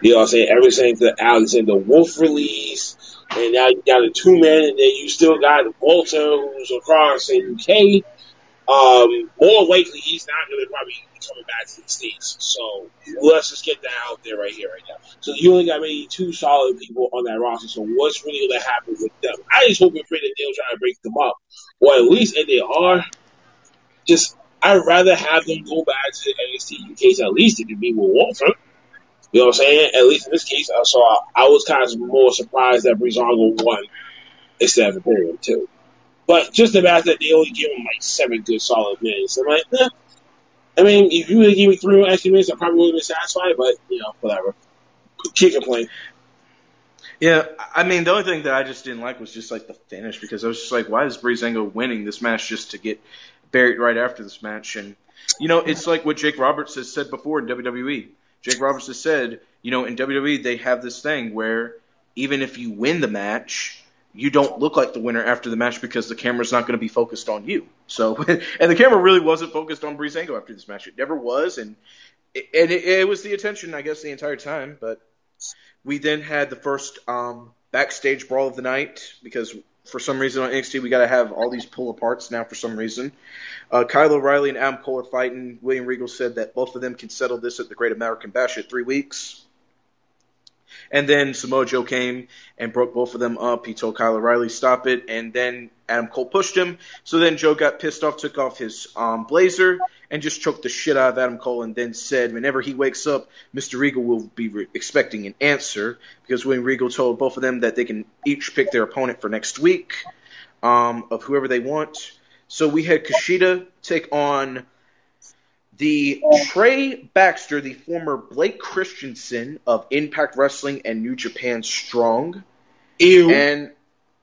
You know what I'm saying? Ever since the Alexander Wolfe release, and now you got a two man, and then you still got Walter, who's across in UK. Um, more likely, he's not going to probably be coming back to the States. So let's just get that out there right here, right now. So you only got maybe two solid people on that roster. So what's really going to happen with them? I just hope and pray that they'll try to break them up. Or at least if they are, just, I'd rather have them go back to NXT UK. At least it could be with Walter. You know what I'm saying? At least in this case, I saw, I was kind of more surprised that Breezango won instead of Imperium too. But just the fact that they only give him like seven good solid minutes, I'm like, eh. I mean, if you would give me three more extra minutes, I probably would have been satisfied. But you know, whatever. Can't complain. Yeah, I mean, the only thing that I just didn't like was just like the finish because I was just like, why is Breezango winning this match just to get buried right after this match? And you know, it's like what Jake Roberts has said before in WWE. Jake Roberts has said, you know, in WWE they have this thing where even if you win the match, you don't look like the winner after the match because the camera's not going to be focused on you. So, [laughs] and the camera really wasn't focused on Breezango after this match. It never was, and and it, it was the attention, I guess, the entire time. But we then had the first um, backstage brawl of the night because for some reason on NXT we got to have all these pull aparts now for some reason. Uh, Kyle O'Reilly and Adam Cole are fighting. William Regal said that both of them can settle this at the Great American Bash at three weeks. And then Samoa Joe came and broke both of them up. He told Kyle O'Reilly stop it, and then Adam Cole pushed him. So then Joe got pissed off, took off his um, blazer, and just choked the shit out of Adam Cole, and then said, whenever he wakes up, Mr. Regal will be re- expecting an answer because when Regal told both of them that they can each pick their opponent for next week um, of whoever they want. So we had Kushida take on the Trey Baxter, the former Blake Christensen of Impact Wrestling and New Japan Strong. Ew. And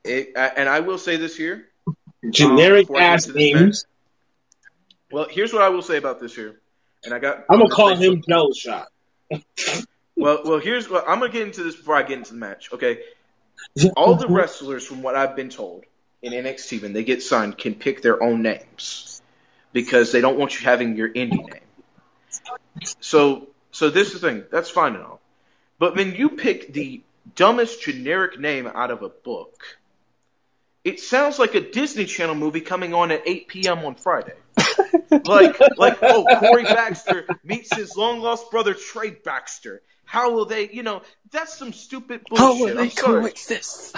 it, uh, and I will say this here. Generic get ass match. names. Well, here's what I will say about this here. And I got I'm gonna call him Jello Shot. [laughs] Well, well, here's what I'm gonna get into this before I get into the match. Okay, [laughs] all the wrestlers, from what I've been told in NXT, when they get signed, can pick their own names because they don't want you having your indie name. So, so this is the thing. That's fine and all, but when you pick the dumbest generic name out of a book, it sounds like a Disney Channel movie coming on at 8 p.m. on Friday. [laughs] like, like, oh, Corey Baxter meets his long lost brother Trey Baxter. How will they, you know, that's some stupid bullshit. How will they coexist?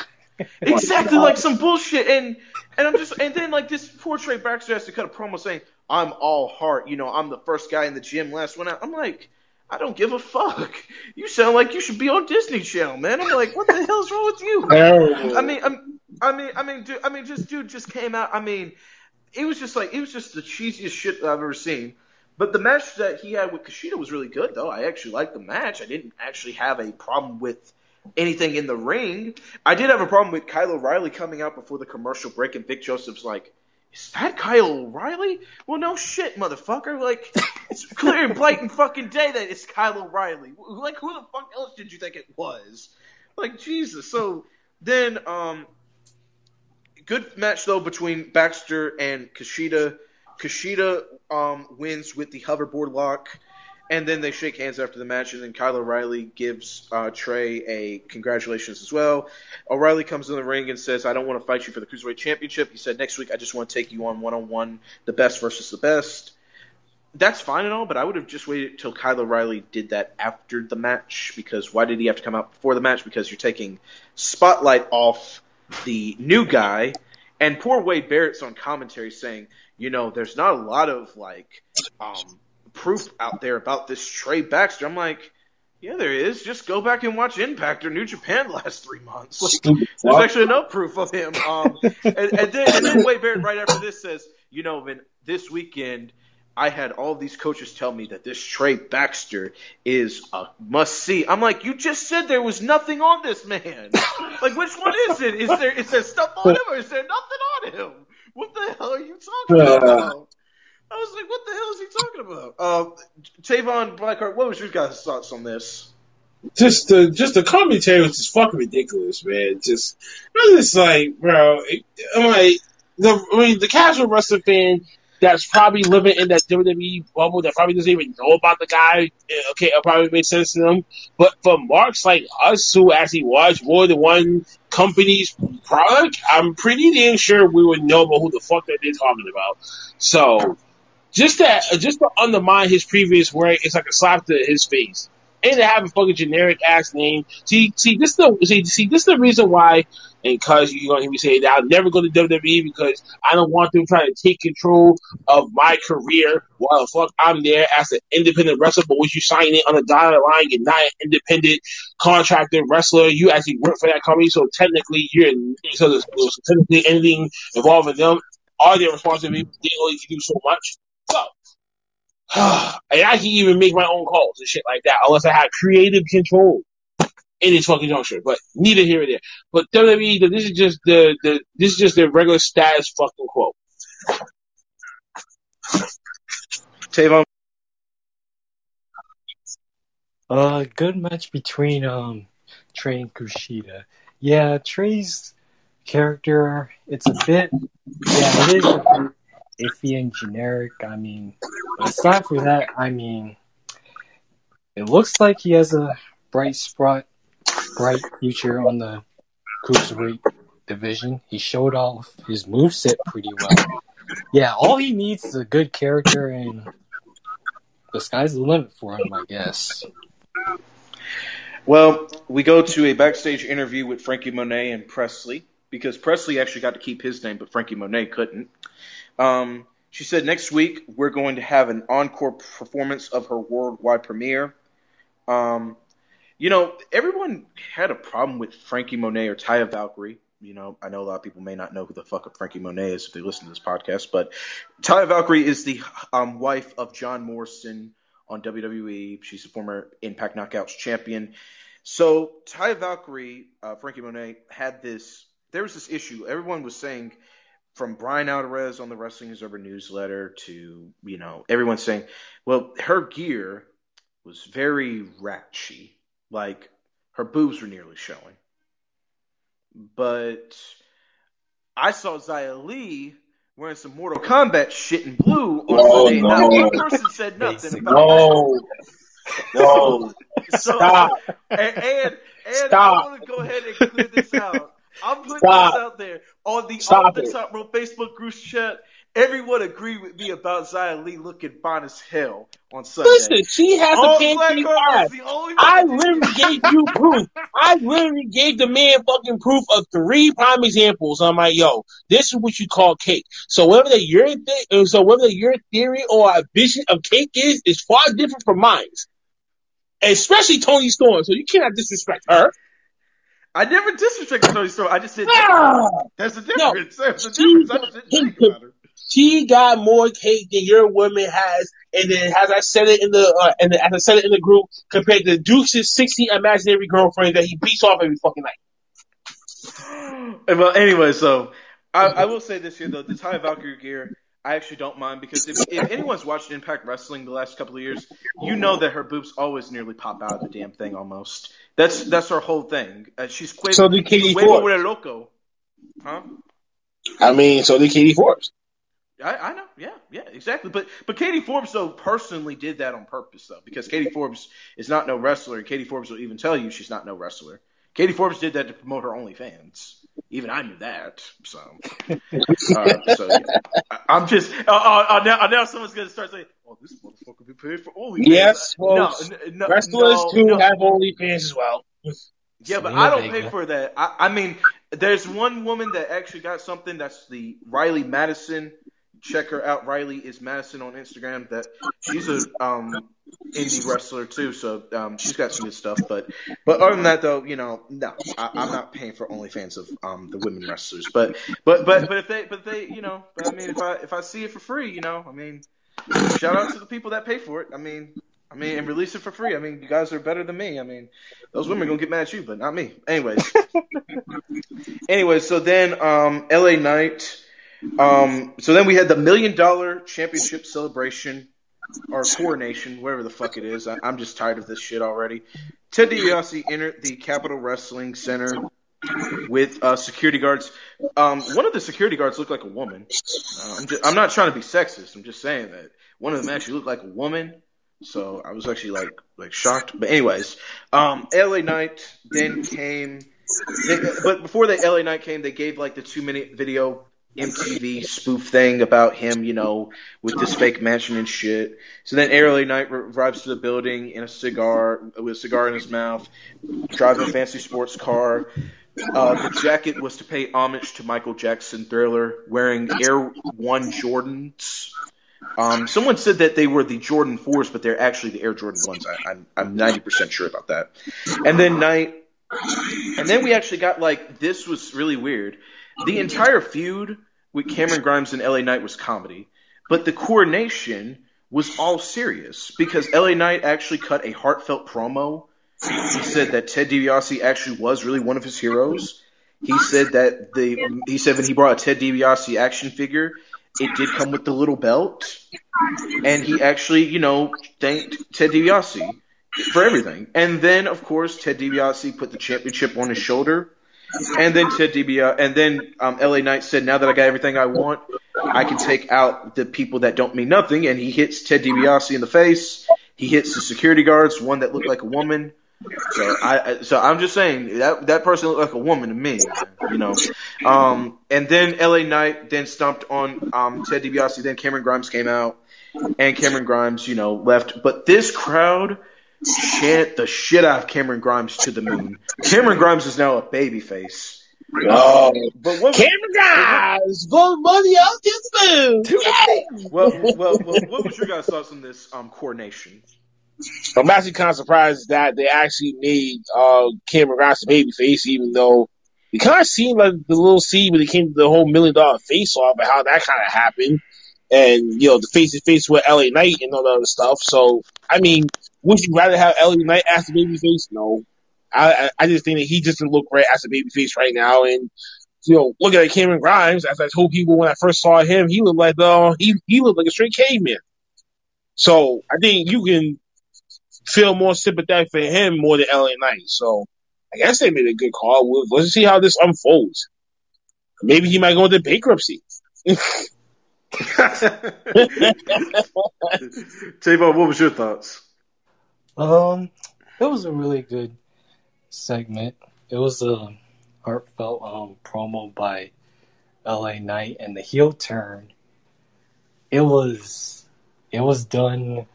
Exactly like some bullshit, and and I'm just and then like this poor Trey Baxter has to cut a promo saying I'm all heart, you know, I'm the first guy in the gym, last one out. I'm like, I don't give a fuck. You sound like you should be on Disney Channel, man. I'm like, what the hell's wrong with you? Terrible. I mean, I'm, I mean, I mean, dude, I mean, just dude just came out. I mean, it was just like it was just the cheesiest shit that I've ever seen. But the match that he had with Kushida was really good, though. I actually liked the match. I didn't actually have a problem with anything in the ring. I did have a problem with Kyle O'Reilly coming out before the commercial break, and Vic Joseph's like, "Is that Kyle O'Reilly?" Well, no shit, motherfucker. Like, [laughs] it's clear and blatant fucking day that it's Kyle O'Reilly. Like, who the fuck else did you think it was? Like, Jesus. So then, um, good match though between Baxter and Kushida. Kushida um, wins with the hoverboard lock, and then they shake hands after the match, and then Kyle O'Reilly gives uh, Trey a congratulations as well. O'Reilly comes in the ring and says, "I don't want to fight you for the cruiserweight championship." He said, "Next week, I just want to take you on one on one, the best versus the best." That's fine and all, but I would have just waited till Kyle O'Reilly did that after the match because why did he have to come out before the match? Because you're taking spotlight off the new guy, and poor Wade Barrett's on commentary saying, you know, there's not a lot of like um, proof out there about this Trey Baxter. I'm like, yeah, there is. Just go back and watch Impact or New Japan the [laughs] last three months. Like, there's actually no proof of him. Um, and, and then and then Wade Barrett right after this says, you know, Vin, this weekend I had all these coaches tell me that this Trey Baxter is a must see. I'm like, you just said there was nothing on this man. [laughs] like, which one is it? Is there is there stuff on him or is there nothing on him? What the hell are you talking about? I was like, what the hell is he talking about? Uh, Tavon Blackheart, what was your guys' thoughts on this? just the just the commentary was just fucking ridiculous, man. Just I was just like, bro, I'm like the I mean the casual wrestling fan that's probably living in that WWE bubble that probably doesn't even know about the guy. eh, Okay, it probably makes sense to them. But for marks like us who actually watch more than one company's product, I'm pretty damn sure we would know about who the fuck that they're talking about. So just that, just to undermine his previous work, it's like a slap to his face. And to have a fucking generic ass name. See, see, this the see, see, this is the reason why. And cause you're gonna hear me say that I'll never go to WWE because I don't want them trying to take control of my career while the fuck I'm there as an independent wrestler. But once you sign in on a dotted line, you're not an independent contracted wrestler. You actually work for that company, so technically you're so, so technically anything involving them are their responsibility. They only can do so much. So [sighs] and I can even make my own calls and shit like that, unless I have creative control in this fucking juncture. But neither here or there. But WWE, this is just the, the this is just the regular status fucking quo. Tavon, Uh, good match between um Trey and Kushida. Yeah, Trey's character, it's a bit, yeah, it is a bit iffy and generic. I mean, aside from that, I mean, it looks like he has a bright spot, bright future on the cruiserweight division. He showed off his moveset pretty well. Yeah, all he needs is a good character, and the sky's the limit for him, I guess. Well, we go to a backstage interview with Franky Monet and Presley because Presley actually got to keep his name, but Franky Monet couldn't. Um, she said next week we're going to have an encore performance of her worldwide premiere. Um, you know, everyone had a problem with Franky Monet or Taya Valkyrie. You know, I know a lot of people may not know who the fuck Franky Monet is if they listen to this podcast, but Taya Valkyrie is the um, wife of John Morrison on WWE. She's a former Impact Knockouts champion. So Taya Valkyrie, uh, Franky Monet had this. There was this issue. Everyone was saying, from Bryan Alvarez on the Wrestling Observer newsletter to you know everyone saying, well, her gear was very ratchy, like her boobs were nearly showing. But I saw Xia Li wearing some Mortal Kombat shit in blue on Oh, Sunday. no. Not one person said nothing Basically. about that. No, no, So, Stop. And, and, and I Stop. want to go ahead and clear this out. I'm putting Stop. this out there on the Stop off the top row Facebook group chat. Everyone agreed with me about Xia Li looking fine as hell on Sunday. Listen, she has a All pancake ass. is the only one I literally gave you proof. [laughs] I literally gave the man fucking proof of three prime examples. I'm like, yo, this is what you call cake. So whether that your thi- uh, so whether your theory or a vision of cake is is far different from mine. Especially Toni Storm. So you cannot disrespect her. I never disrespected Toni Storm. I just said Ah! there's a difference. There's a she difference. I just didn't he think about her. She got more cake than your woman has, and then as I said it in the uh, and as I said it in the group, compared to Duke's sixty imaginary girlfriends that he beats off every fucking night. well, anyway, so I, I will say this here though, the Ty Valkyrie gear, I actually don't mind because if, if anyone's watched Impact Wrestling the last couple of years, you know that her boobs always nearly pop out of the damn thing almost. That's that's her whole thing. Uh, she's Quavo, So did Katie she's Quavo Ford. with a loco, huh? I mean, so did Katie Forbes. I, I know, yeah, yeah, exactly. But but Katie Forbes though personally did that on purpose though, because Katie Forbes is not no wrestler. Katie Forbes will even tell you she's not no wrestler. Katie Forbes did that to promote her OnlyFans. Even I knew that. So, uh, so yeah. I, I'm just. Uh, uh, uh, now, uh, now someone's gonna start saying, "Oh, this motherfucker be paid for OnlyFans." Yes, no, folks. n- no, Wrestlers no, too no. have OnlyFans as well. Yeah, but I don't pay for that. I, I mean, there's one woman that actually got something. That's the Riley Madison. Check her out. Riley is Madison on Instagram. That she's a um, indie wrestler too, so um, she's got some good stuff. But but other than that, though, you know, no, I, I'm not paying for OnlyFans of um, the women wrestlers. But but but but if they but they you know, but I mean, if I if I see it for free, you know, I mean, shout out to the people that pay for it. I mean. I mean, and release it for free. I mean, you guys are better than me. I mean, those women are gonna get mad at you, but not me. Anyways, [laughs] anyways, so then um, L.A. Knight. Um, so then we had the million dollar championship celebration or coronation, whatever the fuck it is. I, I'm just tired of this shit already. Ted DiBiase entered the Capitol Wrestling Center with uh, security guards. Um, one of the security guards looked like a woman. Uh, I'm, just, I'm not trying to be sexist. I'm just saying that one of them actually looked like a woman. So I was actually like like shocked. But anyways, um, LA Knight then came. They, but before the LA Knight came, they gave like the two minute video MTV spoof thing about him, you know, with this fake mansion and shit. So then LA Knight arrives to the building in a cigar, with a cigar in his mouth, driving a fancy sports car. Uh, the jacket was to pay homage to Michael Jackson Thriller, wearing Air One Jordans. Um, someone said that they were the Jordan 4s, but they're actually the Air Jordan 1s. I, I'm, I'm 90% sure about that. And then Knight, and then we actually got like, this was really weird. The entire feud with Cameron Grimes and LA Knight was comedy, but the coronation was all serious because LA Knight actually cut a heartfelt promo. He said that Ted DiBiase actually was really one of his heroes. He said that the he said when he brought a Ted DiBiase action figure, it did come with the little belt, and he actually you know thanked Ted DiBiase for everything. And then of course Ted DiBiase put the championship on his shoulder and then Ted DiBiase, and then um, LA Knight said, "Now that I got everything I want, I can take out the people that don't mean nothing." And he hits Ted DiBiase in the face. He hits the security guards, one that looked like a woman. So I, so I'm just saying that that person looked like a woman to me, you know. Um, and then LA Knight then stomped on um, Ted DiBiase. Then Cameron Grimes came out, and Cameron Grimes, you know, left. But this crowd chant the shit out of Cameron Grimes to the moon. Cameron Grimes is now a baby face. Oh, But what, Cameron guys, go money out this moon. well, well, well, what was your guys' thoughts on this um, coronation? I'm actually kind of surprised that they actually made uh, Cameron Grimes a baby face, even though it kind of seemed like the little scene when it came to the whole million dollar face off and how that kind of happened. And, you know, the face to face with LA Knight and all that other stuff. So, I mean, would you rather have LA Knight as a baby face? No. I, I, just think that he just doesn't look right as a baby face right now. And, you know, looking at Cameron Grimes, as I told people when I first saw him, he looked like, uh, he, he looked like a straight caveman. So, I think you can feel more sympathetic for him more than LA Knight. So, I guess they made a good call. We'll, let's see how this unfolds. Maybe he might go into bankruptcy. [laughs] [laughs] Tavon, what was your thoughts? Um, it was a really good segment. It was a heartfelt um promo by LA Knight and the heel turn. It was it was done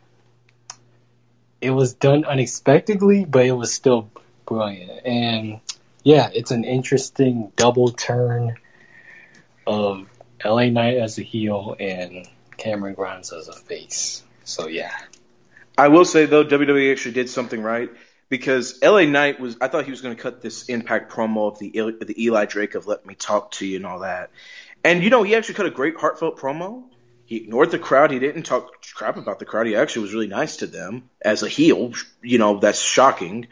it was done unexpectedly, but it was still brilliant. And yeah, it's an interesting double turn of LA Knight as a heel and Cameron Grimes as a face. So yeah. I will say though, WWE actually did something right because LA Knight was. I thought he was going to cut this Impact promo of the the Eli Drake of "Let Me Talk to You" and all that, and you know he actually cut a great heartfelt promo. He ignored the crowd. He didn't talk crap about the crowd. He actually was really nice to them as a heel. You know that's shocking.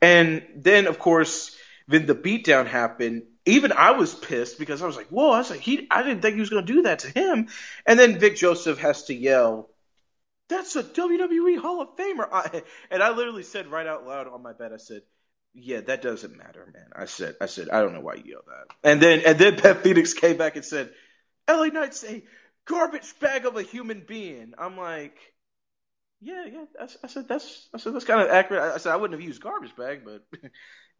And then of course, when the beatdown happened. Even I was pissed because I was like, "Whoa!" I was like, "He, I didn't think he was going to do that to him." And then Vic Joseph has to yell, that's a WWE Hall of Famer. I, and I literally said right out loud on my bed, I said, yeah, that doesn't matter, man. I said, I said, I don't know why you yelled that. And then, and then Beth Phoenix came back and said, LA Knight's a garbage bag of a human being. I'm like, yeah, yeah. I, I said that's, I said that's kind of accurate. I, I said I wouldn't have used garbage bag, but [laughs]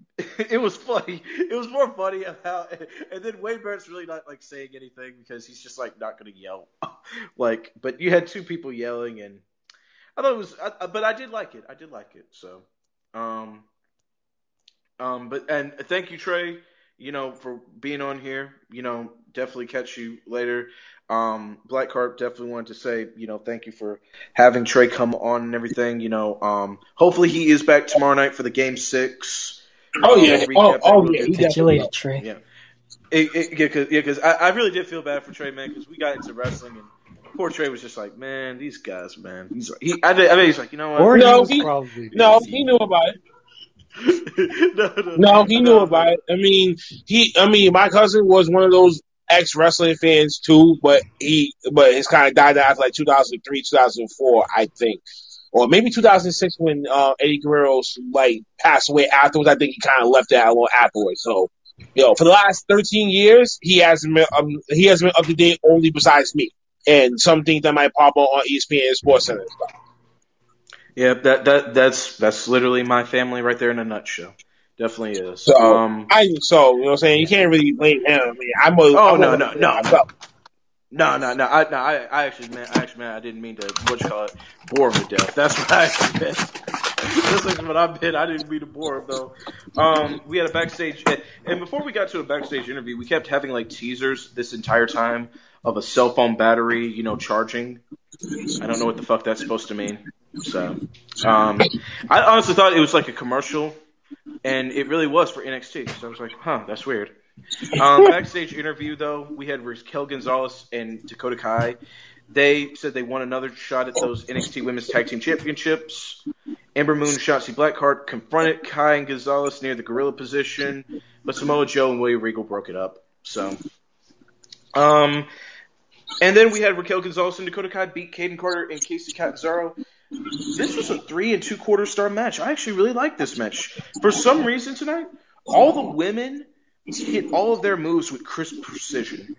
[laughs] it was funny. It was more funny about, and then Wade Barrett's really not like saying anything because he's just like not going to yell. [laughs] like, but you had two people yelling, and I thought it was, I, but I did like it. I did like it. So, um, um, but and thank you, Trey. You know, for being on here. You know, definitely catch you later. Um, Black Carp definitely wanted to say, you know, thank you for having Trey come on and everything. You know, um, hopefully he is back tomorrow night for the game six. Oh yeah, oh, oh yeah. Catch you Trey. Yeah. It, it, yeah, cause, yeah, cause I, I really did feel bad for Trey, man, because we got into wrestling and poor Trey was just like, man, these guys, man. He's he, I, I mean, he's like, you know what? Or No, he he- No, he knew about it. [laughs] no, no, No, he knew about it. I mean, he. I mean, my cousin was one of those ex wrestling fans too, but he, but his kind of died out like 2003, 2004, I think, or maybe 2006 when uh, Eddie Guerrero like passed away afterwards. I think he kind of left that alone afterwards. So Yo, for the last 13 years, he hasn't been, um, he hasn't been up to date only besides me. And some things that might pop up on ESPN and Sports Center. Yeah, that that that's that's literally my family right there in a nutshell. Definitely is. So, um, I, so, you know what I'm saying? You can't really blame him. I mean, I'm a, Oh, I'm no, a- no, no. No, no, no. I, no, I, I actually meant, I actually meant, I didn't mean to, what you call it, bore him to death. That's what I [laughs] meant. That's what I meant. I didn't mean to bore him though. Um, we had a backstage, and before we got to a backstage interview, we kept having like teasers this entire time of a cell phone battery, you know, charging. I don't know what the fuck that's supposed to mean. So, um, I honestly thought it was like a commercial, and it really was for NXT. So I was like, huh, that's weird. Um, backstage interview though, we had Raquel Gonzalez and Dakota Kai. They said they won another shot at those NXT Women's Tag Team Championships. Ember Moon and Shotzi Blackheart confronted Kai and Gonzalez near the gorilla position, but Samoa Joe and William Regal broke it up. So, um, and then we had Raquel Gonzalez and Dakota Kai beat Kayden Carter and Kacy Catanzaro. This was a three and two quarter star match. I actually really liked this match. For some reason tonight, all the women hit all of their moves with crisp precision.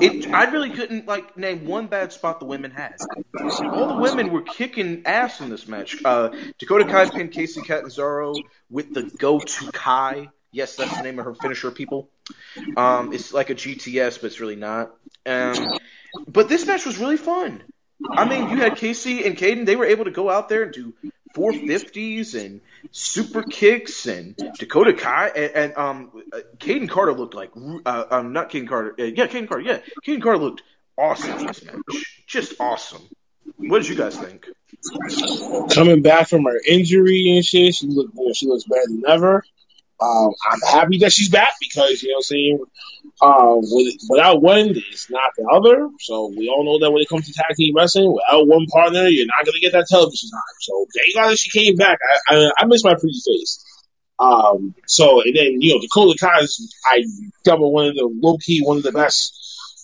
It, I really couldn't like name one bad spot the women had. All the women were kicking ass in this match. Uh, Dakota Kai pinned Kacy Catanzaro with the Go to Kai. Yes, that's the name of her finisher, people. Um, it's like a GTS, but it's really not. Um, but this match was really fun. I mean, you had Kacy and Kayden; they were able to go out there and do 450s and super kicks, and Dakota Kai and, and um, Kayden Carter looked like uh, um, not Kayden Carter, uh, yeah, Kayden Carter, yeah, Kayden Carter looked awesome in this match, just awesome. What did you guys think? coming back from her injury and shit, she look she looks better than ever. Um, I'm happy that she's back because you know what I'm saying. Um, with, without one, it's not the other. So we all know that when it comes to tag team wrestling, without one partner, you're not gonna get that television time. So thank God that she came back. I I, I miss my pretty face. Um, so and then you know Dakota Kai is I double one of the low key one of the best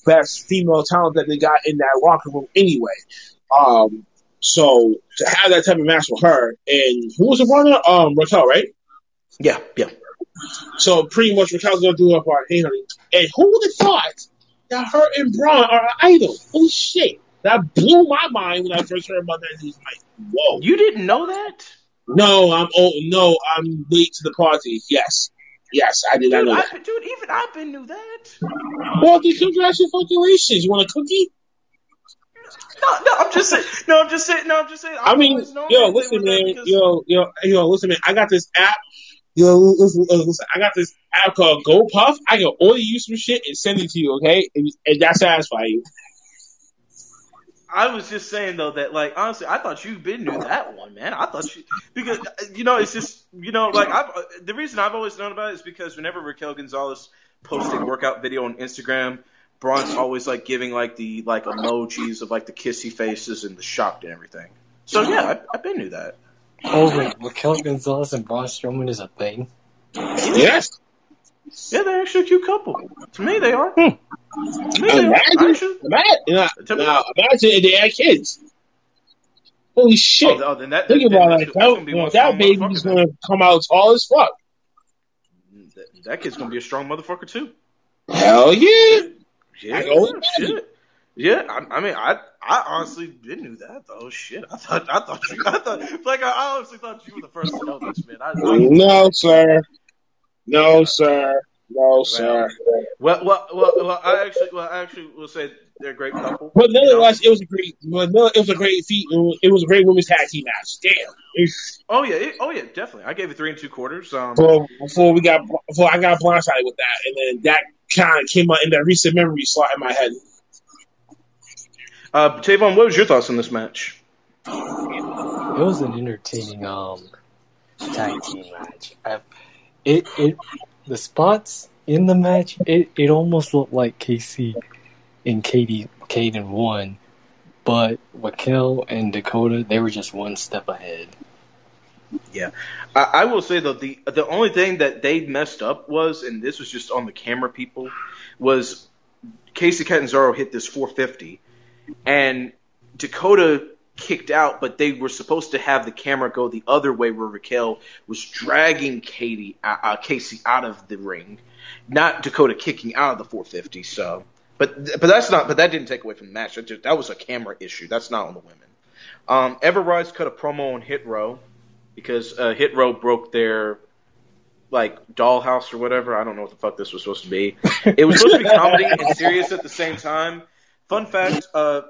best female talent that they got in that locker room anyway. Um, so to have that type of match with her and who was the partner? Um, Raquel, right? Yeah, yeah. So pretty much Raquel's gonna do her part. Hey, honey. And who would have thought that her and Braun are idol? Holy shit. That blew my mind when I first heard about that. He's like, whoa. You didn't know that? No, I'm oh no, I'm late to the party. Yes. Yes, I did not know I, that. dude, even I've been knew that. Well, then congratulations. You want a cookie? No, no, I'm just saying. No, I'm just saying. No, I'm just saying. I I've mean, yo, listen, man. because- Yo, yo, yo, listen, man. I got this app. Yo, listen, listen, I got this app called Go Puff. I can order you some shit and send it to you, okay? And, and that satisfy you. I was just saying though that like honestly, I thought you been knew that one, man. I thought you because you know it's just you know like I have the reason I've always known about it is because whenever Raquel Gonzalez posts a workout video on Instagram, Braun's always like giving like the like emojis of like the kissy faces and the shocked and everything. So yeah, I, I been knew that. Oh wait, Raquel Gonzalez and Braun Strowman is a thing. Yes. Yeah, they're actually a cute couple. To me, they are. Hmm. To me, they are. Imagine, Actually, imagine, now, To me- now, imagine if they had kids. Holy shit. oh, oh, then that, Think then about that's, it. that's That, gonna be you know, one that baby's gonna come out tall as fuck. That, that kid's gonna be a strong motherfucker too. Hell yeah. Yeah, I can only imagine. shit. Yeah, I, I mean, I I honestly didn't knew that though. Shit, I thought I thought you I thought like I, I honestly thought you were the first to know this, man. I, I, No, sir. No, sir. No, sir. well, well, well, well, I actually, well, I actually will say they're a great couple. But you know? nonetheless, it was a great. But no, it was a great feat. It was a great women's tag team match. Damn. It's- Oh yeah, it, oh yeah, definitely. I gave it three and two quarters. Um, Before, before we got, before I got blindsided with that, and then that kind of came out in that recent memory slot in my head. Uh, Tavon, what was your thoughts on this match? It was an entertaining um tag team match. I, it it the spots in the match it, it almost looked like Kacy and Katie Kayden won, but Raquel and Dakota they were just one step ahead. I, I will say though the the only thing that they messed up was, and this was just on the camera people, was Kacy Catanzaro hit this 450, and Dakota kicked out, but they were supposed to have the camera go the other way where Raquel was dragging Katie, uh, uh, Kacy out of the ring, not Dakota kicking out of the 450. So, but but that's not. But that didn't take away from the match. That, just, that was a camera issue. That's not on the women. Um, Everrise cut a promo on Hit Row because uh, Hit Row broke their like dollhouse or whatever. I don't know what the fuck this was supposed to be. It was supposed to be comedy and serious at the same time. Fun fact: uh,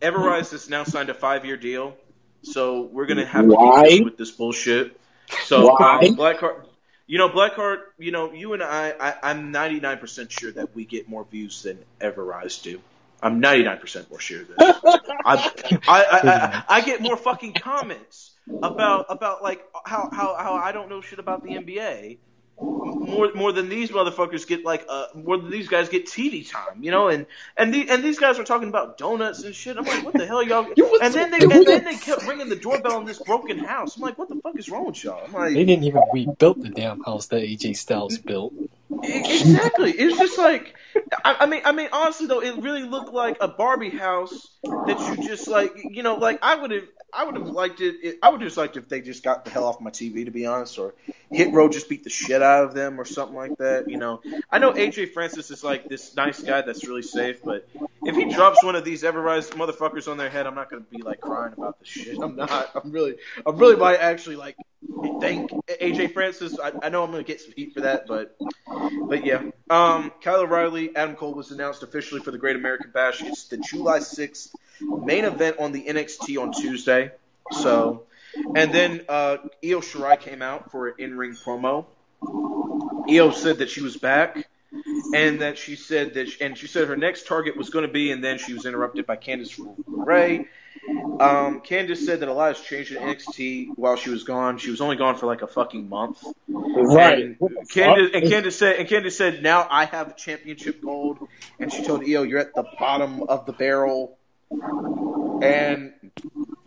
Everrise has now signed a five-year deal, so we're gonna have to Why? up with this bullshit. So Why? um, Blackheart, you know, Blackheart, you know, you and I, I, I'm 99% sure that we get more views than Everrise do. I'm 99% more sure. I, I, I, I, I get more fucking comments about about like how, how, how I don't know shit about the NBA more more than these motherfuckers get like uh more than these guys get TV time, you know, and and the, and these guys were talking about donuts and shit. I'm like, what the hell, y'all? [laughs] And then they and then they kept ringing the doorbell in this broken house. I'm like, what the fuck is wrong with y'all? I'm like, They didn't even rebuild the damn house that AJ Styles built. Exactly. It's just like, I, I mean, I mean, honestly though, it really looked like a Barbie house that you just like, you know, like I would have, I would have liked it. I would just liked if they just got the hell off my TV, to be honest, or Hit Row just beat the shit out of them or something like that. You know, I know AJ Francis is like this nice guy that's really safe, but if he drops one of these Everrise motherfuckers on their head, I'm not gonna be like crying about the shit. I'm not. I'm really, I'm really might actually like thank AJ Francis. I, I know I'm gonna get some heat for that, but but yeah. Um, Kyle O'Reilly, Adam Cole was announced officially for the Great American Bash. It's the July 6th main event on the NXT on Tuesday. So, and then uh, Io Shirai came out for an in-ring promo. Io said that she was back, and that she said that, she, and she said her next target was going to be, and then she was interrupted by Candice LeRae. Um, Candice said that a lot has changed in NXT while she was gone. She was only gone for like a fucking month. Right. And Candice, and Candice said, and Candice said, now I have championship gold. And she told Io, you're at the bottom of the barrel. And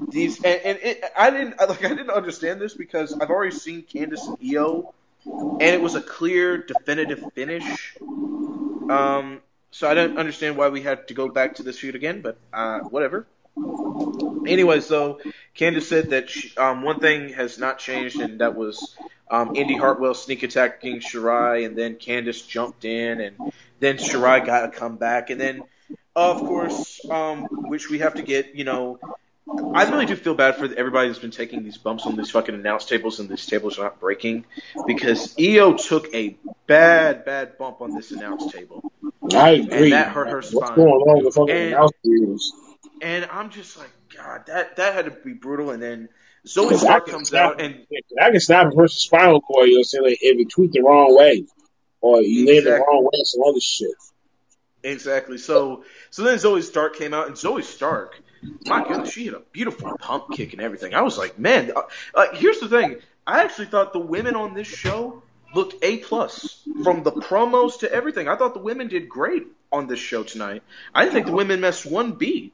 these, and, and it, I didn't like, I didn't understand this because I've already seen Candice and Io, and it was a clear, definitive finish. Um, so I don't understand why we had to go back to this feud again, but uh, whatever. Anyways, so Candice said that she, um, one thing has not changed, and that was um, Indy Hartwell sneak attacking Shirai, and then Candice jumped in, and then Shirai got a comeback, and then, of course, um, which we have to get, you know, I really do feel bad for everybody that's been taking these bumps on these fucking announce tables, and these tables are not breaking, because Io took a bad, bad bump on this announce table. I agree. And that hurt her What's spine. going on with fucking And- announce tables? And I'm just like, God, that that had to be brutal. And then Zoey Stark comes snap, out, and I can snap a person's spinal cord. You'll say like if you tweet the wrong way, or you lay the wrong way, some other shit. exactly. So so then Zoey Stark came out, and Zoey Stark, my goodness, she had a beautiful pump kick and everything. I was like, man, uh, like here's the thing. I actually thought the women on this show looked a plus from the promos to everything. I thought the women did great on this show tonight. I didn't think the women missed one beat.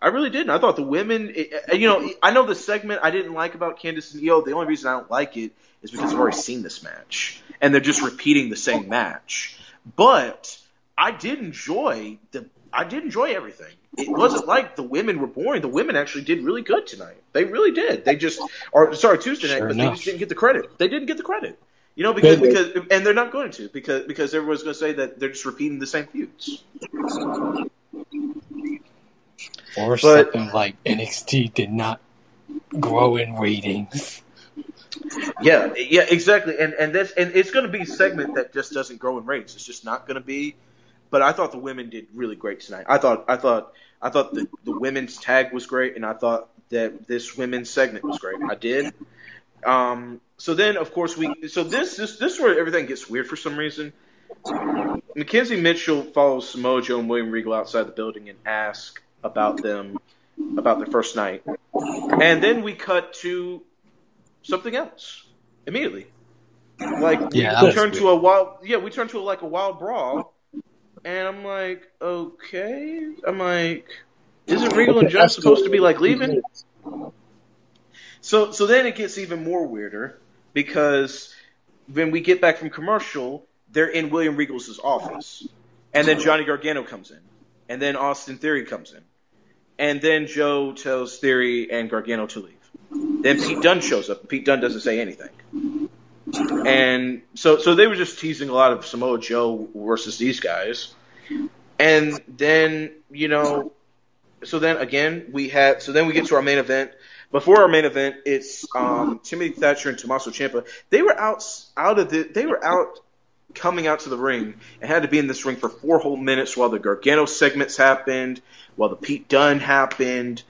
I really didn't. I thought the women, eh, eh, you know, I know the segment I didn't like about Candice and Io. The only reason I don't like it is because I've already seen this match, and they're just repeating the same match. But I did enjoy the. I did enjoy everything. It wasn't like the women were boring. The women actually did really good tonight. They really did. They just, or sorry, Tuesday night, Sure but they just didn't get the credit. They didn't get the credit. You know, because because and they're not going to because because everyone's going to say that they're just repeating the same feuds. Or But- something like NXT did not grow in ratings. Yeah, yeah, exactly. And and this and it's going to be a segment that just doesn't grow in ratings. It's just not going to be. But I thought the women did really great tonight. I thought I thought I thought the the women's tag was great, and I thought that this women's segment was great. I did. Um. So then, of course, we. So this this this is where everything gets weird for some reason. McKenzie Mitchell follows Samoa Joe and William Regal outside the building and asks about them about their first night, and then we cut to something else immediately. Like Yeah, we turn to a wild, yeah, we turn to a, like a wild brawl, and I'm like, okay, I'm like, isn't Regal and John supposed to be like leaving? So so then it gets even more weirder because when we get back from commercial, they're in William Regal's office, and then Johnny Gargano comes in, and then Austin Theory comes in, and then Joe tells Theory and Gargano to leave. Then Pete Dunne shows up. Pete Dunne doesn't say anything. And so, so they were just teasing a lot of Samoa Joe versus these guys. And then, you know, so then again, we had, so then we get to our main event. Before our main event, it's um, Timothy Thatcher and Tommaso Ciampa. They were out, out of the, they were out coming out to the ring and had to be in this ring for four whole minutes while the Gargano segments happened, while the Pete Dunne happened.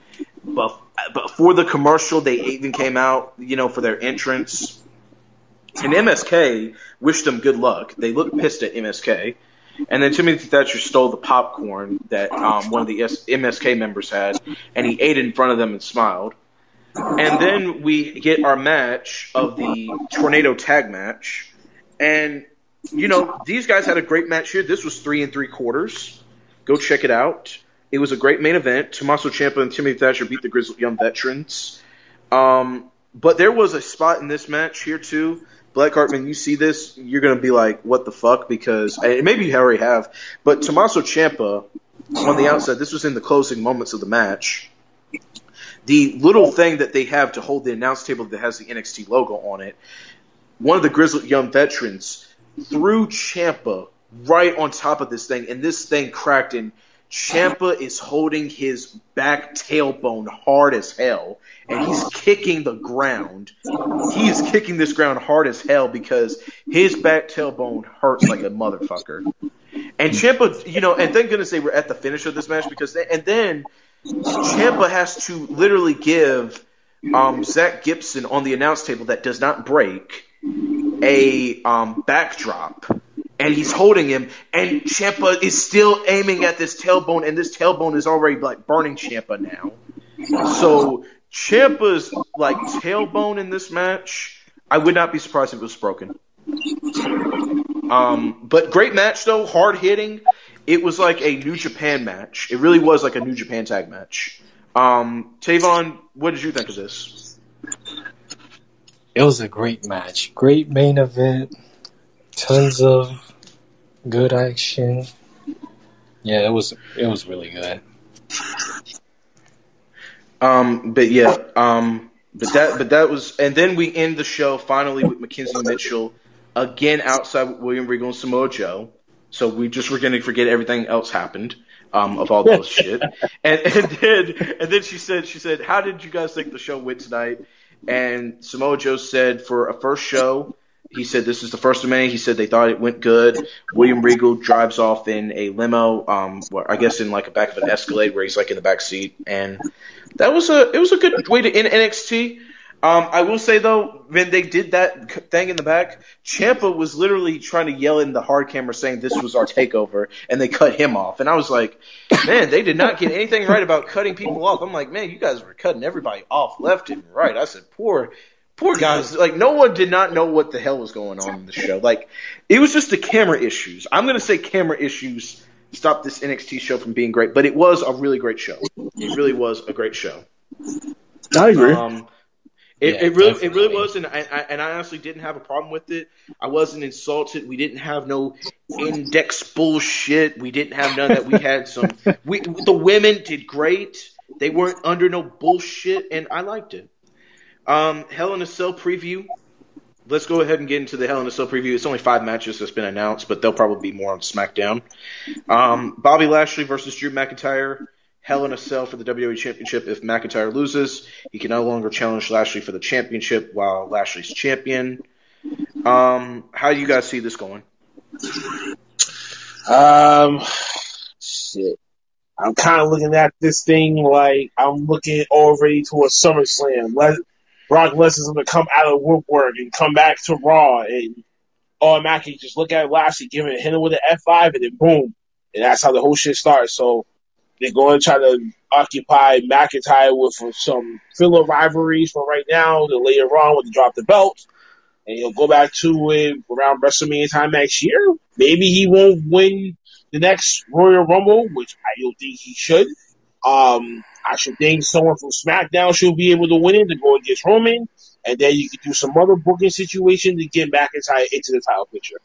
But, for the commercial, they even came out, you know, for their entrance. And MSK wished them good luck. They looked pissed at MSK. And then Timothy Thatcher stole the popcorn that um, one of the MSK members had, and he ate in front of them and smiled. And then we get our match of the tornado tag match, and you know these guys had a great match here. This was three and three quarters. Go check it out. It was a great main event. Tommaso Ciampa and Timothy Thatcher beat the Grizzled Young Veterans. Um, but there was a spot in this match here too Black Hartman, you see this, you're going to be like, what the fuck? Because, maybe you already have, but Tommaso Ciampa, on the outside, this was in the closing moments of the match. The little thing that they have to hold the announce table that has the NXT logo on it, one of the grizzled young veterans threw Ciampa right on top of this thing, and this thing cracked, and Ciampa is holding his back tailbone hard as hell, and he's kicking the ground. He is kicking this ground hard as hell because his back tailbone hurts like a motherfucker. And Ciampa, you know, and thank goodness they were at the finish of this match because, they, and then Ciampa has to literally give um, Zach Gibson on the announce table that does not break a um, backdrop and he's holding him, and Ciampa is still aiming at this tailbone, and this tailbone is already like burning Ciampa now. So Ciampa's like tailbone in this match, I would not be surprised if it was broken. Um, but great match though, hard hitting. It was like a New Japan match. It really was like a New Japan tag match. Um, Tavon, what did you think of this? It was a great match. Great main event. Tons of good action. Yeah, it was it was really good. Um, but yeah, um, but that, but that was, and then we end the show finally with McKenzie Mitchell again outside with William Regal and Samoa Joe. So we just were going to forget everything else happened, um, of all those [laughs] shit. And, and then, and then she said, she said, how did you guys think the show went tonight? And Samoa Joe said for a first show, he said this is the first of many. He said they thought it went good. William Regal drives off in a limo, um, I guess in like a back of an Escalade where he's like in the back seat, and that was a it was a good way to end NXT. Um, I will say though, when they did that thing in the back, Ciampa was literally trying to yell in the hard camera saying this was our takeover, and they cut him off. And I was like, man, they did not get anything right about cutting people off. I'm like, man, you guys were cutting everybody off left and right. I said, poor Poor guys, like no one did not know what the hell was going on in the show. Like it was just the camera issues. I'm gonna say camera issues stopped this NXT show from being great, but it was a really great show. It really was a great show. I agree. Um, it, yeah, it really, definitely. it really was, and I, I, and I honestly didn't have a problem with it. I wasn't insulted. We didn't have no index bullshit. We didn't have none that. We had some. [laughs] We the women did great. They weren't under no bullshit, and I liked it. Um, Hell in a Cell preview. Let's go ahead and get into the Hell in a Cell preview. It's only five matches that's been announced, but there'll probably be more on SmackDown. Um, Bobby Lashley versus Drew McIntyre. Hell in a Cell for the WWE Championship. If McIntyre loses, he can no longer challenge Lashley for the championship while Lashley's champion. Um, how do you guys see this going? Um, shit. I'm kind of looking at this thing like I'm looking already to a SummerSlam. Let Brock Lesnar's going to come out of woodwork and come back to Raw and automatically just look at Lashley, him a hit with an F5 and then boom. And that's how the whole shit starts. So they're going to try to occupy McIntyre with some filler rivalries for right now. Then later on when they drop the belt. And he'll go back to it around WrestleMania time next year. Maybe he won't win the next Royal Rumble, which I don't think he should. Um, I should think someone from SmackDown should be able to win it to go against Roman, and then you could do some other booking situation to get back into the title picture.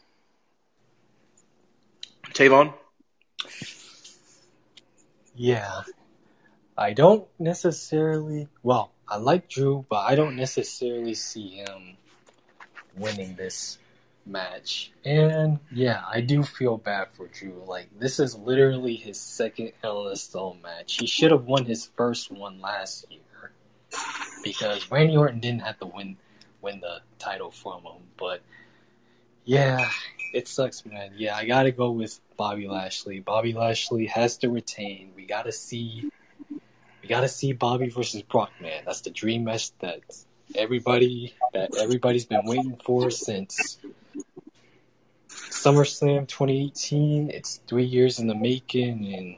Tavon? Yeah. I don't necessarily. Well, I like Drew, but I don't necessarily see him winning this match. And yeah, I do feel bad for Drew. Like this is literally his second Cell match. He should have won his first one last year because Randy Orton didn't have to win win the title from him. But yeah, it sucks, man. Yeah, I gotta go with Bobby Lashley. Bobby Lashley has to retain. We gotta see we gotta see Bobby versus Brock, man. That's the dream match that everybody that everybody's been waiting for since SummerSlam 2018. It's three years in the making, and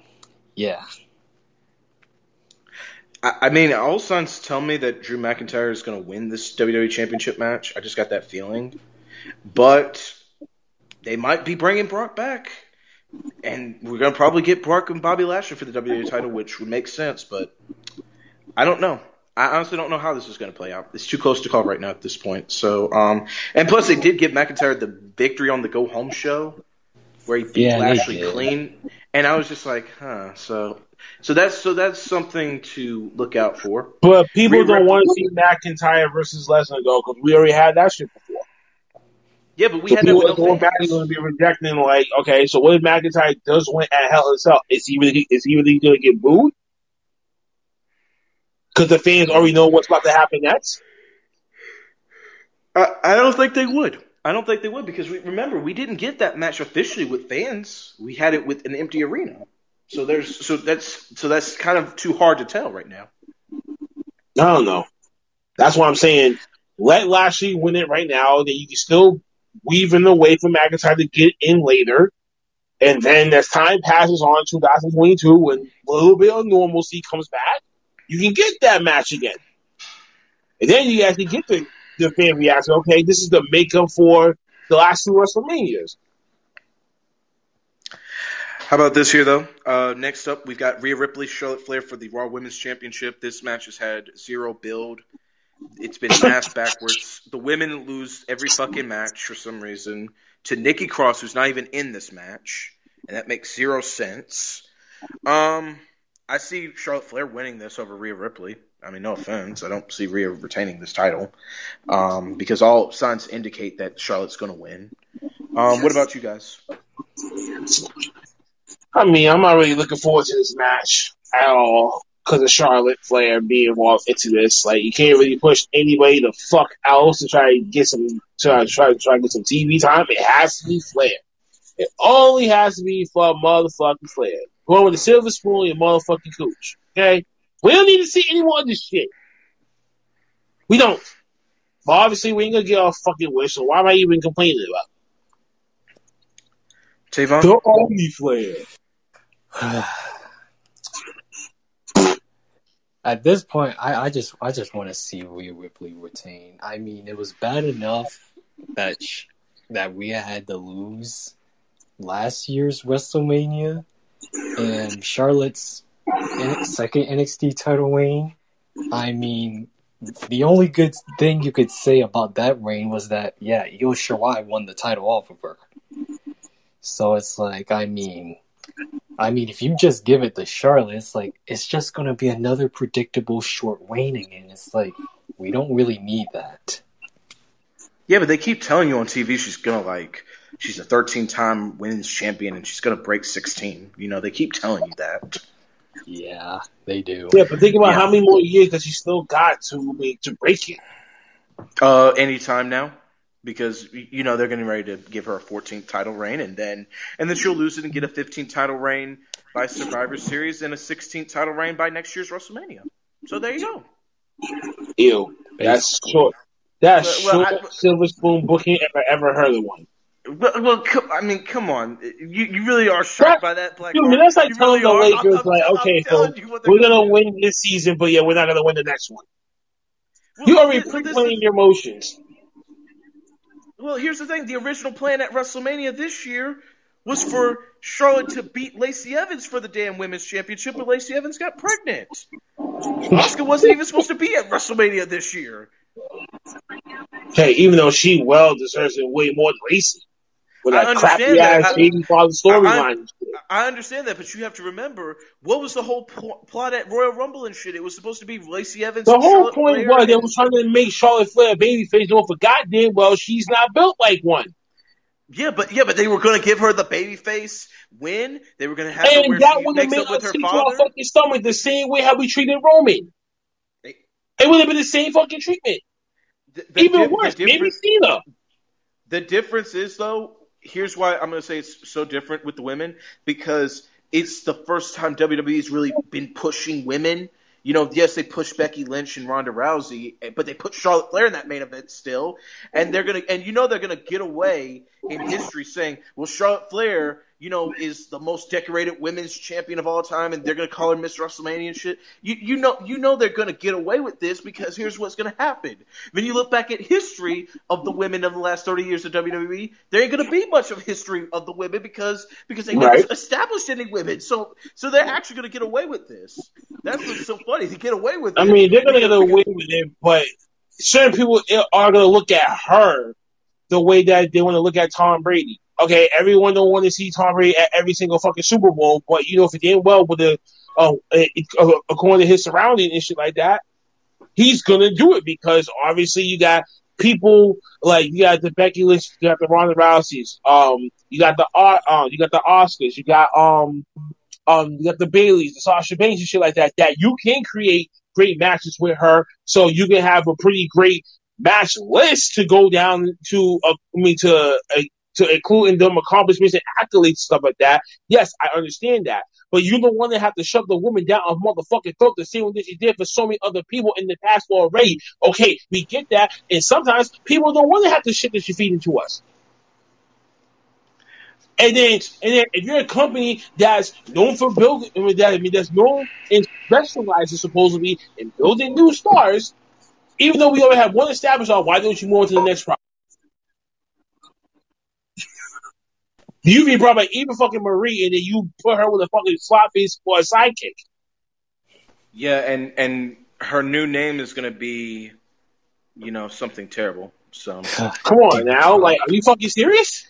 yeah. I, mean, all signs tell me that Drew McIntyre is going to win this WWE Championship match. I just got that feeling, but they might be bringing Brock back, and we're going to probably get Brock and Bobby Lashley for the WWE title, which would make sense. But I don't know. I honestly don't know how this is going to play out. It's too close to call right now at this point. So, um, and plus they did give McIntyre the victory on the Go Home show, where he beat Yeah, Lashley did. clean, and I was just like, huh. So, so that's so that's something to look out for. But people Rhea don't want to see McIntyre versus Lesnar though, because we already had that shit before. Yeah, but we So had that people with are no going back fans. and going to be rejecting, like, okay, so what if McIntyre does win at Hell itself? Is he really, is he really going to get booed? Because the fans already know what's about to happen next. I, I don't think they would. I don't think they would because we, remember we didn't get that match officially with fans. We had it with an empty arena. So there's so that's so that's kind of too hard to tell right now. I don't know. That's why I'm saying let Lashley win it right now. Then you can still weave in the way for McIntyre to get in later. And then as time passes on 2022, when a little bit of normalcy comes back, you can get that match again. And then you actually get the, the fan reaction. Okay, this is the makeup for the last two WrestleManias. How about this here though? Uh, next up, we've got Rhea Ripley, Charlotte Flair for the Raw Women's Championship. This match has had zero build. It's been ass backwards. The women lose every fucking match for some reason to Nikki Cross, who's not even in this match, and that makes zero sense. Um, I see Charlotte Flair winning this over Rhea Ripley. I mean, no offense, I don't see Rhea retaining this title, um, because all signs indicate that Charlotte's going to win. Um, what about you guys? I mean, I'm not really looking forward to this match at all because of Charlotte Flair being involved into this. Like, you can't really push anybody the fuck else to try to get some, try try try to get some TV time. It has to be Flair. It only has to be for motherfucking Flair. Going with the silver spoon and motherfucking cooch. Okay, we don't need to see any more of this shit. We don't. But obviously, we ain't gonna get our fucking wish. So why am I even complaining about? it? Tavon? The only Flair. [sighs] [sighs] [sighs] At this point, I, I just I just want to see Rhea Ripley retain. I mean, it was bad enough that sh- that Rhea had to lose last year's WrestleMania and Charlotte's second NXT title reign. I mean, the only good thing you could say about that reign was that yeah, Io Shirai won the title off of her. So it's like, I mean, I mean, if you just give it to Charlotte, it's like it's just gonna be another predictable short waning, and it's like we don't really need that. Yeah, but they keep telling you on TV she's gonna like she's a 13 time women's champion and she's gonna break 16. You know, they keep telling you that. Yeah, they do. Yeah, but think about Yeah. how many more years that she still got to be, to break it. Uh, anytime now, because you know they're getting ready to give her a 14th title reign, and then and then she'll lose it and get a 15th title reign by Survivor Series and a 16th title reign by next year's WrestleMania. So there you go. Ew, that's short. That's Well, well, short I- silver spoon booking if I ever heard of one. Well, well I mean, come on, you you really are shocked by that, Black Dude, Mark? that's like You telling really the are. I'm- Lakers, I'm- like, I'm okay, so telling you we're gonna do. win this season, but yeah, we're not gonna win the next one. Well, You already th- so this pre-playing your motions. Well, here's the thing: the original plan at WrestleMania this year was for Charlotte to beat Lacey Evans for the damn women's championship, but Lacey Evans got pregnant. Asuka wasn't even supposed to be at WrestleMania this year. Okay, even though she well deserves it way more than Lacey. With I that understand crappy that. ass baby father storyline. I understand that, but you have to remember what was the whole pl- plot at Royal Rumble and shit. It was supposed to be Lacey Evans. The and whole Charlotte point Flair was they were trying to make Charlotte Flair a babyface. Don't forget damn well she's not built like one. yeah, but yeah, but they were going to give her the babyface win. They were going to have her And where that would have made us her to our fucking stomach the same way how we treated Roman. They- It would have been the same fucking treatment. The, the Even worse, maybe Cena. The difference is though, here's why I'm going to say it's so different with the women because it's the first time WWE's really been pushing women. You know, yes, they pushed Becky Lynch and Ronda Rousey, but they put Charlotte Flair in that main event still, and they're gonna, and you know they're gonna get away in history saying, well, Charlotte Flair, you know, is the most decorated women's champion of all time, and they're gonna call her Miss WrestleMania and shit. You, you know, you know they're gonna get away with this because here's what's gonna happen. When you look back at history of the women of the last 30 years of WWE, there ain't gonna be much of history of the women because because they never Right. established any women. So so they're actually gonna get away with this. That's what's so funny. to get away with it. I it. mean, they're gonna get away with it, but certain people are gonna look at her the way that they want to look at Tom Brady. Okay, everyone don't want to see Tom Brady at every single fucking Super Bowl, but you know if it did well with the, uh, uh, according to his surrounding and shit like that, he's gonna do it because obviously you got people like you got the Becky Lynch, you got the Ronda Rouseys, um, you got the Ar- um, you got the Asukas, you got um, um, you got the Bayleys, the Sasha Banks and shit like that. That you can create great matches with her, so you can have a pretty great match list to go down to. Uh, I mean to. Uh, to including them accomplishments and accolades stuff like that. Yes, I understand that. But you don't want to have to shove the woman down a motherfucking throat the same that she did for so many other people in the past already. Okay, we get that. And sometimes people don't want to have the shit that you feed into us. And then, and then, if you're a company that's known for building, I mean, that, I mean, that's known and specializes supposedly in building new stars, even though we already have one established, why don't you move on to the next project? You be brought by even fucking Marie, and then you put her with a fucking face for a sidekick. Yeah, and and her new name is gonna be, you know, something terrible. So Come on now, like, are you fucking serious?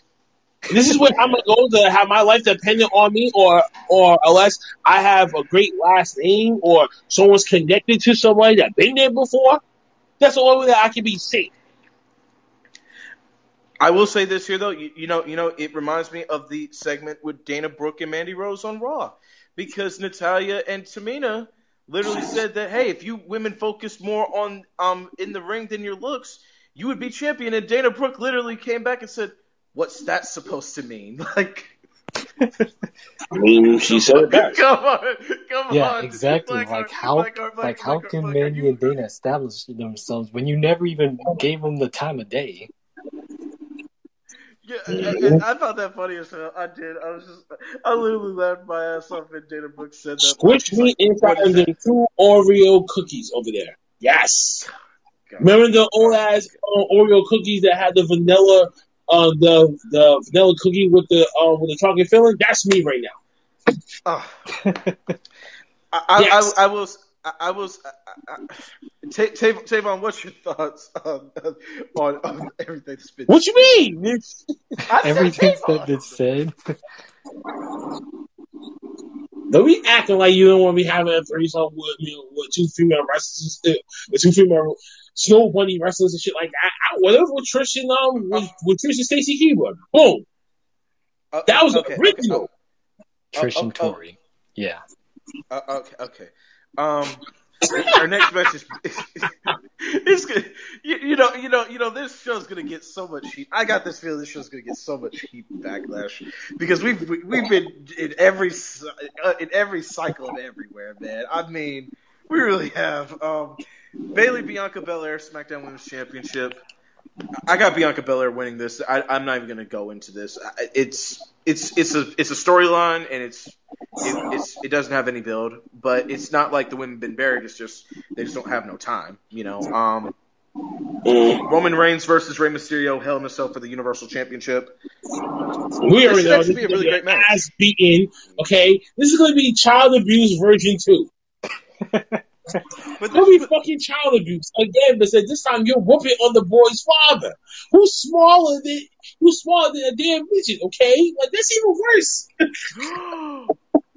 This is what I'm going to have my life dependent on me, or or unless I have a great last name, or someone's connected to somebody that been there before. That's the only way that I can be safe. I will say this here though, you, you know, you know, it reminds me of the segment with Dana Brooke and Mandy Rose on Raw, because Natalya and Tamina literally said that, hey, if you women focused more on um in the ring than your looks, you would be champion. And Dana Brooke literally came back and said, "What's that supposed to mean?" [laughs] Like, I mean, she said it best. [laughs] come on, come Yeah, on, exactly. Blackheart, Like how, Blackheart, Blackheart, like how can Mandy and Dana establish themselves when you never even gave them the time of day? Yeah, I, I, I found that funny as hell. I did. I was just, I literally laughed my ass off when Dana Brooke said that. Squish me like, inside "What is of them two Oreo cookies over there. Yes. God. Remember the old ass uh, Oreo cookies that had the vanilla, uh, the the vanilla cookie with the uh, with the chocolate filling? That's me right now. [laughs] Oh. I, I, Yes. I, I will. I, I was. I, I, Ta- Ta- Tavon, what's your thoughts on on, on everything that's been? What you mean? It's- I said Everything's that been said. Don't be acting like you don't want to be having a threesome with, you know, with two female wrestlers, uh, with two female snow bunny wrestlers and shit like that. I, whatever with Trish and um with, with Trish and Stacy Keibler. Boom. Uh, That was okay, original. Okay, Trish oh, and oh. Tori. Yeah. uh, okay. Okay. Um, our next match [laughs] is it's good. You, you know, you know, you know. This show's gonna get so much heat. I got this feeling this show's gonna get so much heat backlash because we've we- we've been in every uh, in every cycle and everywhere, man. I mean, we really have. Um, Bayley Bianca Belair SmackDown Women's Championship. I got Bianca Belair winning this. I, I'm not even gonna go into this. It's it's it's a it's a storyline and it's it, it's it doesn't have any build, but it's not like the women been buried. It's just they just don't have no time, you know. Um, Mm. Roman Reigns versus Rey Mysterio, Hell in a Cell for the Universal Championship. We already This know next this be a really great match. ass beaten. Okay, this is going to be child abuse version two. [laughs] But to be fucking child abuse again. But said this time you're whooping on the boy's father, who's smaller than who's smaller than a damn midget. Okay, like that's even worse. [gasps]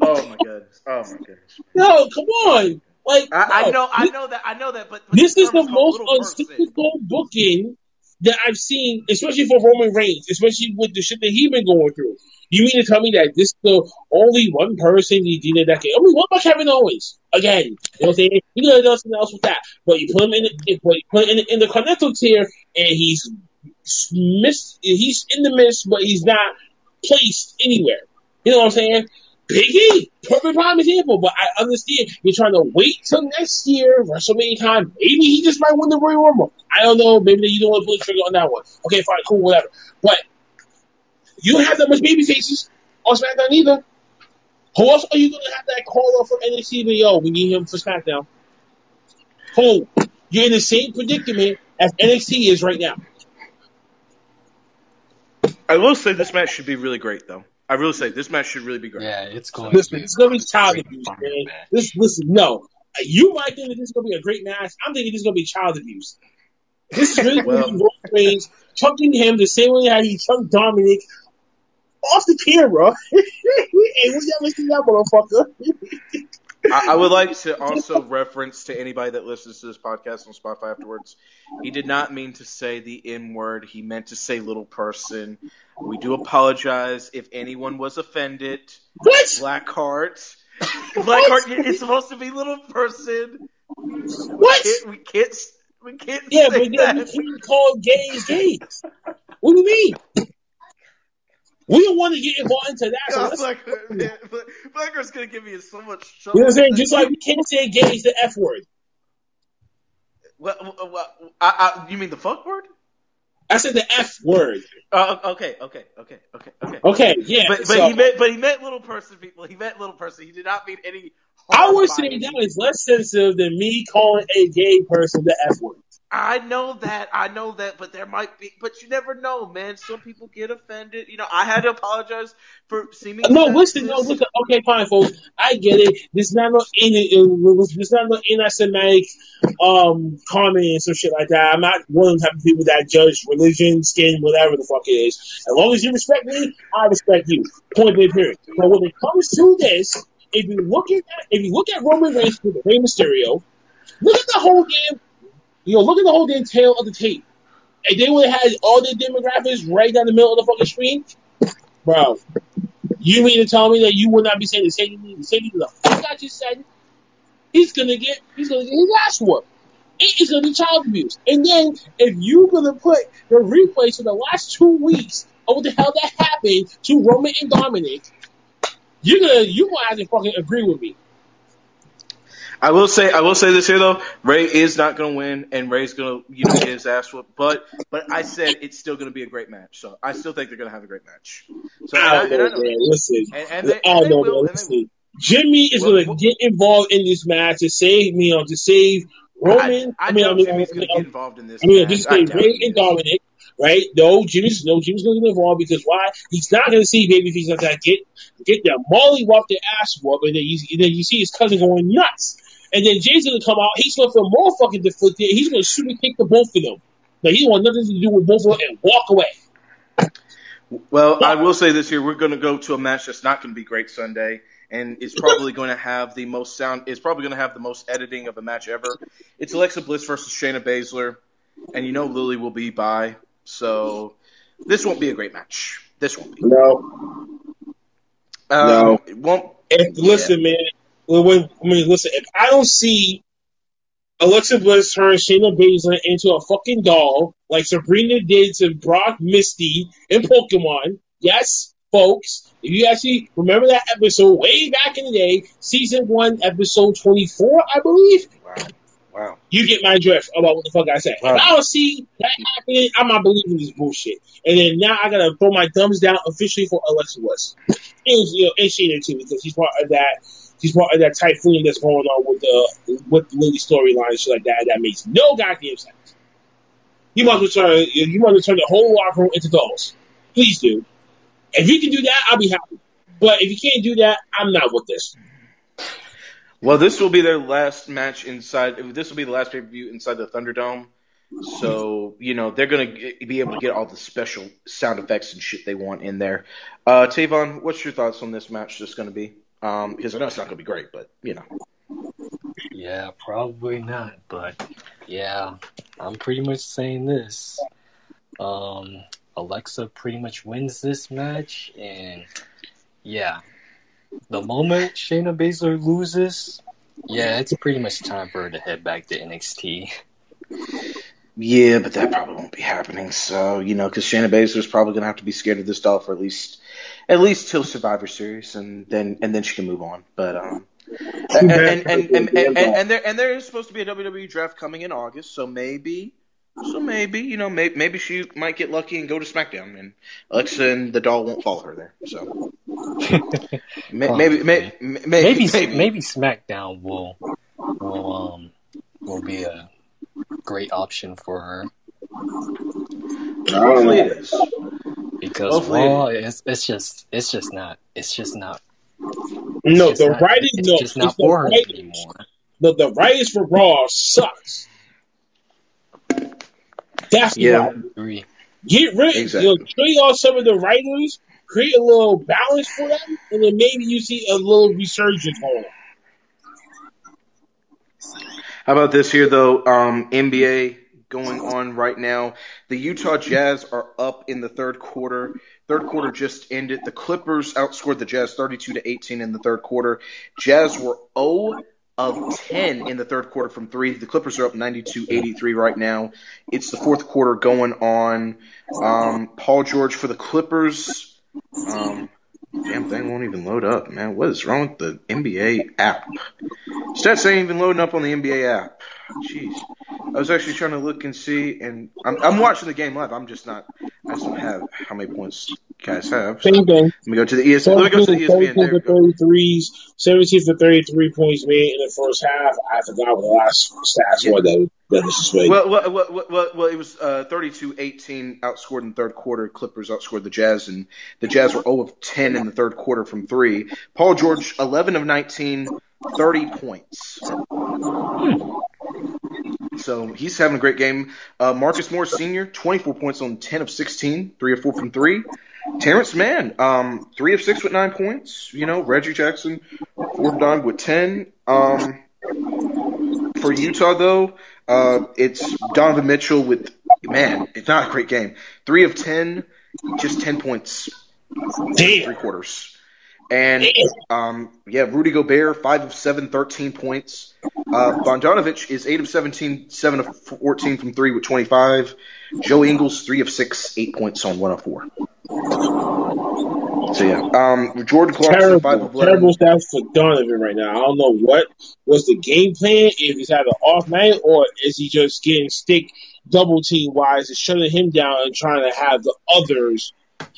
oh my goodness! Oh my goodness! No, come on. Like I, I no. know, I know that, I know that, but, but This is the most uncyclical booking that I've seen, especially for Roman Reigns, especially with the shit that he's been going through. You mean to tell me that this is the only one person you did that? I mean, what about Kevin Owens? Again, you know what I'm saying? You could have done something else with that, but you put him in, the, but you put him in, in the tier, and he's missed. He's in the mist, but he's not placed anywhere. You know what I'm saying? Biggie, perfect prime example. But I understand you're trying to wait till next year, WrestleMania time. Maybe he just might win the Royal Rumble. I don't know. Maybe you don't want to pull the trigger on that one. Okay, fine, cool, whatever. But you don't have that much baby faces on SmackDown either. Who else are you going to have that call up from NXT? Yo, we need him for SmackDown. Who? You're in the same predicament as NXT is right now. I will say this match should be really great, though. I really say this match should really be great. Yeah, it's going Listen, to it's gonna be child abuse, man. match. This, listen, no. You might think that this is gonna be a great match. I'm thinking this is gonna be child abuse. This is really Well- [laughs] gonna be Reigns chunking him the same way how he chunked Dominik off the camera. [laughs] hey, we never seen that motherfucker. I, I would like to [laughs] also reference to anybody that listens to this podcast on Spotify afterwards. He did not mean to say the N word. He meant to say little person. We do apologize if anyone was offended. What? Blackheart. Blackheart is supposed to be little person. What? Can't- we can't. We can't Yeah, but then we can't call gays gays. What do you mean? We don't want to get involved into that. So man, Black- Blackheart's gonna give me so much you know what I'm saying? Just like we can't say gays the F word. Well, well, well, I, I, you mean the fuck word? I said the F word. Uh, [laughs] okay, okay, okay, okay, okay. Okay, yeah. But, but so- he meant, but he meant little person people. He meant little person. He did not mean any. I would say that is less sensitive than me calling a gay person the F word. I know that. I know that. But there might be. But you never know, man. Some people get offended. You know, I had to apologize for seeming. No, listen, no, listen. Okay, fine, folks. I get it. This is not no any, this is not no anti-Semitic um comment and some shit like that. I'm not one of the type of people that judge religion, skin, whatever the fuck it is. As long as you respect me, I respect you. Point blank period. But when it comes to this, if you look at if you look at Roman Reigns with Rey Mysterio, look at the whole damn, you know, look at the whole damn tail of the tape. And they would have had all their demographics right down the middle of the fucking screen, bro. You mean to tell me that you would not be saying the same thing, the same thing the fuck I just said? He's gonna get, he's gonna get his ass whooped. It is gonna be child abuse. And then if you're gonna put the replays for the last two weeks of what the hell that happened to Roman and Dominik, you're gonna, you gonna have to fucking agree with me. I will say. I will say this here though. Rey is not going to win, and Rey's going to you know get his ass whooped. But but I said it's still going to be a great match. So I still think they're going to have a great match. So and I, oh, I and don't I know, know. man. Listen, And, and they, I and don't know, will. And they. Listen. Jimmy is Well, gonna well- get involved in this match to save me, know, to save Roman. I, I, mean, know I mean, Jimmy's I going to mean, get involved in this. I mean, match. this is I Rey and. Dominik, right? No, Jimmy's no Jimmy's going to get involved because why? He's not going to see babyface like that get get their molly whopped their ass whooped, and then you and then you see his cousin going nuts, and then Jey's going to come out. He's going to feel more fucking deflated. He's going to shoot and kick the both of them. But he don't want nothing to do with both of them and walk away. Well, I will say this here: we're going to go to a match that's not going to be great Sunday, and it's probably going to have the most sound. It's probably going to have the most editing of a match ever. It's Alexa Bliss versus Shayna Baszler, and you know Lily will be by, so this won't be a great match. This won't be. No, Um, No. it won't. if, listen, man. When, when, I mean, listen. If I don't see Alexa Bliss turn Shayna Baszler into a fucking doll like Sabrina did to Brock Misty in Pokemon, yes, folks. If you actually remember that episode way back in the day, season one, episode twenty-four, I believe. Wow. Wow. You get my drift about what the fuck I said. Wow. If I don't see that happening, I'm not believing this bullshit. And then now I gotta throw my thumbs down officially for Alexa Bliss. And, you know, and Shayna too, because she's part of that she's part of that typhoon that's going on with the with the Lily storyline and shit like that. That makes no goddamn sense. You might as well turn you well turn the whole locker room into dolls. Please do. If you can do that, I'll be happy. But if you can't do that, I'm not with this. Well, this will be their last match inside. This will be the last pay per view inside the Thunderdome, So you know they're gonna be able to get all the special sound effects and shit they want in there. Uh, Tavon, what's your thoughts on this match? That's gonna be um, because I know it's not gonna be great, but you know. Yeah, probably not. But yeah, I'm pretty much saying this. Um, Alexa pretty much wins this match, and yeah, the moment Shayna Baszler loses, yeah, it's pretty much time for her to head back to NXT. Yeah, but that probably won't be happening. So you know, because Shayna Baszler's probably gonna have to be scared of this doll for at least at least till Survivor Series, and then and then she can move on. But um, and and and and, there and there is supposed to be a WWE draft coming in August, so maybe. So maybe you know maybe, maybe she might get lucky and go to SmackDown and Alexa and the doll won't follow her there. So [laughs] maybe maybe maybe maybe maybe, maybe SmackDown will will um will be a great option for her hopefully it is. because Hopefully- Raw it's it's just it's just not it's just not it's No, just the not- writing, it's no, just not it's the for her writing. anymore. The, the writings for Raw sucks. That's the Yeah. problem. Agree. Get rid, Exactly. you know, trade off some of the writers, create a little balance for them, and then maybe you see a little resurgence on them. How about this here though? Um, NBA going on right now. The Utah Jazz are up in the third quarter. Third quarter just ended. The Clippers outscored the Jazz 32 to 18 in the third quarter. Jazz were 0 of 10 in the third quarter from three. The Clippers are up 92-83 right now. It's the fourth quarter going on. Um, Paul George for the Clippers. Um, damn thing won't even load up, man. What is wrong with the NBA app? Stats ain't even loading up on the NBA app. Jeez. I was actually trying to look and see, and I'm, I'm watching the game live. I'm just not. I just don't have how many points guys have. So Same thing. let me go to the ESPN. Let me go to the 17, ESPN. There for 33s, 17 for 33 points made in the first half. I forgot what the last stats Yeah. were that, that disrespect. Well, well, well, well, well, well, it was uh, 32-18 outscored in the third quarter. Clippers outscored the Jazz, and the Jazz were 0 of 10 in the third quarter from three. Paul George, 11 of 19, 30 points. So he's having a great game. Uh, Marcus Morris Sr., 24 points on 10 of 16, 3 of 4 from 3. Terance Mann, um, 3 of 6 with 9 points. You know, Reggie Jackson, 4 of 9 with 10. Um, for Utah, though, uh, it's Donovan Mitchell with, man, it's not a great game. 3 of 10, just 10 points, Damn. three quarters. And um, yeah, Rudy Gobert, 5 of 7, 13 points. Uh, is 8 of 17, 7 of 14 from 3 with 25. Joe Ingles, 3 of 6, 8 points on 1 of 4. So yeah, um, Jordan Clarkson, 5 Terrible, of 11. terrible stats for Donovan right now. I don't know what was the game plan. If he's having an off night, or is he just getting stick double team wise and shutting him down and trying to have the others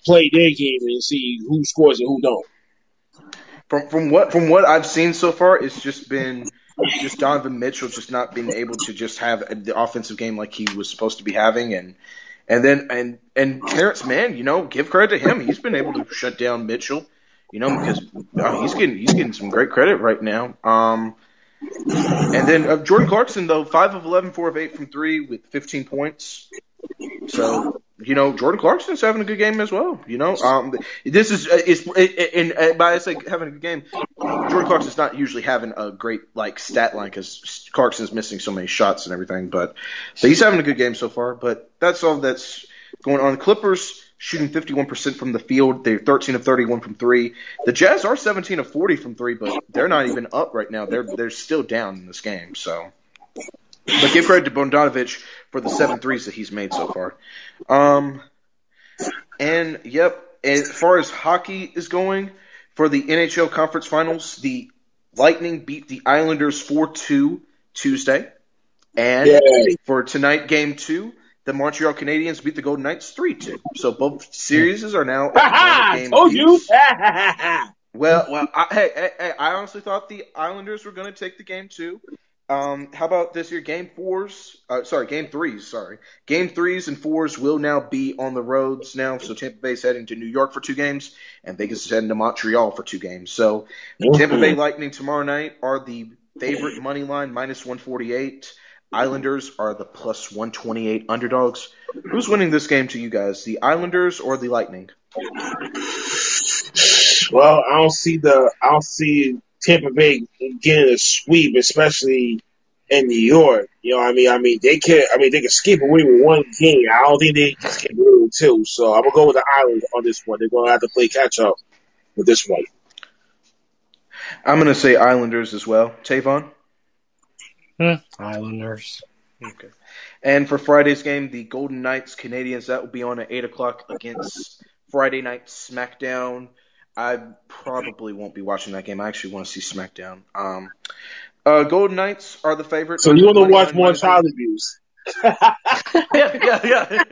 play their game and see who scores and who don't. From from what from what I've seen so far, it's just been just Donovan Mitchell just not being able to just have the offensive game like he was supposed to be having, and and then and and Terance Mann, you know, give credit to him. He's been able to shut down Mitchell, you know, because uh, he's getting he's getting some great credit right now. Um, and then uh, Jordan Clarkson though, five of 11, 4 of eight from three with fifteen points. So you know, Jordan Clarkson's having a good game as well. You know, um, this is uh, is and uh, by say having a good game, Jordan Clarkson's not usually having a great like stat line because Clarkson's missing so many shots and everything, but, but he's having a good game so far. But that's all that's going on. Clippers shooting 51% from the field. They're 13 of 31 from three. The Jazz are 17 of 40 from three, but they're not even up right now. They're they're still down in this game. So, but give credit to Bogdanovic for the seven threes that he's made so far. Um, and yep, as far as hockey is going, for the NHL Conference Finals, the Lightning beat the Islanders 4-2 Tuesday. And Yay. for tonight, game two, the Montreal Canadiens beat the Golden Knights 3-2. So both series are now at [laughs] Ha ha! one game Told you. [laughs] [laughs] Well, well, I, hey, hey, hey, I honestly thought the Islanders were going to take the game too. Um, how about this year? Game fours, uh, sorry, game threes, sorry. Game threes and fours will now be on the roads now. So Tampa Bay's heading to New York for two games, and Vegas is heading to Montreal for two games. So the Tampa Bay Lightning tomorrow night are the favorite money line, minus 148. Islanders are the plus 128 underdogs. Who's winning this game to you guys, the Islanders or the Lightning? Well, I don't see the I don't see Tampa Bay getting a sweep, especially in New York. You know, what I mean, I mean they can I mean they can skip away with one game. I don't think they can skip away with two. So I'm gonna go with the Islanders on this one. They're gonna have to play catch up with this one. I'm going to say Islanders as well. Tavon? Hmm, Islanders. Okay. And for Friday's game, the Golden Knights Canadiens, that will be on at 8 o'clock against Friday Night SmackDown. I probably won't be watching that game. I actually want to see SmackDown. Um, uh, Golden Knights are the favorite. So you want to watch more child abuse? [laughs] yeah, yeah, yeah.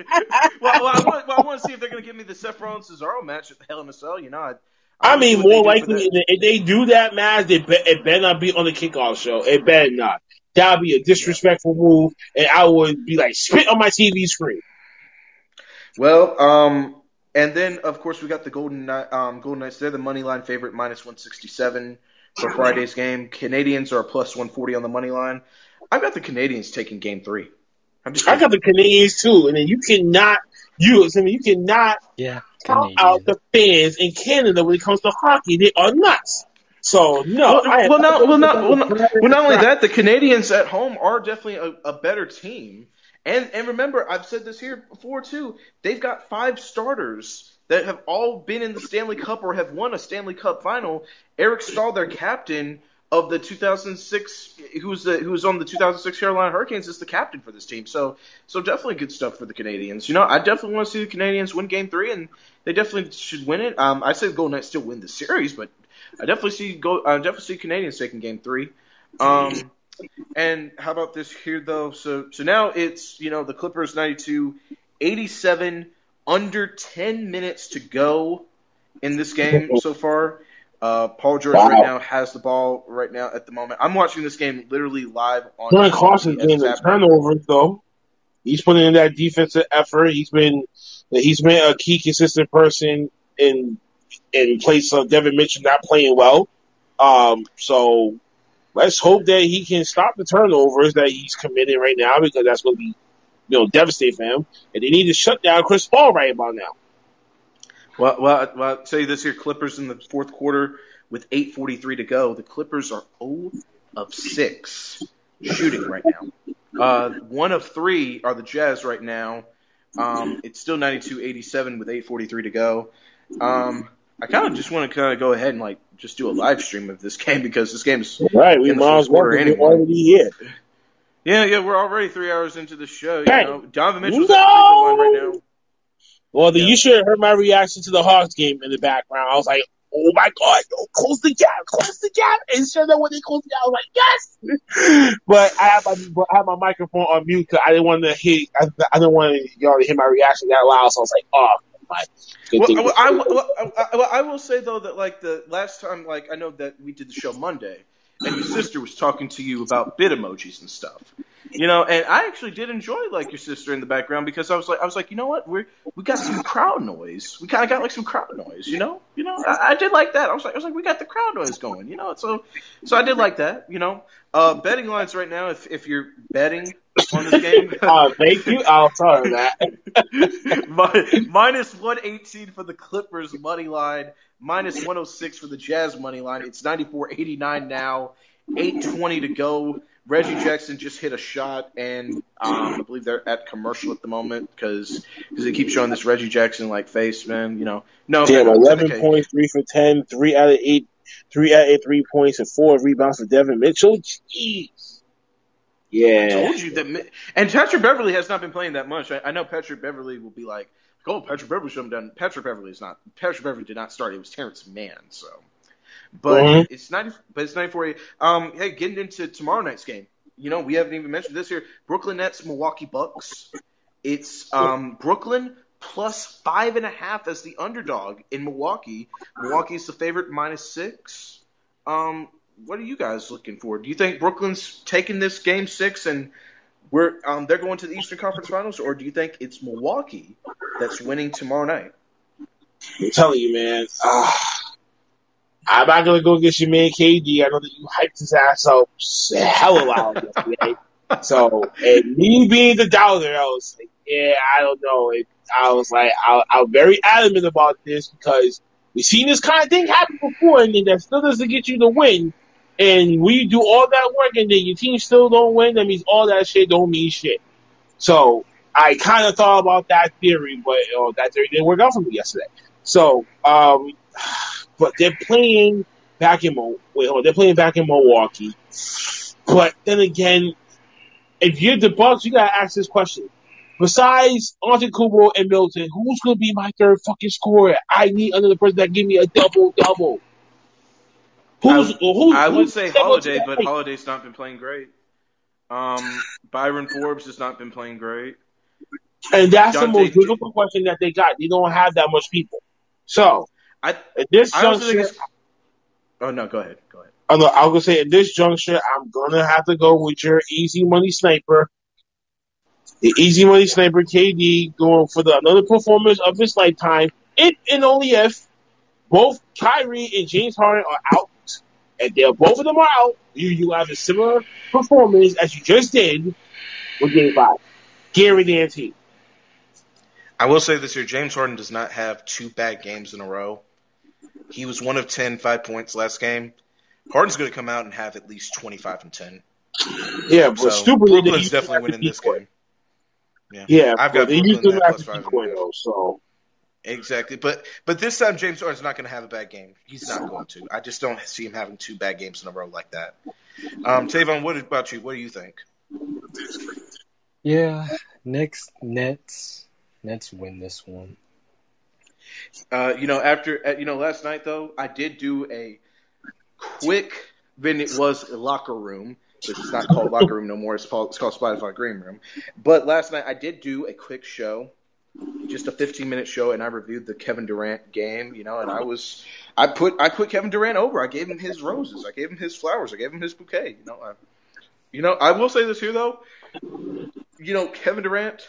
well, well, I want, well, I want to see if they're going to give me the Seth Rollins Cesaro match at the Hell in a Cell. You know, I, I mean, more likely if they do that match, it, be, it better not be on the kickoff show. It better not. That would be a disrespectful move, and I would be like spit on my TV screen. Well, um, and then of course we got the Golden um, Golden Knights. They're the money line favorite, minus one sixty seven for Friday's game. Canadiens are plus one forty on the money line. I got the Canadiens taking Game Three. I'm just I got the Canadiens too, and then you cannot you I mean you cannot yeah count out the fans in Canada when it comes to hockey. They are nuts. So no, well, well, not, well, not, well, not, well, not only that, the Canadiens at home are definitely a, a better team. And and remember, I've said this here before too. They've got five starters that have all been in the Stanley Cup or have won a Stanley Cup final. Eric Staal, their captain of the 2006, who's the who's on the 2006 Carolina Hurricanes, is the captain for this team. So so definitely good stuff for the Canadiens. You know, I definitely want to see the Canadiens win Game Three, and they definitely should win it. Um, I say the Golden Knights still win the series, but I definitely see go. I definitely see Canadiens taking Game Three. Um, and how about this here though? So so now it's you know the Clippers 92, 87, under 10 minutes to go in this game so far. Uh, Paul George wow. right now has the ball right now at the moment. I'm watching this game literally live on. Brian Carson's getting the turnovers though. He's putting in that defensive effort. He's been he's been a key consistent person in in place of Devin Mitchell not playing well. Um, so let's hope that he can stop the turnovers that he's committing right now because that's going to be, you know, devastating for him. And they need to shut down Chris Paul right about now. Well, well, well I'll tell you this here: Clippers in the fourth quarter with 8:43 to go. The Clippers are 0 of six shooting right now. Uh, one of three are the Jazz right now. Um, it's still 92-87 with 8:43 to go. Um, I kind of just want to kind of go ahead and like just do a live stream of this [laughs] game because this game is right. We might as well anyway. already here. Yeah, yeah, we're already three hours into the show. Hey, you know, Donovan Mitchell's no! line right now. Well, the, yeah. you should have heard my reaction to the Hawks game in the background. I was like, "Oh my god, close the gap, close the gap!" And sure enough, when they closed the gap, I was like, "Yes!" [laughs] but I had my I had my microphone on mute because I didn't want to hear I, I didn't want y'all to hear my reaction that loud. So I was like, "Oh my." Well, I, well, I, well, I will say though that like the last time, like I know that we did the show Monday, and your sister was talking to you about Bitmojis and stuff. You know, and I actually did enjoy like your sister in the background because I was like, I was like, you know what, we we got some crowd noise. We kind of got like some crowd noise. You know, you know, I, I, did like that. I was like, I was like, we got the crowd noise going. You know, so so I did like that. You know, uh, betting lines right now. If if you're betting on this game, [laughs] uh, thank you. I'll tell that. minus one eighteen for the Clippers money line. Minus 106 for the Jazz money line. It's 94.89 now. 8:20 to go. Reggie Jackson just hit a shot, and um, I believe they're at commercial at the moment because because they keep showing this Reggie Jackson like face, man. You know, no. Damn, eleven points, three for ten, three out of eight, three out of eight three points, and four rebounds for Devin Mitchell. Jeez. Yeah. I told you that. And Patrick Beverley has not been playing that much. I, I know Patrick Beverley will be like, "Oh, Patrick Beverley should have done." Patrick Beverley is not. Patrick Beverley did not start. It was Terance Mann. So. But mm-hmm. it's ninety. But it's ninety four. Um, hey, getting into tomorrow night's game. You know, we haven't even mentioned this here. Brooklyn Nets, Milwaukee Bucks. It's um, Brooklyn plus five and a half as the underdog in Milwaukee. Milwaukee is the favorite minus six. Um, what are you guys looking for? Do you think Brooklyn's taking this game six and we're um, they're going to the Eastern Conference Finals, or do you think it's Milwaukee that's winning tomorrow night? I'm telling you, man. Uh, I'm not gonna go get your man KD. I know that you hyped his ass up hella loud yesterday. [laughs] So, and me being the doubter, I was like, yeah, I don't know. It, I was like, I, I'm very adamant about this because we've seen this kind of thing happen before, and then that still doesn't get you the win. And we do all that work, and then your team still don't win. That means all that shit don't mean shit. So I kind of thought about that theory, but you know, that theory didn't work out for me yesterday. So, um, but they're playing back in Mo- wait, hold on, they're playing back in Milwaukee. But then again, if you're the Bucks, you gotta ask this question. Besides Antetokounmpo and Middleton, who's gonna be my third fucking scorer? I need another person that give me a double double. Who's I, who's I would say step up to Holiday, but plate? Holiday's not been playing great. Um, Bryn Forbes has not been playing great. And that's the most difficult question that they got. They don't have that much people. So I at this I juncture. Oh no, go ahead, go ahead. I'm gonna- I was gonna say at this juncture, I'm gonna have to go with your easy money sniper. The easy money sniper KD going for the another performance of his lifetime. If and only if both Kyrie and James Harden are out, and they're both of them are out, you you have a similar performance as you just did with Game Five. Guaranteed. I will say this year, James Harden does not have two bad games in a row. He was one of 10, five points last game. Harden's going to come out and have at least 25 and 10. Yeah, but So stupidly, they Brooklyn's definitely winning this game. Yeah, Yeah, I've got they used Brooklyn to at have plus the five decoy and though. So exactly. But but this time, James Harden's not going to have a bad game. He's not going to. I just don't see him having two bad games in a row like that. Um, Tavon, what about you? What do you think? Yeah, next Nets. Nets win this one. Uh, you know, after uh, you know, last night though, I did do a quick. Then it was a locker room, which is not called locker room no more. It's called it's called Spotify Green Room. But last night I did do a quick show, just a 15 minute show, and I reviewed the Kevin Durant game. You know, and I was I put I put Kevin Durant over. I gave him his roses. I gave him his flowers. I gave him his bouquet. You know, I, you know, I will say this here though. You know, Kevin Durant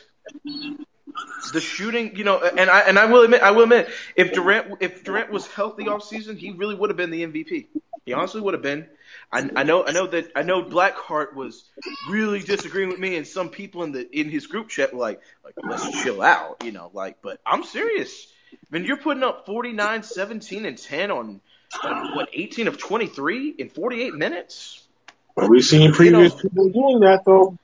the shooting, you know, and I and I will admit, I will admit, if Durant if Durant was healthy off season, he really would have been the MVP. He honestly would have been. I, I know, I know that I know Blackheart was really disagreeing with me, and some people in the in his group chat were like, like let's chill out, you know, like. But I'm serious. When you're putting up 49, 17, and 10 on, on what 18 of 23 in 48 minutes. we've seen previous know- people doing that though.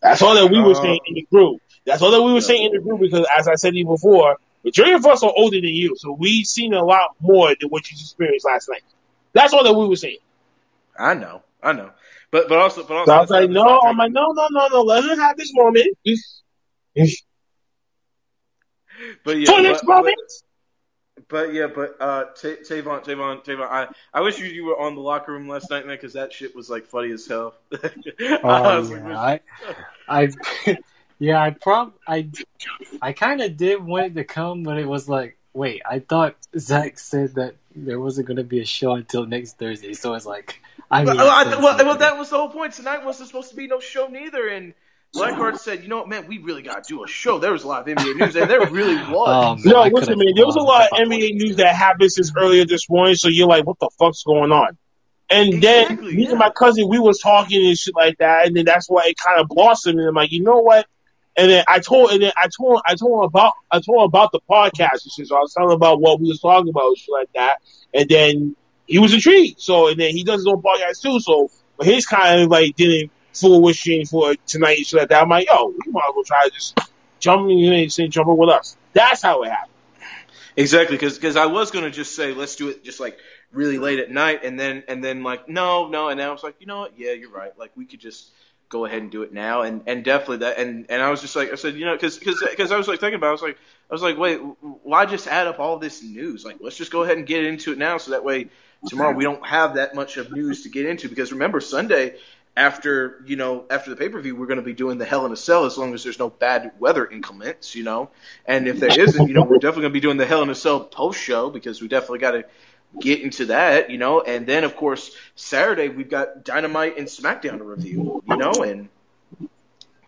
That's all that we were Uh, saying in the group. That's all that we were saying in the group because, as I said even before, majority of us are older than you, so we've seen a lot more than what you just experienced last night. That's all that we were saying. I know, I know, but but also but also. So I was like, no, other. I'm like, no, no, no, no, let him have this moment. But yeah, For this but- but- moment. But yeah, but uh, Ta- Tavon, Tavon, Tavon, I, I wish you, you were on the locker room last night, man, because that shit was like funny as hell. [laughs] I Oh was like, I, I, [laughs] [laughs] yeah, I prob, I, I kind of did want it to come, but it was like, wait, I thought Zach said that there wasn't going to be a show until next Thursday, so it's like, I well, mean, well, I, well, well, that was the whole point. Tonight wasn't supposed to be no show neither, and Blackheart said, you know what, man, we really got to do a show. There was a lot of NBA news, and there really [laughs] was. Um, No, I listen, man. There was a lot of NBA news that happened since earlier this morning, so you're like, what the fuck's going on? And Exactly, then me yeah. and my cousin, we was talking and shit like that, and then that's why it kind of blossomed. And I'm like, you know what? And then I told, and then I told, I told him about, I told him about the podcast and shit. So I was telling him about what we was talking about and shit like that. And then he was intrigued. So, and then he does his own podcast too. So, but his kind of like didn't wishing for tonight and shit like that. I'm like, yo, we might as well try to just jump in and say jumping with us. That's how it happened. Exactly, because because I was gonna just say let's do it just like really late at night, and then and then like no no, and then I was like you know what yeah you're right like we could just go ahead and do it now, and and definitely that, and and I was just like I said you know because because I was like thinking about it, I was like I was like wait why just add up all this news? Like let's just go ahead and get into it now so that way tomorrow we don't have that much of news to get into. Because remember Sunday after you know after the pay per view we're going to be doing the Hell in a Cell as long as there's no bad weather inclements you know? And if there isn't you know we're definitely going to be doing the Hell in a Cell post show because we definitely got to get into that you know and then of course Saturday we've got Dynamite and SmackDown to review you know and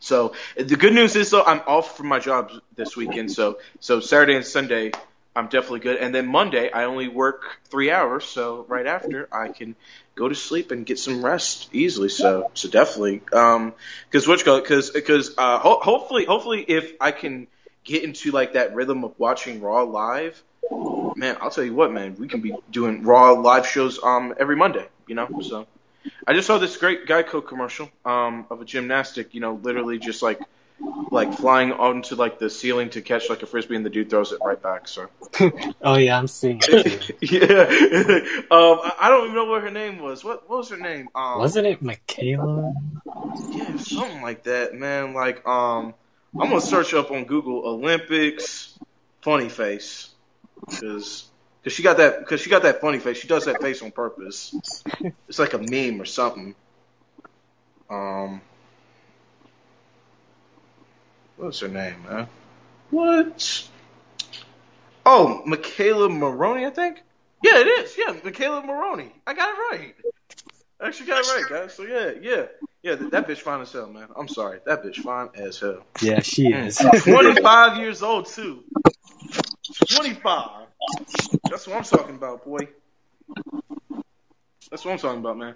so the good news is though I'm off from my job this weekend so so Saturday and Sunday I'm definitely good. And then Monday, I only work three hours, so right after I can go to sleep and get some rest easily. So, so definitely, um, because which because because uh, ho- hopefully, hopefully, if I can get into like that rhythm of watching Raw live, man, I'll tell you what, man, we can be doing Raw live shows um every Monday. You know, so. I just saw this great Geico commercial um, of a gymnastic, you know, literally just like like flying onto like the ceiling to catch like a frisbee, and the dude throws it right back. So [laughs] Oh yeah, I'm seeing it. [laughs] Yeah, [laughs] um, I don't even know what her name was. What what was her name? Um, Wasn't it McKayla? yeah, something like that, man. Like um, I'm gonna search up on Google Olympics funny face because. Cause she got that, cause she got that funny face. She does that face on purpose. It's like a meme or something. Um, what's her name, man? What? Oh, McKayla Maroney, I think. Yeah, it is. Yeah, McKayla Maroney. I got it right. I actually got it right, guys. So yeah, yeah, yeah. That, that bitch fine as hell, man. I'm sorry, that bitch fine as hell. Yeah, she is. [laughs] 25 years old too. 25. That's what I'm talking about, boy. That's what I'm talking about, man.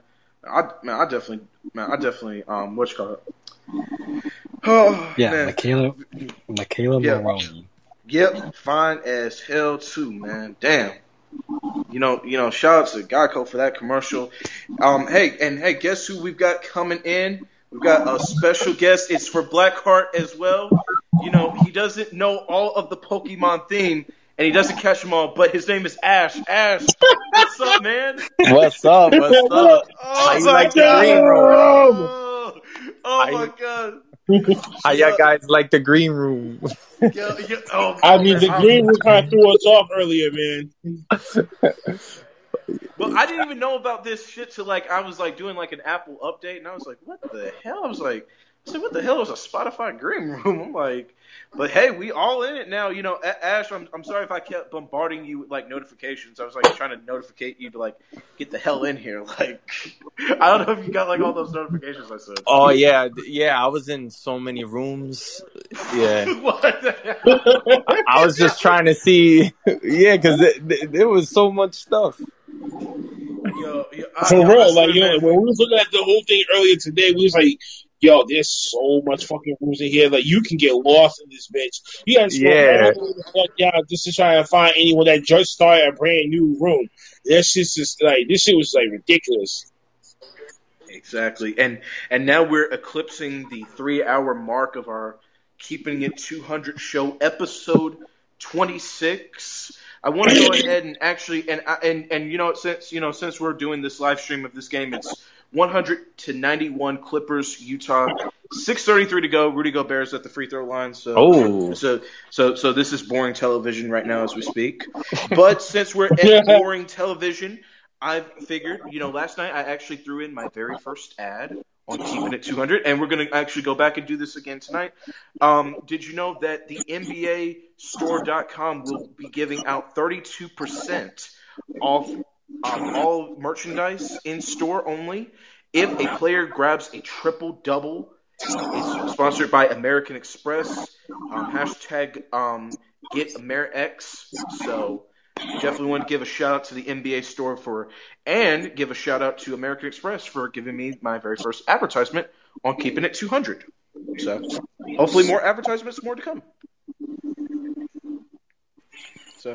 I man, I definitely, man, I definitely, um, what you call it? [sighs] Oh, yeah, man. McKayla McKayla Yeah. Maroney. Yep, fine as hell too, man. Damn. You know, you know, shout out to Geico for that commercial. Um, hey, and hey, guess who we've got coming in? We've got a special guest. It's for Blackheart as well. You know, he doesn't know all of the Pokemon theme, and he doesn't catch them all, but his name is Ash. Ash, what's up, man? What's up? What's up? Oh, my like the God. green room? Oh, oh How my you- god. How y'all guys like the green room? Yo, yo, oh, [laughs] I mean, the green room kind of threw us off earlier, man. [laughs] Well, I didn't even know about this shit till like I was like doing like an Apple update, and I was like, "What the hell?" I was like, "I said, what the hell is a Spotify Green Room?" [laughs] I'm like, "But hey, we all in it now." You know, Ash, I'm I'm sorry if I kept bombarding you with like notifications. I was like trying to notificate you to like get the hell in here. [laughs] Like, I don't know if you got like all those notifications I said. Oh yeah, yeah. I was in so many rooms. Yeah, [laughs] what? I, I was just trying to see. Yeah, because there was so much stuff. Yo, yo, I- For yo, I real, like, yo, man. when we was looking at the whole thing earlier today, we was like, yo, there's so much fucking rooms in here. Like, you can get lost in this bitch. You gotta scroll Yeah. all the fuck just to try to find anyone that just started a brand new room. That shit's just like, this shit was like ridiculous. Exactly. And and now we're eclipsing the three hour mark of our keeping it 200 show episode 26. I want to go [coughs] ahead and actually and and and you know since you know since we're doing this live stream of this game, it's 100 to 91 Clippers Utah. 6:33 to go. Rudy Gobert's at the free throw line. So Oh, so so so this is boring television right now as we speak. But since we're at boring television, I've figured, you know, last night I actually threw in my very first ad on keeping it 200, and we're gonna actually go back and do this again tonight. Um, did you know that the NBA Store.com will be giving out 32% off um, all merchandise in store only if a player grabs a triple double? It's sponsored by American Express. Um, hashtag um, get AmerX. So definitely want to give a shout out to the NBA store for, and give a shout out to American Express for giving me my very first advertisement on keeping it 200. So hopefully more advertisements, more to come.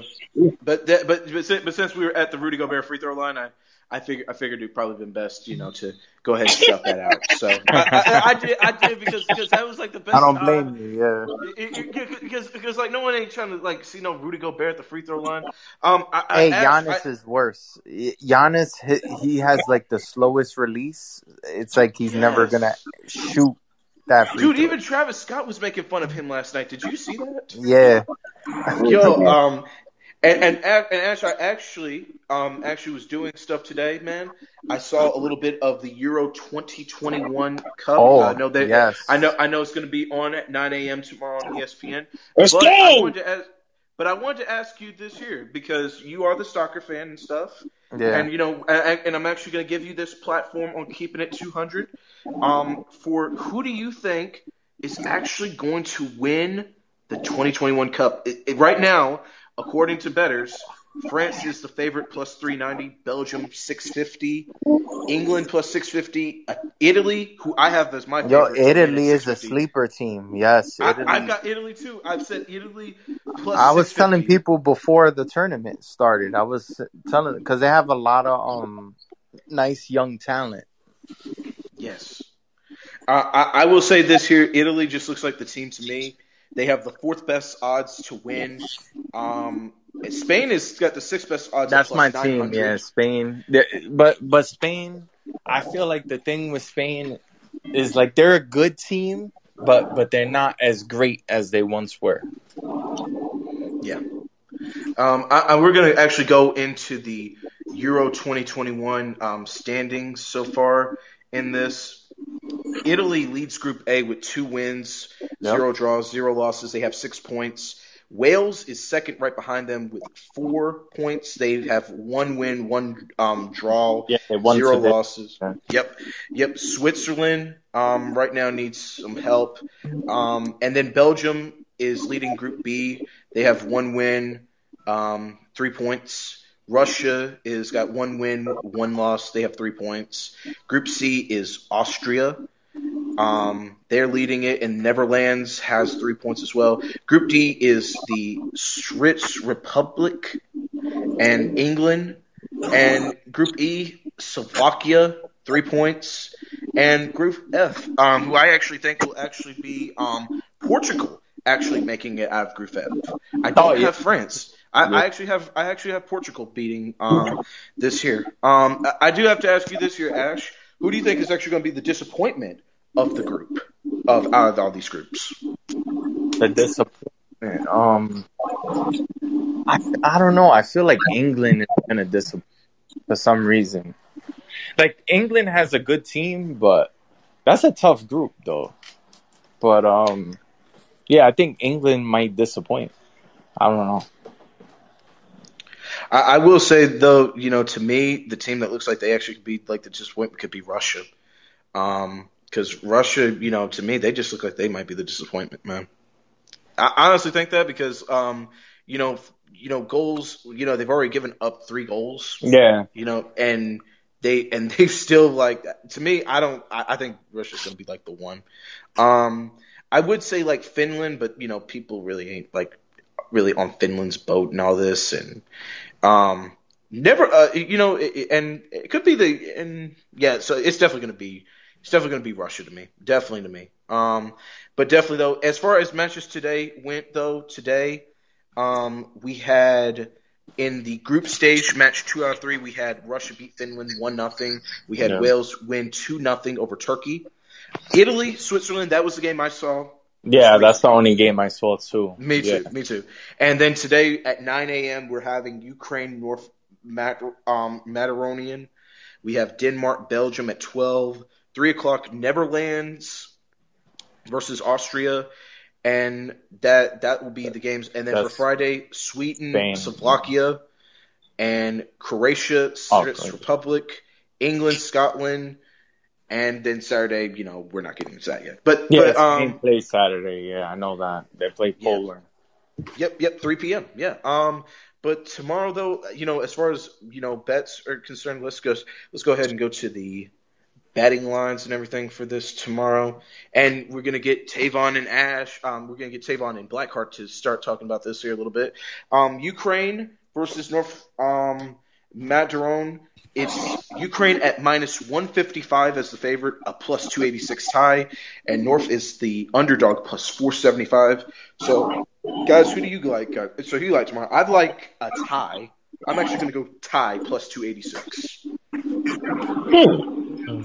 So, but that, but but since, but since we were at the Rudy Gobert free throw line, I I figured I figured it'd probably been best, you know, to go ahead and shut that out. So [laughs] I, I, I did I did because because that was like the best. I don't uh, blame you. Yeah. because because like no one ain't trying to like see no Rudy Gobert at the free throw line. Um, I, I Hey, asked- Giannis I- is worse. Y- Giannis, he, he has like the slowest release. It's like he's never gonna shoot that. Dude, throw. even Travis Scott was making fun of him last night. Did you see that? yeah, Yo, um, and and and Ash, I actually um actually was doing stuff today, man. I saw a little bit of the Euro 2021 Cup. Oh, I know that. yes. I know. I know it's going to be on at 9 a.m. tomorrow on ESPN. Let's but I go! wanted to ask, but I wanted to ask you this here because you are the soccer fan and stuff. yeah. And you know, and, and I'm actually going to give you this platform on keeping it 200. Um, for who do you think is actually going to win the 2021 Cup? It, it- right now, according to betters, France is the favorite plus 390, Belgium 650, England plus 650, uh, Italy, who I have as my favorite. win Italy is a sleeper team. Yes, I. I've got Italy too. I've said Italy plus. I was telling people before the tournament started. I was telling because they have a lot of um nice young talent. Yes. Uh, I, I will say this here: Italy just looks like the team to me. They have the fourth best odds to win. Um, Spain has got the sixth best odds. at That's my team. Yeah, Spain. But but Spain, I feel like the thing with Spain is like they're a good team, but but they're not as great as they once were. Yeah. Um, I, I, we're going to actually go into the Euro 2021 um, standings so far in this. Italy leads Group A with two wins, Yep. zero draws, zero losses. They have six points. Wales is second right behind them with four points. They have one win, one um, draw, Yeah, zero losses. Yeah. Yep, yep. Switzerland um, right now needs some help, um, and then Belgium is leading Group B. They have one win, um, three points. Russia is got one win, one loss. They have three points. Group C is Austria. Um, they're leading it, and Netherlands has three points as well. Group D is the Swiss Republic and England, and Group E, Slovakia, three points, and Group F, um, who I actually think will actually be um, Portugal actually making it out of Group F. I don't Oh, yeah. have France. I, I actually have I actually have Portugal beating um, this year. Um, I, I do have to ask you this year, Ash. Who do you think is actually going to be the disappointment of the group of out of all these groups? The disappointment. Um, I I don't know. I feel like England is gonna disappoint for some reason. Like England has a good team, but that's a tough group though. But um, yeah, I think England might disappoint. I don't know. I, I will say though, you know, to me, the team that looks like they actually could be like the disappointment could be Russia. Um, because Russia, you know, to me, they just look like they might be the disappointment, man. I honestly think that because, um, you know, you know, goals, you know, they've already given up three goals, Yeah, you know, and they and they still like to me. I don't. I, I think Russia's gonna be like the one. Um, I would say like Finland, but you know, people really ain't like really on Finland's boat and all this, and um, never, uh, you know, and it could be the and yeah, so it's definitely gonna be it's definitely gonna be Russia to me, definitely to me. Um, but definitely though, as far as matches today went though, today, um, we had in the group stage match two out of three, we had Russia beat Finland one nothing. We had Yeah. Wales win two nothing over Turkey. Italy, Switzerland, that was the game I saw. Yeah, that's the only game I saw too. Me too, Yeah. me too. And then today at 9 a.m. we're having Ukraine North Mat- um, Materonian. We have Denmark Belgium at 12. Three o'clock Netherlands versus Austria, and that that will be the games. And then for Friday, Sweden, Spain. Slovakia, and Croatia, Oh, Croatia. Republic, England, Scotland, and then Saturday. You know we're not getting into that yet, but Yeah, but um. Plays Saturday. Yeah, I know that they play Yeah. Poland. Yep, yep, 3 p.m. Yeah. Um, but tomorrow though, you know, as far as you know bets are concerned, let's go let's go ahead and go to the betting lines and everything for this tomorrow. And we're gonna get Tavon and Ash. Um, we're gonna get Tavon and Blackheart to start talking about this here a little bit. Um, Ukraine versus North um Maderon. It's Ukraine at minus 155 as the favorite, a plus 286 tie, and North is the underdog plus 475. So, guys, who do you like? Uh, so, who you like tomorrow? I'd like a tie. I'm actually going to go tie plus 286. I'm gonna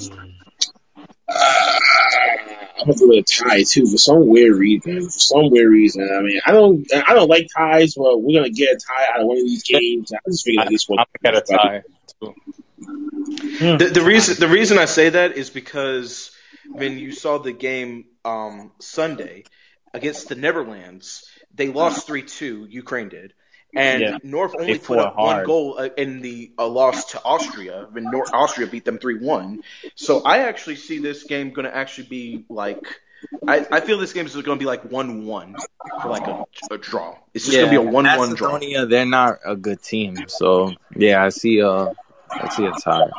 go with a tie too for some weird reason. For some weird reason, I mean, I don't, I don't like ties, but we're gonna get a tie out of one of these games. I just figured I, this one. I'm gonna get a tie too. The, the reason the reason I say that is because when you saw the game um, Sunday against the Netherlands, they lost three two. Ukraine did, and Yeah, North they only put fought up one goal uh, in the a loss to Austria. When North Austria beat them three one, so I actually see this game going to actually be like I, I feel this game is going to be like one one for like a, a draw. It's just going to be a one one draw. Macedonia, they're not a good team, so yeah, I see a, I see a tie.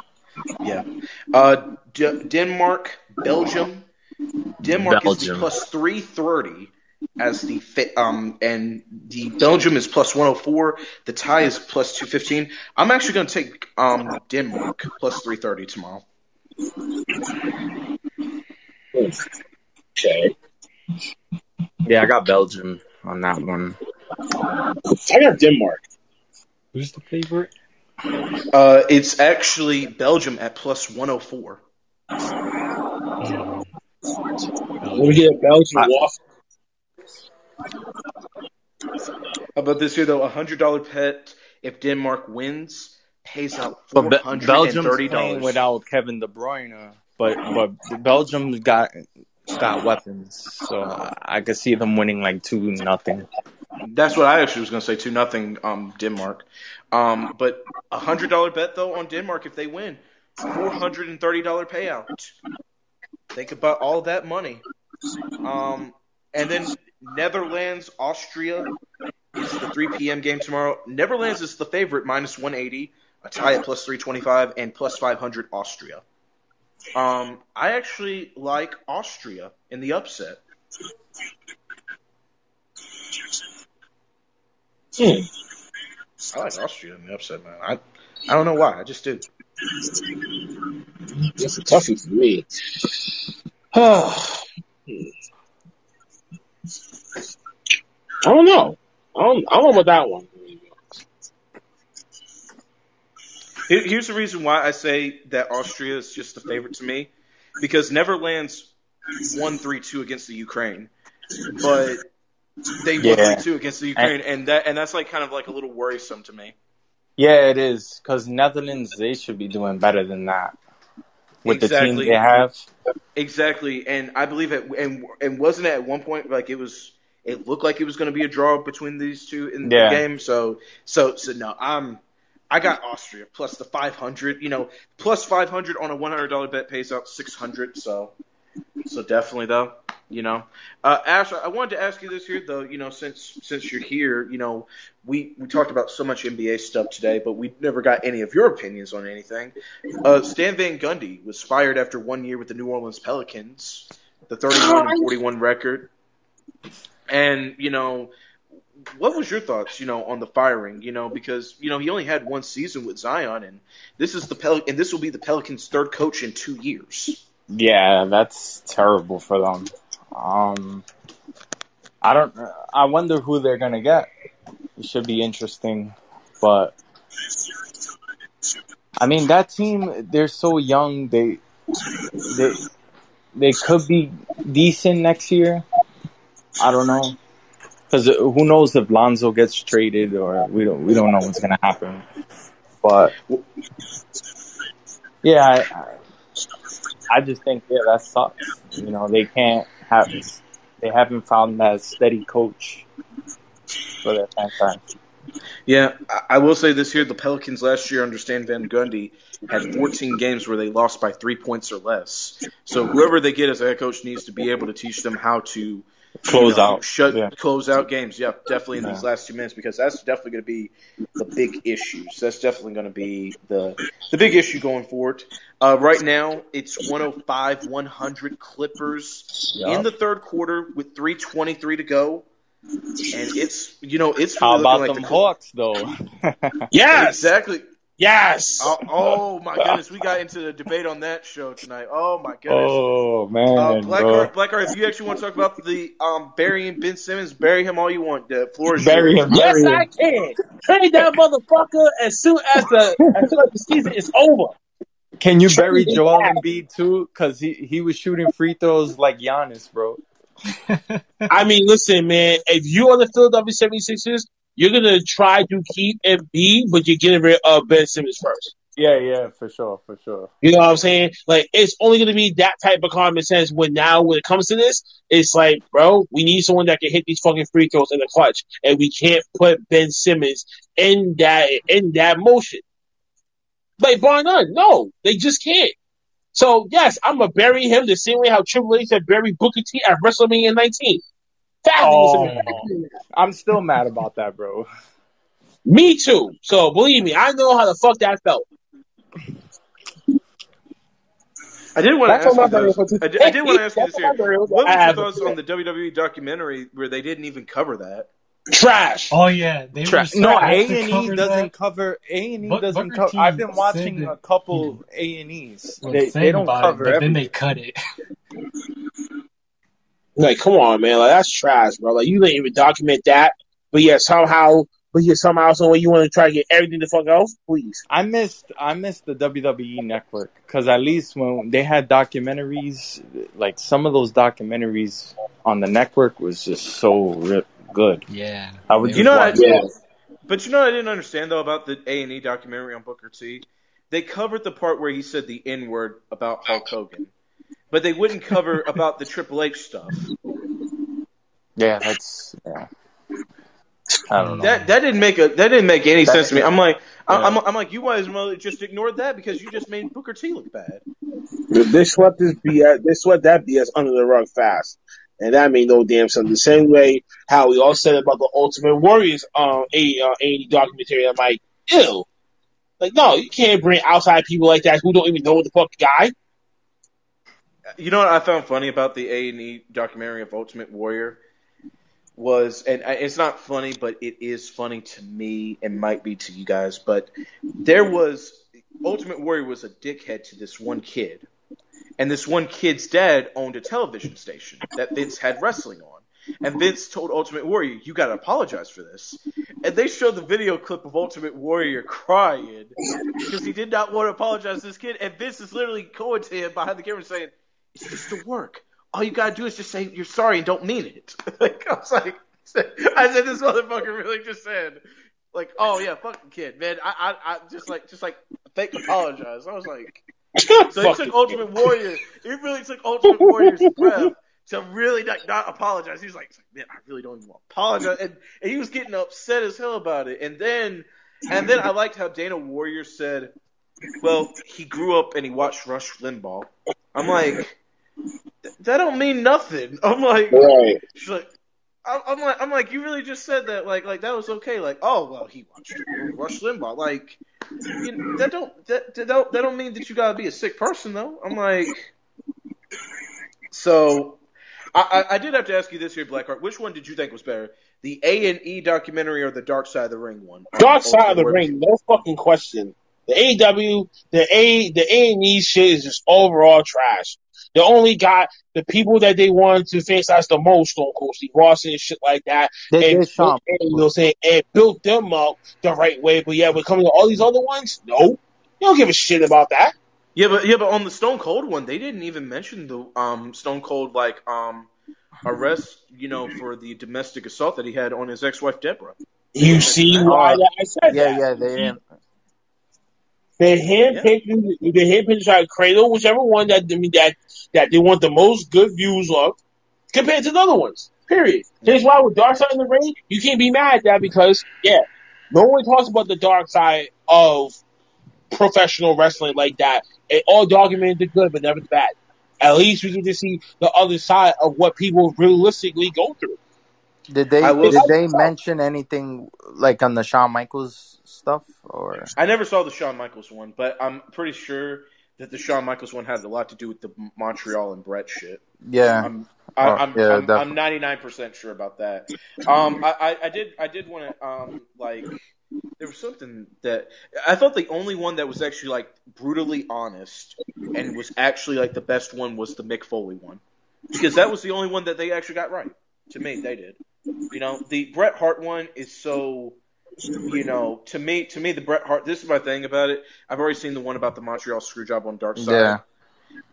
Yeah. Uh, D- Denmark, Belgium. Denmark is plus three thirty as the fit. um and the Belgium is plus one hundred four. The tie is plus two fifteen. I'm actually going to take um Denmark plus three thirty tomorrow. Okay. Yeah, I got Belgium on that one. I got Denmark. Who's the favorite? Uh, it's actually Belgium at plus one hundred four. Um, Let me get a Belgian I- waffle. About this year though? A hundred dollar bet if Denmark wins pays out four hundred and thirty dollars. without Kevin De Bruyne, but but Belgium's got got weapons, so I could see them winning like two nothing. That's what I actually was going to say. Two nothing, um, Denmark. Um, but a hundred dollar bet though on Denmark if they win, four hundred and thirty dollar payout. Think about all that money. Um, and then Netherlands, Austria is the three p.m. game tomorrow. Netherlands is the favorite, minus one eighty. A tie at plus three twenty five and plus five hundred Austria. Um, I actually like Austria in the upset. Hmm. I like Austria in the upset, man. I I don't know why. I just do. That's a toughie for me. [sighs] I don't know. I don't, I don't know about that one. Here- Here's the reason why I say that Austria is just the favorite to me, because Netherlands won three two against the Ukraine, but they won Yeah. three two against the Ukraine, and that and that's like kind of like a little worrisome to me. Yeah, it is because Netherlands they should be doing better than that with the Exactly. team they have. Exactly, and I believe it, and and wasn't it at one point like it was. It looked like it was going to be a draw between these two in Yeah. the game. So so so no, I'm I got Austria plus the 500. You know, plus 500 on a 100 dollar bet pays out 600. So so definitely though, you know. Uh, Ash, I wanted to ask you this here though. You know, since since you're here, you know, we we talked about so much NBA stuff today, but we never got any of your opinions on anything. Uh, Stan Van Gundy was fired after one year with the New Orleans Pelicans, the 31 and 41 record. And you know, what was your thoughts, you know, on the firing? You know, because you know he only had one season with Zion, and this is the Pel- and this will be the Pelicans' third coach in two years. Yeah, that's terrible for them. Um, I don't. I wonder who they're gonna get. It should be interesting, but I mean that team. They're so young. They they they could be decent next year. I don't know, because who knows if Lonzo gets traded or we don't we don't know what's gonna happen. But yeah, I, I, just think yeah that sucks. You know they can't have they haven't found that steady coach for their franchise. Yeah, I, will say this here: the Pelicans last year under Stan Van Gundy had 14 games where they lost by three points or less. So whoever they get as a head coach needs to be able to teach them how to Close you know, out. shut Yeah. close out games. Yeah, definitely in these last two minutes because that's definitely going to be the big issues. That's definitely going to be the the big issue going forward. Uh, right now, it's 105, 100 Clippers Yup. in the third quarter with 3:23 to go, and it's you know it's How about looking them the Hawks though? [laughs] yeah, Exactly. Yes. Oh, oh my [laughs] goodness, we got into the debate on that show tonight. Oh my goodness. oh man, Uh, bro. Blackheart, Blackheart, if you actually want to talk about the um, burying Ben Simmons, bury him all you want. The floor is Bury yours. him. Yes, him. I can. Trade that motherfucker as soon as the as soon as the season is over. Can you Trade bury Joel ass. Embiid too? Cause he he was shooting free throws like Giannis, bro. [laughs] I mean, listen, man. If you are the Philadelphia 76ers, you're gonna try to keep Embiid, but you're getting rid of Ben Simmons first. Yeah, yeah, for sure, for sure. You know what I'm saying? Like, it's only going to be that type of common sense when now, when it comes to this, it's like, bro, we need someone that can hit these fucking free throws in the clutch. And we can't put Ben Simmons in that, in that motion. Like, bar none. No, they just can't. So yes, I'm gonna bury him the same way how Triple H had buried Booker T at WrestleMania 19. That was Oh. I'm still mad about that, bro. Me too. So believe me, I know how the fuck that felt. I did want to ask you this. I did, I did want to ask you this what my here. What was your thoughts on the WWE documentary where they didn't even cover that? Trash. Oh yeah, they Tra- were no, A and E doesn't cover A and E doesn't cover. T I've been watching a couple A and E's. They they don't cover it, but then they cut it. Like, come on, man. Like that's trash, bro. Like you didn't even document that, but yeah, somehow, but yeah, somehow, some way you want to try to get everything the fuck else, please. I missed I missed the WWE network because at least when they had documentaries, like some of those documentaries on the network was just so rip good. Yeah, I would You know, were- I, Yeah. but you know, what I didn't understand though about the A and E documentary on Booker T. They covered the part where he said the N word about Hulk Hogan, but they wouldn't cover about the Triple H stuff. Yeah, that's yeah. I don't know. That that didn't make a that didn't make any That- sense to me. I'm like I'm, Yeah. I'm, I'm like you guys well just ignored that because you just made Booker T look bad. They swept this BS. They swept that BS under the rug fast, and that made no damn sense. The same way how we all said about the Ultimate Warriors um a uh, A documentary. I'm like, ew. Like, no, you can't bring outside people like that who don't even know what the fuck guy. You know what I found funny about the A and E documentary of Ultimate Warrior was, and uh, it's not funny, but it is funny to me and might be to you guys. But there was Ultimate Warrior was a dickhead to this one kid, and this one kid's dad owned a television station that Vince had wrestling on. And Vince told Ultimate Warrior, "You got to apologize for this." And they showed the video clip of Ultimate Warrior crying because he did not want to apologize to this kid. And Vince is literally going to him behind the camera saying, "It's just a work. All you gotta do is just say you're sorry and don't mean it." [laughs] like I was like, [laughs] I said, this motherfucker really just said, like, "Oh yeah, fucking kid, man. I, I, I just like, just like fake apologize." I was like, [laughs] so it took Ultimate Warrior. It really took Ultimate Warrior's breath to really not, not apologize. He was like, "Man, I really don't even want to apologize," and, and he was getting upset as hell about it. And then, and then I liked how Dana Warrior said, "Well, he grew up and he watched Rush Limbaugh." I'm like, that don't mean nothing. [laughs] I'm like, Right. she's like. I'm I'm like, I'm like, you really just said that, like, like that was okay. Like, oh well, he watched Rush Limbaugh. Like, you know, that don't that, that don't that don't mean that you gotta be a sick person though. I'm like, so I, I, I did have to ask you this here, Blackheart. Which one did you think was better, the A and E documentary or the Dark Side of the Ring one? Dark side of the ring, no fucking question. The AW, the A, the A and E shit is just overall trash. They only got the people that they wanted to face as the most Stone Cold Steve Austin and shit like that, They and did Shawn. and, you know, what I'm saying and built them up the right way. But yeah, when coming to all these other ones, no, you don't give a shit about that. Yeah, but yeah, but on the Stone Cold one, they didn't even mention the um Stone Cold like um arrest, you know, for the domestic assault that he had on his ex-wife Deborah. You see why that I said Yeah, that. yeah, they didn't. They handpicked, they handpicked try to cradle whichever one that that that they want the most good views of compared to the other ones. Period. That's why with Dark Side of the Ring, you can't be mad at that because yeah, no one talks about the dark side of professional wrestling like that. It all documented the good, but never the bad. At least we get to see the other side of what people realistically go through. Did they did they mention anything like on the Shawn Michaels stuff or I never saw the Shawn Michaels one, but I'm pretty sure that the Shawn Michaels one had a lot to do with the Montreal and Brett shit. yeah? I'm I, Oh, I'm, yeah, I'm. I'm 99% sure about that. Um, I, I, I did I did want to um like there was something that I thought the only one that was actually like brutally honest and was actually like the best one was the Mick Foley one because that was the only one that they actually got right. To me, they did. You know, the Bret Hart one is so. You know, to me, to me, the Bret Hart. This is my thing about it. I've already seen the one about the Montreal Screwjob on Dark Side. Yeah.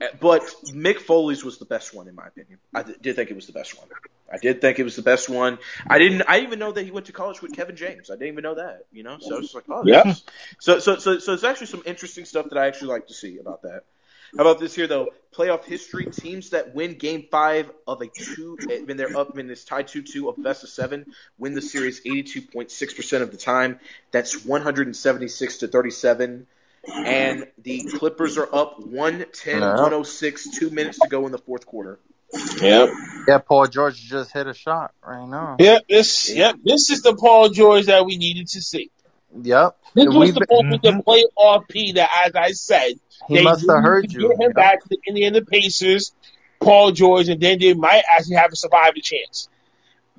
Uh, but Mick Foley's was the best one in my opinion. I th- did think it was the best one. I did think it was the best one. I didn't. I didn't even know that he went to college with Kevin James. I didn't even know that. You know, so I was just like, oh, Yeah. So, so, so, so, it's actually some interesting stuff that I actually like to see about that. How about this here though? Playoff history: teams that win Game Five of a two, eh, when they're up when it's tied two-two of best of seven, win the series eighty-two point six percent of the time. That's one hundred and seventy-six to thirty-seven. and the Clippers are up 110 Yeah. 106, two minutes to go in the fourth quarter. Yep. Yeah, Paul George just hit a shot right now. Yep. This. Yep. This is the Paul George that we needed to see. Yep. This was We've supposed been- to be the playoff P that, as I said, He they must have heard you. Get him back to the Indiana Pacers, Paul George, and then they might actually have a surviving chance.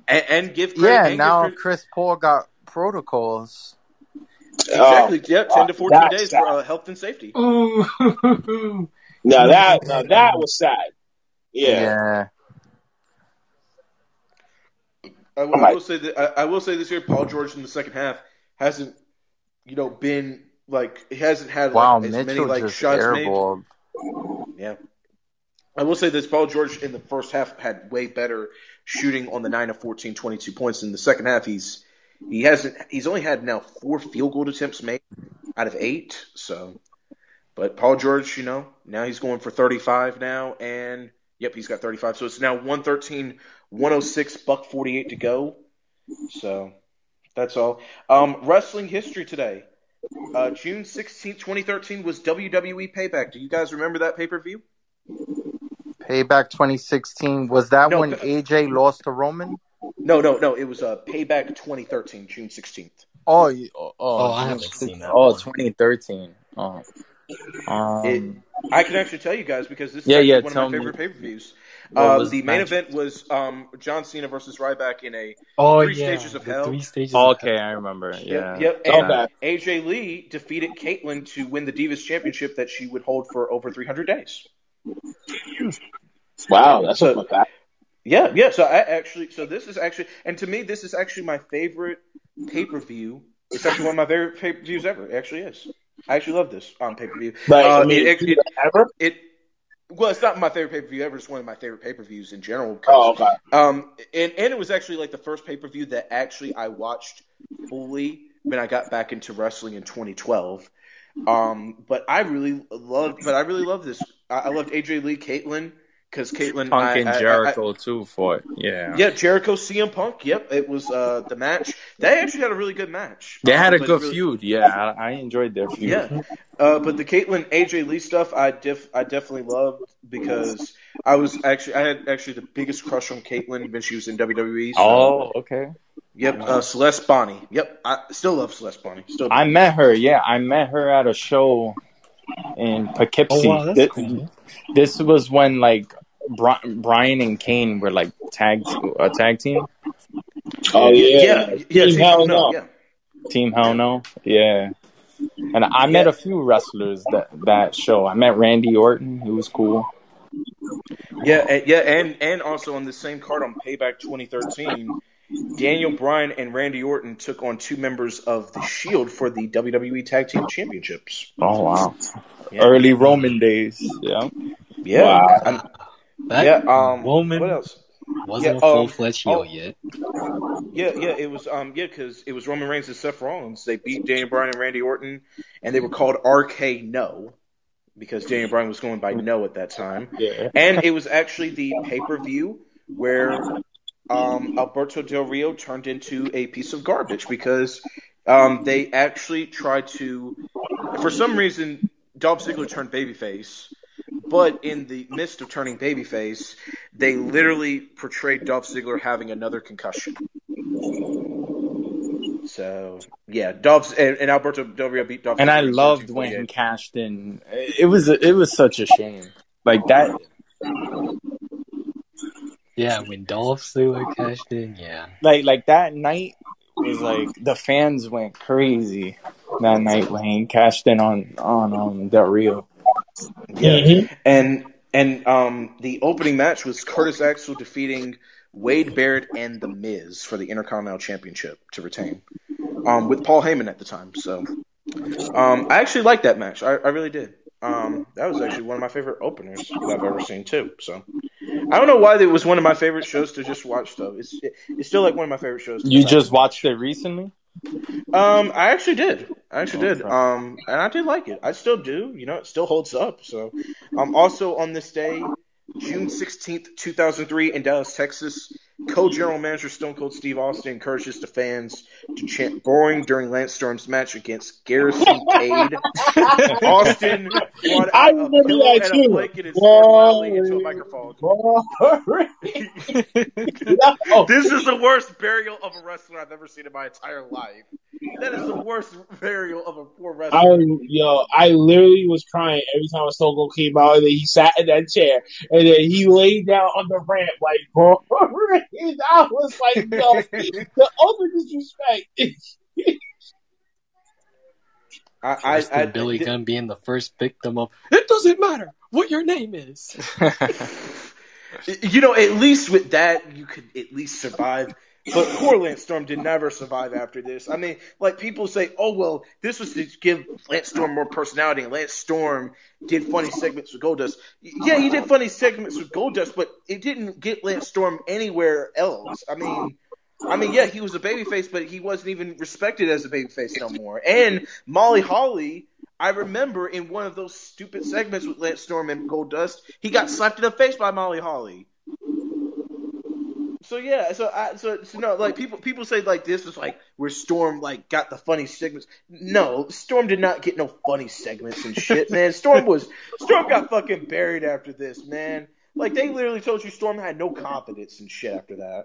And, and give credit. Yeah, and give now credit- Chris Paul got protocols. Exactly. Yep. 10 to 14 that's days sad. for uh, health and safety. [laughs] Now that, now that was sad. Yeah. Yeah. I, will- I will say that I, I will say this year, Paul George in the second half hasn't, you know, been like he hasn't had Wow, like, as many like shots made. Yeah. I will say this Paul George in the first half had way better shooting on the 9 of 14 22 points. In the second half he's he hasn't he's only had now four field goal attempts made out of 8 so. But Paul George you know now he's going for 35 now and yep he's got 35 so it's now 113 106 buck 48 to go. So that's all. Um wrestling history today uh, June 16th, 2013 was WWE Payback. Do you guys remember that pay-per-view? Payback 2016. Was that No, when but- AJ lost to Roman? No, no, no. It was uh, Payback 2013, June 16th. Oh, you- oh, Oh, I haven't 6 seen that Oh, one. 2013. Oh. Um, It, I can actually tell you guys because this is Yeah, yeah, one of my me. favorite pay-per-views. What Uh, the the main match? event was um, John Cena versus Ryback in a Oh Three yeah, Stages of the Hell. Three stages. oh, of okay. I remember. Yeah. Yep, yep. And Okay. AJ Lee defeated Kaitlyn to win the Divas Championship that she would hold for over 300 days. Wow, that's So- a fun fact. Yeah, yeah. So I actually, so this is actually, and to me, this is actually my favorite pay per view. It's actually one of my favorite pay per views ever. It actually is. I actually love this on pay per view. Like, Uh, I mean, it, it, ever? it, well, it's not my favorite pay per view ever. It's one of my favorite pay per views in general. Oh, okay. Um, and and it was actually like the first pay per view that actually I watched fully when I got back into wrestling in 2012. Um, but I really loved, but I really loved this. I, I loved AJ Lee, Kaitlyn, because Kaitlyn, Punk I, and I- I- Jericho too fought. Yeah. yeah, Jericho, CM Punk. Yep, it was uh, the match. They actually had a really good match. They had a Um, good really- feud. Yeah, I, I enjoyed their feud. Yeah, uh, but the Kaitlyn AJ Lee stuff, I def I definitely loved because I was actually I had actually the biggest crush on Kaitlyn when she was in WWE. So, Oh, okay. yep, uh, Celeste Bonnie. Yep, I still love Celeste Bonnie. Still, I met her. Yeah, I met her at a show in Poughkeepsie. Oh wow, that's Thi- cool. This was when like Bryan and Kane were like tag a tag team. Oh, yeah. yeah, yeah, Team Team Hell No, No. yeah. Team Hell No. Yeah. And I met Yeah. a few wrestlers that that show. I met Randy Orton, who was cool. Yeah, and, yeah, and and also on the same card on Payback 2013, Daniel Bryan and Randy Orton took on two members of the Shield for the WWE Tag Team Championships. Oh wow. Yeah. Early Roman days. Yeah. Yeah, Wow. That yeah. Um, Roman what else? wasn't Yeah, a full um, fledged heel oh. yet. Yeah, yeah, it was um yeah, because it was Roman Reigns and Seth Rollins. They beat Daniel Bryan and Randy Orton, and they were called RK No because Daniel Bryan was going by No at that time. Yeah. And it was actually the pay per view where um, Alberto Del Rio turned into a piece of garbage because um, they actually tried to, for some reason, Dolph Ziggler turned babyface. But in the midst of turning babyface, they literally portrayed Dolph Ziggler having another concussion. So yeah, Dolph and, and Alberto Del Rio beat Dolph. And I Ziggler in loved when he cashed in. It was it was such a shame. Like that. Yeah, when Dolph Ziggler cashed in, yeah. Like like that night was like the fans went crazy that night when he cashed in on on um Del Rio. Yeah, Mhm. and and um the opening match was Curtis Axel defeating Wade Barrett and The Miz for the Intercontinental Championship to retain, um with Paul Heyman at the time. So, um I actually liked that match. I, I really did. Um that was actually one of my favorite openers that I've ever seen too. So. I don't know why it was one of my favorite shows to just watch though. It's it, it's still like one of my favorite shows. to You just watched it recently? um, I actually did. I actually did. Um, and I did like it. I still do. You know, it still holds up. So, um, also on this day, June sixteenth, two thousand three, in Dallas, Texas, Co-general manager Stone Cold Steve Austin encourages the fans to chant "boring" during Lance Storm's match against Garrison Cade. [laughs] Austin brought I out a remember pillow that and too. a blanket and started into a microphone. No. [laughs] This is the worst burial of a wrestler I've ever seen in my entire life. That is the worst burial of a poor wrestler. I yo, I literally was crying every time Stone Cold came out, and then he sat in that chair, and then he laid down on the ramp like, bro. I was like, [laughs] yo, the ultimate disrespect. I, I, I, Billy th- Gunn being the first victim of it doesn't matter what your name is. [laughs] [laughs] You know, at least with that, you could at least survive. But poor Lance Storm did never survive after this. I mean, like people say, oh well, this was to give Lance Storm more personality, and Lance Storm did funny segments with Goldust. Yeah, he did funny segments with Goldust, but it didn't get Lance Storm anywhere else. I mean, I mean, yeah, he was a babyface, but he wasn't even respected as a babyface no more. And Molly Holly, I remember in one of those stupid segments with Lance Storm and Goldust, he got slapped in the face by Molly Holly. So yeah, so I so, so no, like people people say like this was like where Storm like got the funny segments. No, Storm did not get no funny segments and shit, man. Storm was Storm got fucking buried after this, man. Like they literally told you Storm had no confidence and shit after that.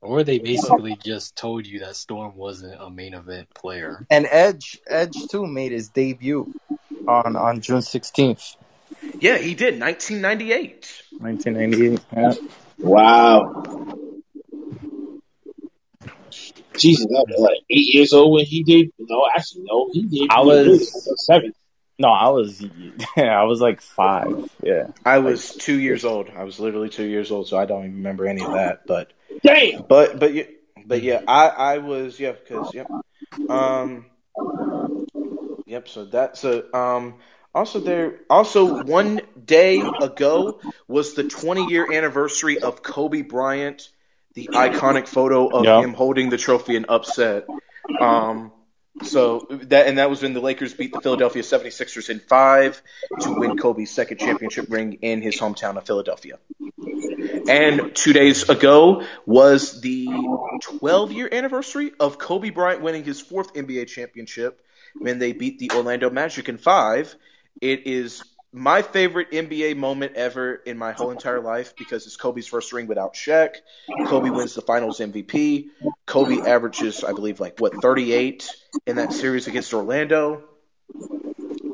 Or they basically just told you that Storm wasn't a main event player. And Edge, Edge too made his debut on on June sixteenth, Yeah, he did. 1998. nineteen ninety eight. Yeah. Wow. Jesus, I was like eight years old when he did. No, actually, no, he did. I was- was seven. No, I was [laughs] I was like five. Yeah. I was two years old. I was literally two years old, so I don't even remember any of that. But Damn. but but yeah, but yeah, I I was yeah because yep, um, yep. So that's so um. Also, there also one day ago was the 20 year anniversary of Kobe Bryant, the iconic photo of Yeah. him holding the trophy and upset. Um, so that and that was when the Lakers beat the Philadelphia 76ers in five to win Kobe's second championship ring in his hometown of Philadelphia. And two days ago was the 12 year anniversary of Kobe Bryant winning his fourth NBA championship when they beat the Orlando Magic in five. It is my favorite NBA moment ever in my whole entire life because it's Kobe's first ring without Shaq. Kobe wins the finals MVP. Kobe averages, I believe, like what 38 in that series against Orlando.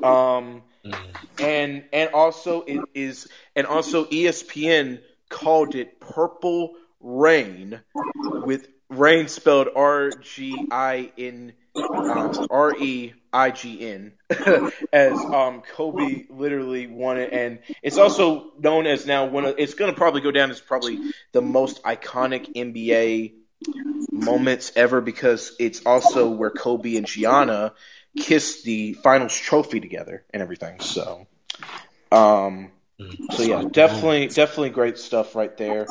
Um, and and also it is and also ESPN called it Purple Rain with rain spelled R G I N R E I G N [laughs] as um Kobe literally won it and it's also known as now one of it's going to probably go down as probably the most iconic NBA moments ever because it's also where Kobe and Gianna kissed the finals trophy together and everything so um so yeah, definitely, definitely great stuff right there.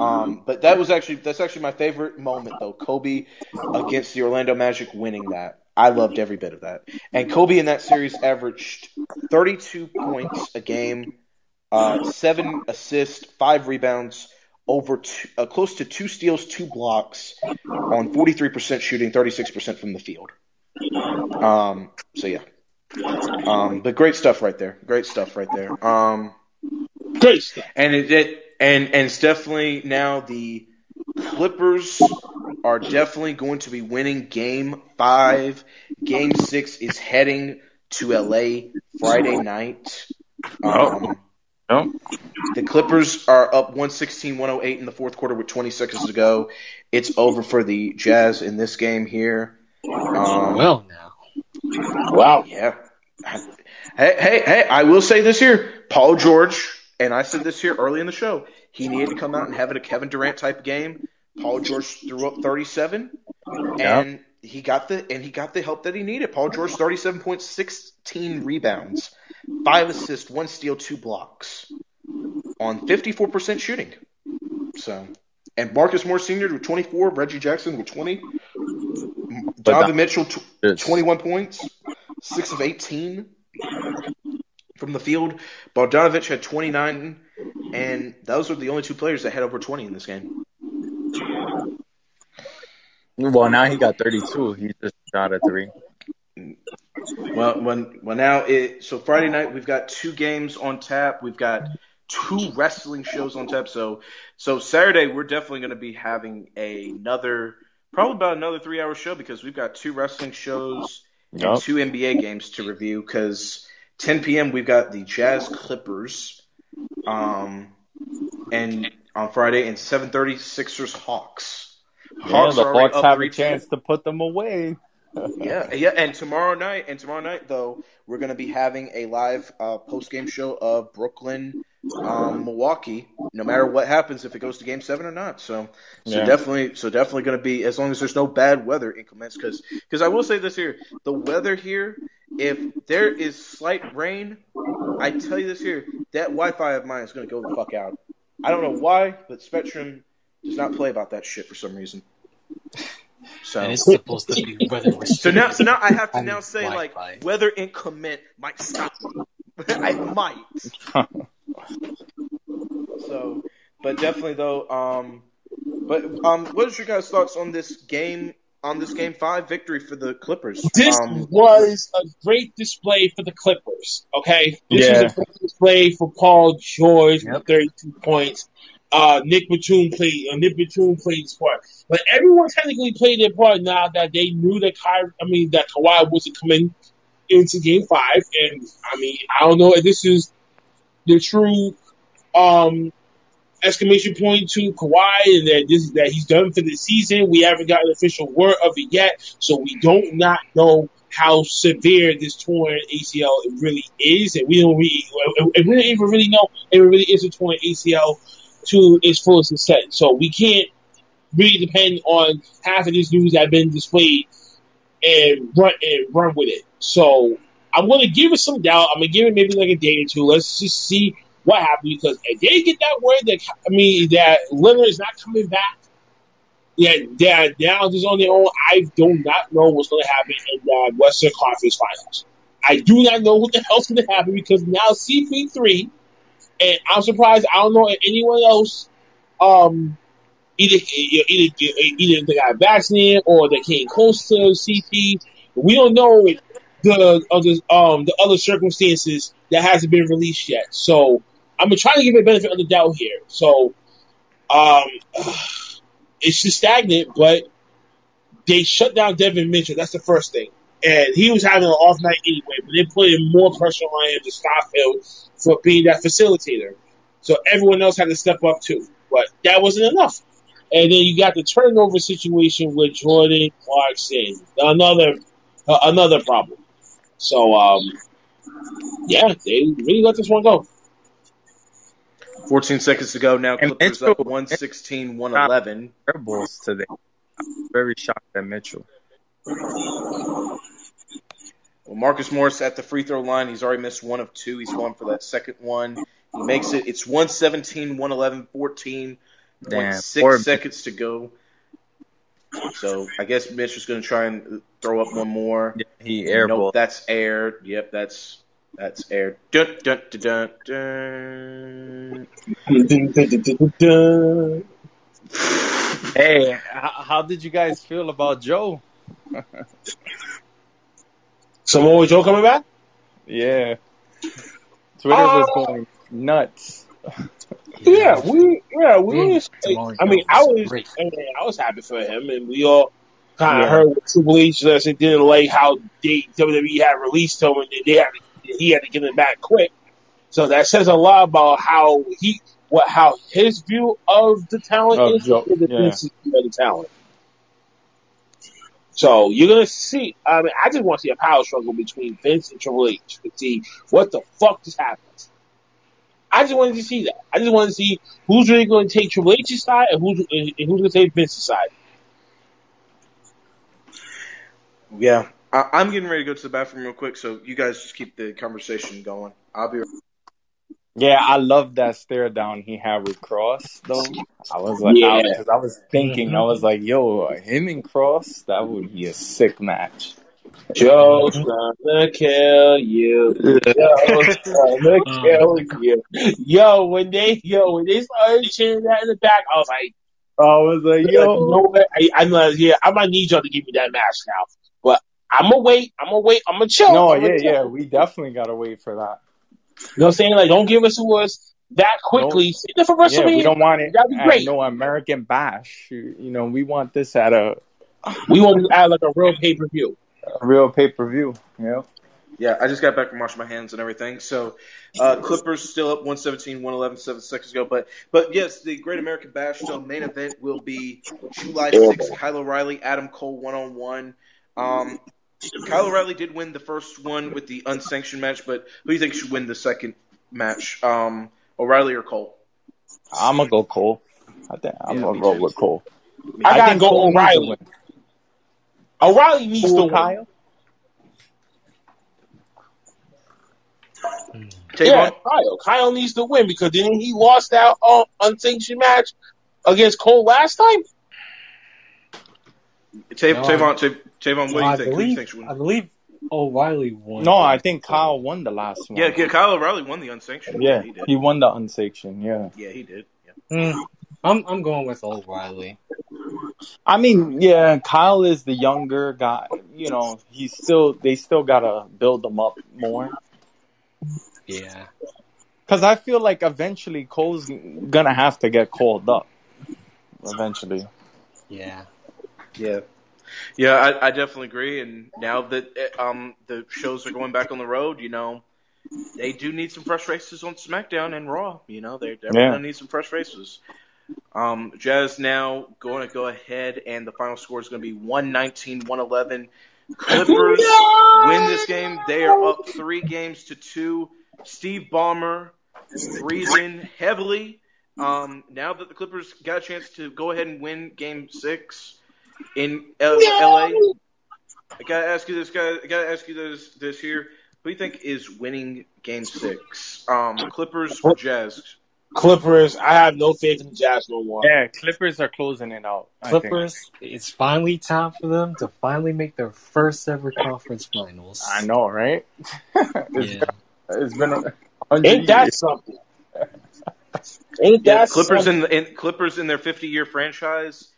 Um, but that was actually that's actually my favorite moment though. Kobe against the Orlando Magic winning that. I loved every bit of that. And Kobe in that series averaged 32 points a game, uh, seven assists, five rebounds, over two, uh, close to two steals, two blocks, on 43% shooting, 36% from the field. Um, so yeah. Um, but great stuff right there. Great stuff right there. Um, Great stuff. and it, it and and it's definitely now the Clippers are definitely going to be winning Game Five. Game Six is heading to LA Friday night. Um, No. the Clippers are up 116-108 in the fourth quarter with 20 seconds to go. It's over for the Jazz in this game here. Um, Well, now. Wow. yeah. Hey, hey, hey, I will say this here. Paul George, and I said this here early in the show, he needed to come out and have it a Kevin Durant type game. Paul George threw up 37 and he got the and he got the help that he needed. Paul George 37 points, 16 rebounds, 5 assists, 1 steal, 2 blocks on 54% shooting. So, and Marcus Morris Sr. with 24, Reggie Jackson with 20, Donovan Mitchell tw- 21 points, 6 of 18 from the field. Bogdanovic had 29, and those were the only two players that had over 20 in this game. Well, now he got 32. He just shot a three. Well, when well now it so Friday night we've got two games on tap. We've got two wrestling shows on tap. So so Saturday we're definitely going to be having another probably about another three hour show because we've got two wrestling shows and two NBA games to review. Because 10 p.m. we've got the Jazz Clippers, um, and on Friday and 7:30 Sixers Hawks. Yeah, Hawks the Hawks have a chance to put them away. [laughs] Yeah, yeah, and tomorrow night, and tomorrow night though, we're gonna be having a live uh, post game show of Brooklyn, um, Milwaukee. No matter what happens, if it goes to Game Seven or not. So, so Yeah. definitely, so definitely gonna be as long as there's no bad weather increments. Because, because I will say this here, the weather here, if there is slight rain, I tell you this here, that Wi-Fi of mine is gonna go the fuck out. I don't know why, but Spectrum does not play about that shit for some reason. [laughs] So. And it's supposed to be weather [laughs] So now, so now I have to now say Wi-Fi. like weather inclement might stop [laughs] me. I might. So, but definitely though. Um, but um, what is your guys' thoughts on this game? On this game five victory for the Clippers. This Um, was a great display for the Clippers. Okay, this Yeah. was a great display for Paul George with 32 points. Uh, Nic Batum played. Uh, Nic Batum played his part, but everyone technically played their part now that they knew that Ky- I mean that Kawhi wasn't coming into Game Five, and I mean I don't know if this is the true um exclamation point to Kawhi and that this that he's done for the season. We haven't got official word of it yet, so we don't not know how severe this torn ACL really is, and we don't really and we don't even really know if it really is a torn ACL to its fullest extent. So we can't really depend on half of this news that have been displayed and run and run with it. So I'm gonna give it some doubt. I'm gonna give it maybe like a day or two. Let's just see what happens because if they get that word that I mean that Leonard is not coming back, yeah, they're now just on their own. I do not know what's going to happen in the Western Conference Finals. I do not know what the hell's going to happen because now CP3, and I'm surprised. I don't know if anyone else, um, either either either they got vaccinated or they came close to CP. We don't know the other um the other circumstances that hasn't been released yet. So I'm gonna try to give it benefit of the doubt here. So um [sighs] it's just stagnant, but they shut down Devin Mitchell. That's the first thing. And he was having an off night anyway, but they put in more pressure on him to stop him for being that facilitator. So everyone else had to step up too. But that wasn't enough. And then you got the turnover situation with Jordan Clarkson. Another uh, another problem. So um yeah, they really let this one go. 14 seconds to go now. And Clippers Mitchell- up 116, 111. Rebels today. I'm very shocked at Mitchell. Well, Marcus Morris at the free throw line. He's already missed one of two. He's going for that second one. He makes it. It's 117, 111, 14. Damn, Six seconds to go. So I guess Mitch is going to try and throw up one more. He airball. Nope, that's air. Yep, that's that's aired. Dun, dun, dun, dun, dun. Hey, h- how did you guys feel about Joe? [laughs] Samoa Joe coming back? Yeah. Twitter was Uh, going nuts. Yeah, we yeah we. Mm, was- I mean, I was great. I, mean, I was happy for him, and we all kind of Yeah. heard what Triple H says and didn't like how they WWE had released him, and they had to, he had to get him back quick. So that says a lot about how he what how his view of the talent Of is Joe, the yeah. Of the talent. So you're gonna see. I mean, I just want to see a power struggle between Vince and Triple H to see what the fuck just happened. I just wanted to see that. I just wanted to see who's really going to take Triple H's side and who's and who's going to take Vince's side. Yeah, I, I'm getting ready to go to the bathroom real quick, so you guys just keep the conversation going. I'll be. Yeah, I love that stare down he had with Kross though. I was like, Yeah. because I was thinking, I was like, yo, him and Kross, that would be a sick match. Joe's mm-hmm. gonna kill you. Joe's [laughs] gonna uh. kill you. Yo, when they yo when they started chanting that in the back, I was like, I was like, Like, you yo, know what? I, I'm not here. I might need y'all to give me that match now. But I'm gonna wait. I'm gonna wait. I'm gonna chill. no, I'm gonna yeah, chill. yeah, we definitely gotta wait for that. You know what I'm saying? Like, don't give us to us that quickly. Save it for Yeah, WrestleMania. we don't want it That'd be great. no American bash. You you know, we want this at a, We want to add like a real pay per view. A real pay per view. You know? Yeah, I just got back from washing my hands and everything. So, uh, Clippers still up 117, 111, seven seconds ago. But, but yes, the Great American Bash. So, main event will be July 6th. Kyle O'Reilly, Adam Cole, one on one. Um, Kyle O'Reilly did win the first one with the unsanctioned match, but who do you think should win the second match? Um, O'Reilly or Cole? I'm gonna go Cole. I think I'm Yeah, gonna roll with Cole. I gotta think go Cole needs O'Reilly. Win. O'Reilly needs to Cool, win. Kyle. Tavon? Yeah, Kyle. Kyle needs to win because didn't he lost that uh, unsanctioned match against Cole last time? Tav- No, Tavon, Tav- Tavon, what do you I think? Who do you believe think? I believe O'Reilly won. No, I think Kyle won the last one. Yeah, yeah, Kyle O'Reilly won the unsanctioned. yeah, he did. he won the unsanctioned. Yeah, Yeah, he did. Yeah. Mm, I'm I'm going with O'Reilly. I mean, yeah, Kyle is the younger guy. You know, he's still they still gotta build him up more. Yeah. Because I feel like eventually Cole's gonna have to get called up. Eventually. Yeah. Yeah, yeah, I, I definitely agree. And now that um the shows are going back on the road, you know, they do need some fresh races on SmackDown and Raw. You know, they're definitely Yeah. gonna need some fresh faces. Um, Jazz now going to go ahead, and the final score is going to be 119-111. Clippers [laughs] win this game. They are up three games to two. Steve Ballmer breathing heavily. Um, now that the Clippers got a chance to go ahead and win Game Six in L- LA, I gotta ask you this, guy. I gotta ask you this, this here. Who do you think is winning Game Six? Um, Clippers or Jazz? Clippers. I have no faith in the Jazz no more. Yeah, Clippers are closing it out. Clippers, it's finally time for them to finally make their first ever conference finals. I know, right? [laughs] it's, Yeah. it's been a hundred Ain't that years. something? Ain't Yeah, that Clippers something? in, in Clippers in their 50 year franchise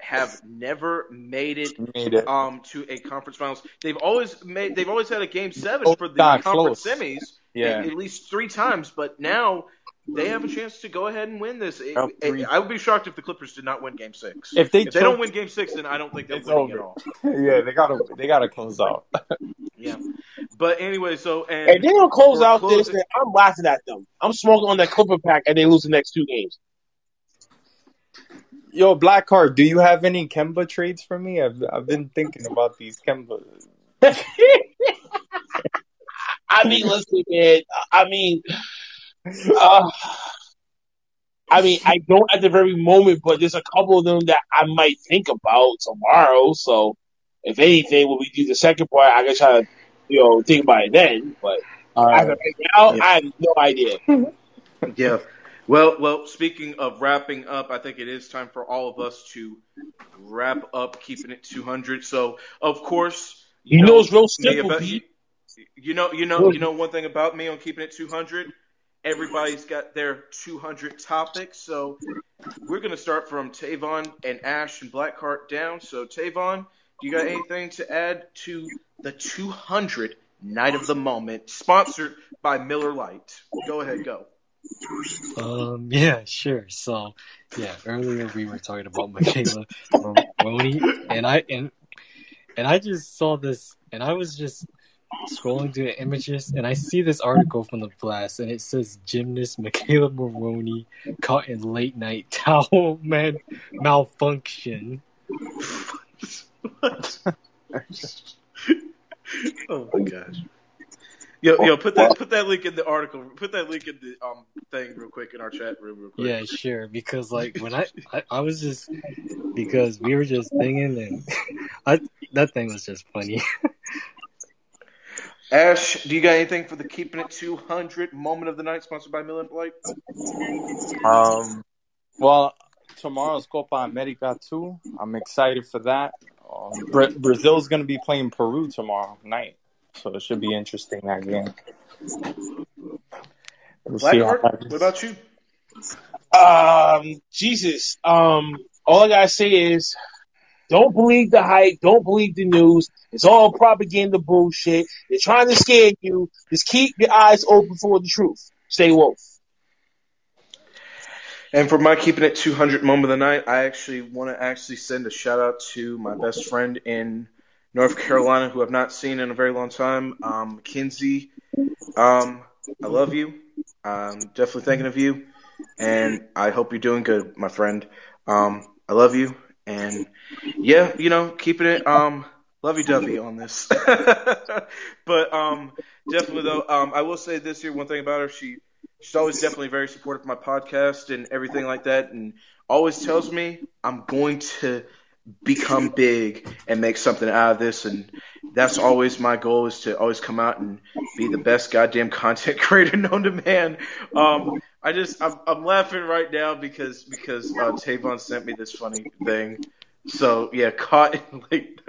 have never made it Made it. um to a conference finals. They've always made they've always had a game seven Oh, for the not conference close. semis Yeah. at, at least three times, but now they have a chance to go ahead and win this. It- Up it- I would be shocked if the Clippers did not win Game Six. If they If they don't win Game Six, then I don't think they're It's winning at all. [laughs] yeah, they gotta they gotta close out. [laughs] Yeah, but anyway, so and If they don't close for out this, closing- then I'm laughing at them. I'm smoking on that Clipper pack and they lose the next two games. Yo, Blackheart, do you have any Kemba trades for me? I've I've been thinking about these Kemba. [laughs] I mean, listen, man. I mean, uh, I mean, I don't at the very moment, but there's a couple of them that I might think about tomorrow. So, if anything, when we do the second part, I can try to, you know, think about it then. But as of right now, Yeah. I have no idea. [laughs] Yeah. Well, well. Speaking of wrapping up, I think it is time for all of us to wrap up, keeping it 200. So, of course, You know, it's real simple. about- B. you know, you know, you know one thing about me on keeping it 200. Everybody's got their 200 topics, so we're gonna start from Tavon and Ash and Blackheart down. So, Tavon, do you got anything to add to the 200 Night of the Moment, sponsored by Miller Lite? Go ahead, go. Um, [laughs] yeah, sure. So, yeah, earlier we were talking about McKayla Maroney, and I and and I just saw this, and I was just scrolling through the images, and I see this article from the Blast, and it says gymnast McKayla Maroney caught in late night [laughs] towel man malfunction. What? [laughs] oh my gosh. Yo, yo, put that put that link in the article. Put that link in the um thing real quick in our chat room real quick. Yeah, sure. Because like when I, I I was just because we were just thinking, and [laughs] I that thing was just funny. Ash, do you got anything for the keeping it 200 moment of the night, sponsored by Miller Blake? Um, well, tomorrow's Copa America too. I'm excited for that. Um, Bra- Brazil's gonna be playing Peru tomorrow night, so it should be interesting that game. We'll see how Blackheart, that about you? Um, Jesus. Um, all I gotta say is, don't believe the hype. Don't believe the news. It's all propaganda bullshit. They're trying to scare you. Just keep your eyes open for the truth. Stay woke. And for my keeping it 200 moment of the night, I actually want to actually send a shout out to my best friend in North Carolina who I've not seen in a very long time, um, Mackenzie. Um, I love you. I'm definitely thinking of you, and I hope you're doing good, my friend. Um, I love you, and yeah, you know, keeping it um lovey dovey on this. [laughs] but um, definitely though, um, I will say this here one thing about her, she she's always definitely very supportive of my podcast and everything like that, and always tells me I'm going to become big and make something out of this. And that's always my goal is to always come out and be the best goddamn content [laughs] creator known to man. Um i just i'm, I'm laughing right now because because uh, tavon sent me this funny thing. So yeah caught in, [laughs] like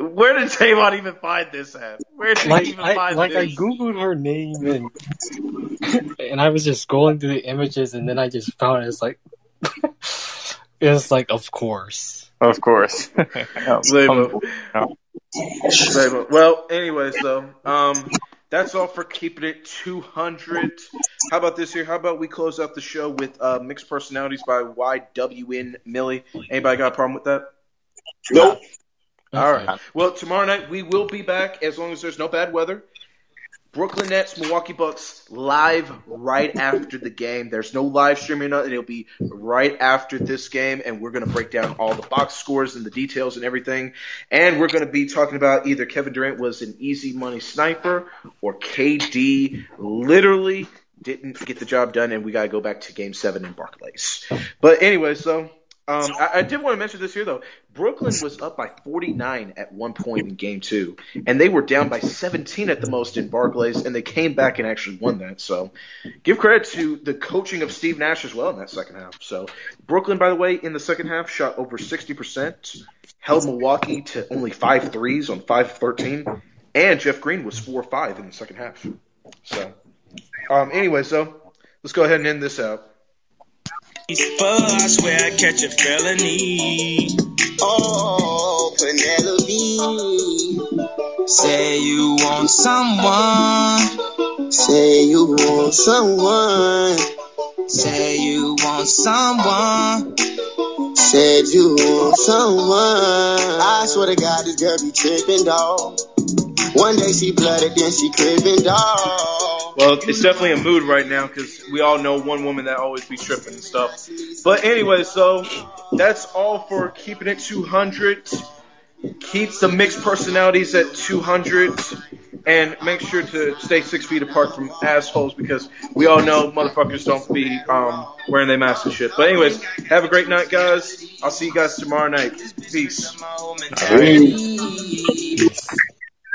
where did tavon even find this at? Where did Like he even I find like I googled her name and [coughs] and I was just scrolling through the images and then I just found it. It's like [laughs] it's like of course. Of course. [laughs] Yeah, Zabo. um, Zabo. Well, anyways, though, um, that's all for keeping it 200. How about this here? How about we close out the show with uh, Mixed Personalities by YNW Melly? Anybody got a problem with that? Nope. All right. Well, tomorrow night we will be back as long as there's no bad weather. Brooklyn Nets, Milwaukee Bucks live right after the game. There's no live streaming. It'll be right after this game, and we're going to break down all the box scores and the details and everything. And we're going to be talking about either Kevin Durant was an easy money sniper or KD literally didn't get the job done, and we got to go back to Game Seven in Barclays. But anyway, so um, I, I did want to mention this here though. Brooklyn was up by 49 at one point in Game Two, and they were down by 17 at the most in Barclays, and they came back and actually won that. So, give credit to the coaching of Steve Nash as well in that second half. So, Brooklyn, by the way, in the second half shot over 60 percent, held Milwaukee to only five threes on five of 13, and Jeff Green was four five in the second half. So, um, anyway, so let's go ahead and end this out. For I swear I catch a felony. Oh, Penelope. Say you want someone. Say you want someone. Say you want someone. Said you want someone. I swear to God, this girl be tripping, dog. One day she blooded, then she cribbing, dog. Well, it's definitely a mood right now because we all know one woman that always be tripping and stuff. But anyway, so that's all for keeping it 200. Keep the mixed personalities at 200. And make sure to stay six feet apart from assholes because we all know motherfuckers don't be um, wearing their masks and shit. But anyways, have a great night, guys. I'll see you guys tomorrow night. Peace. My whole mentality.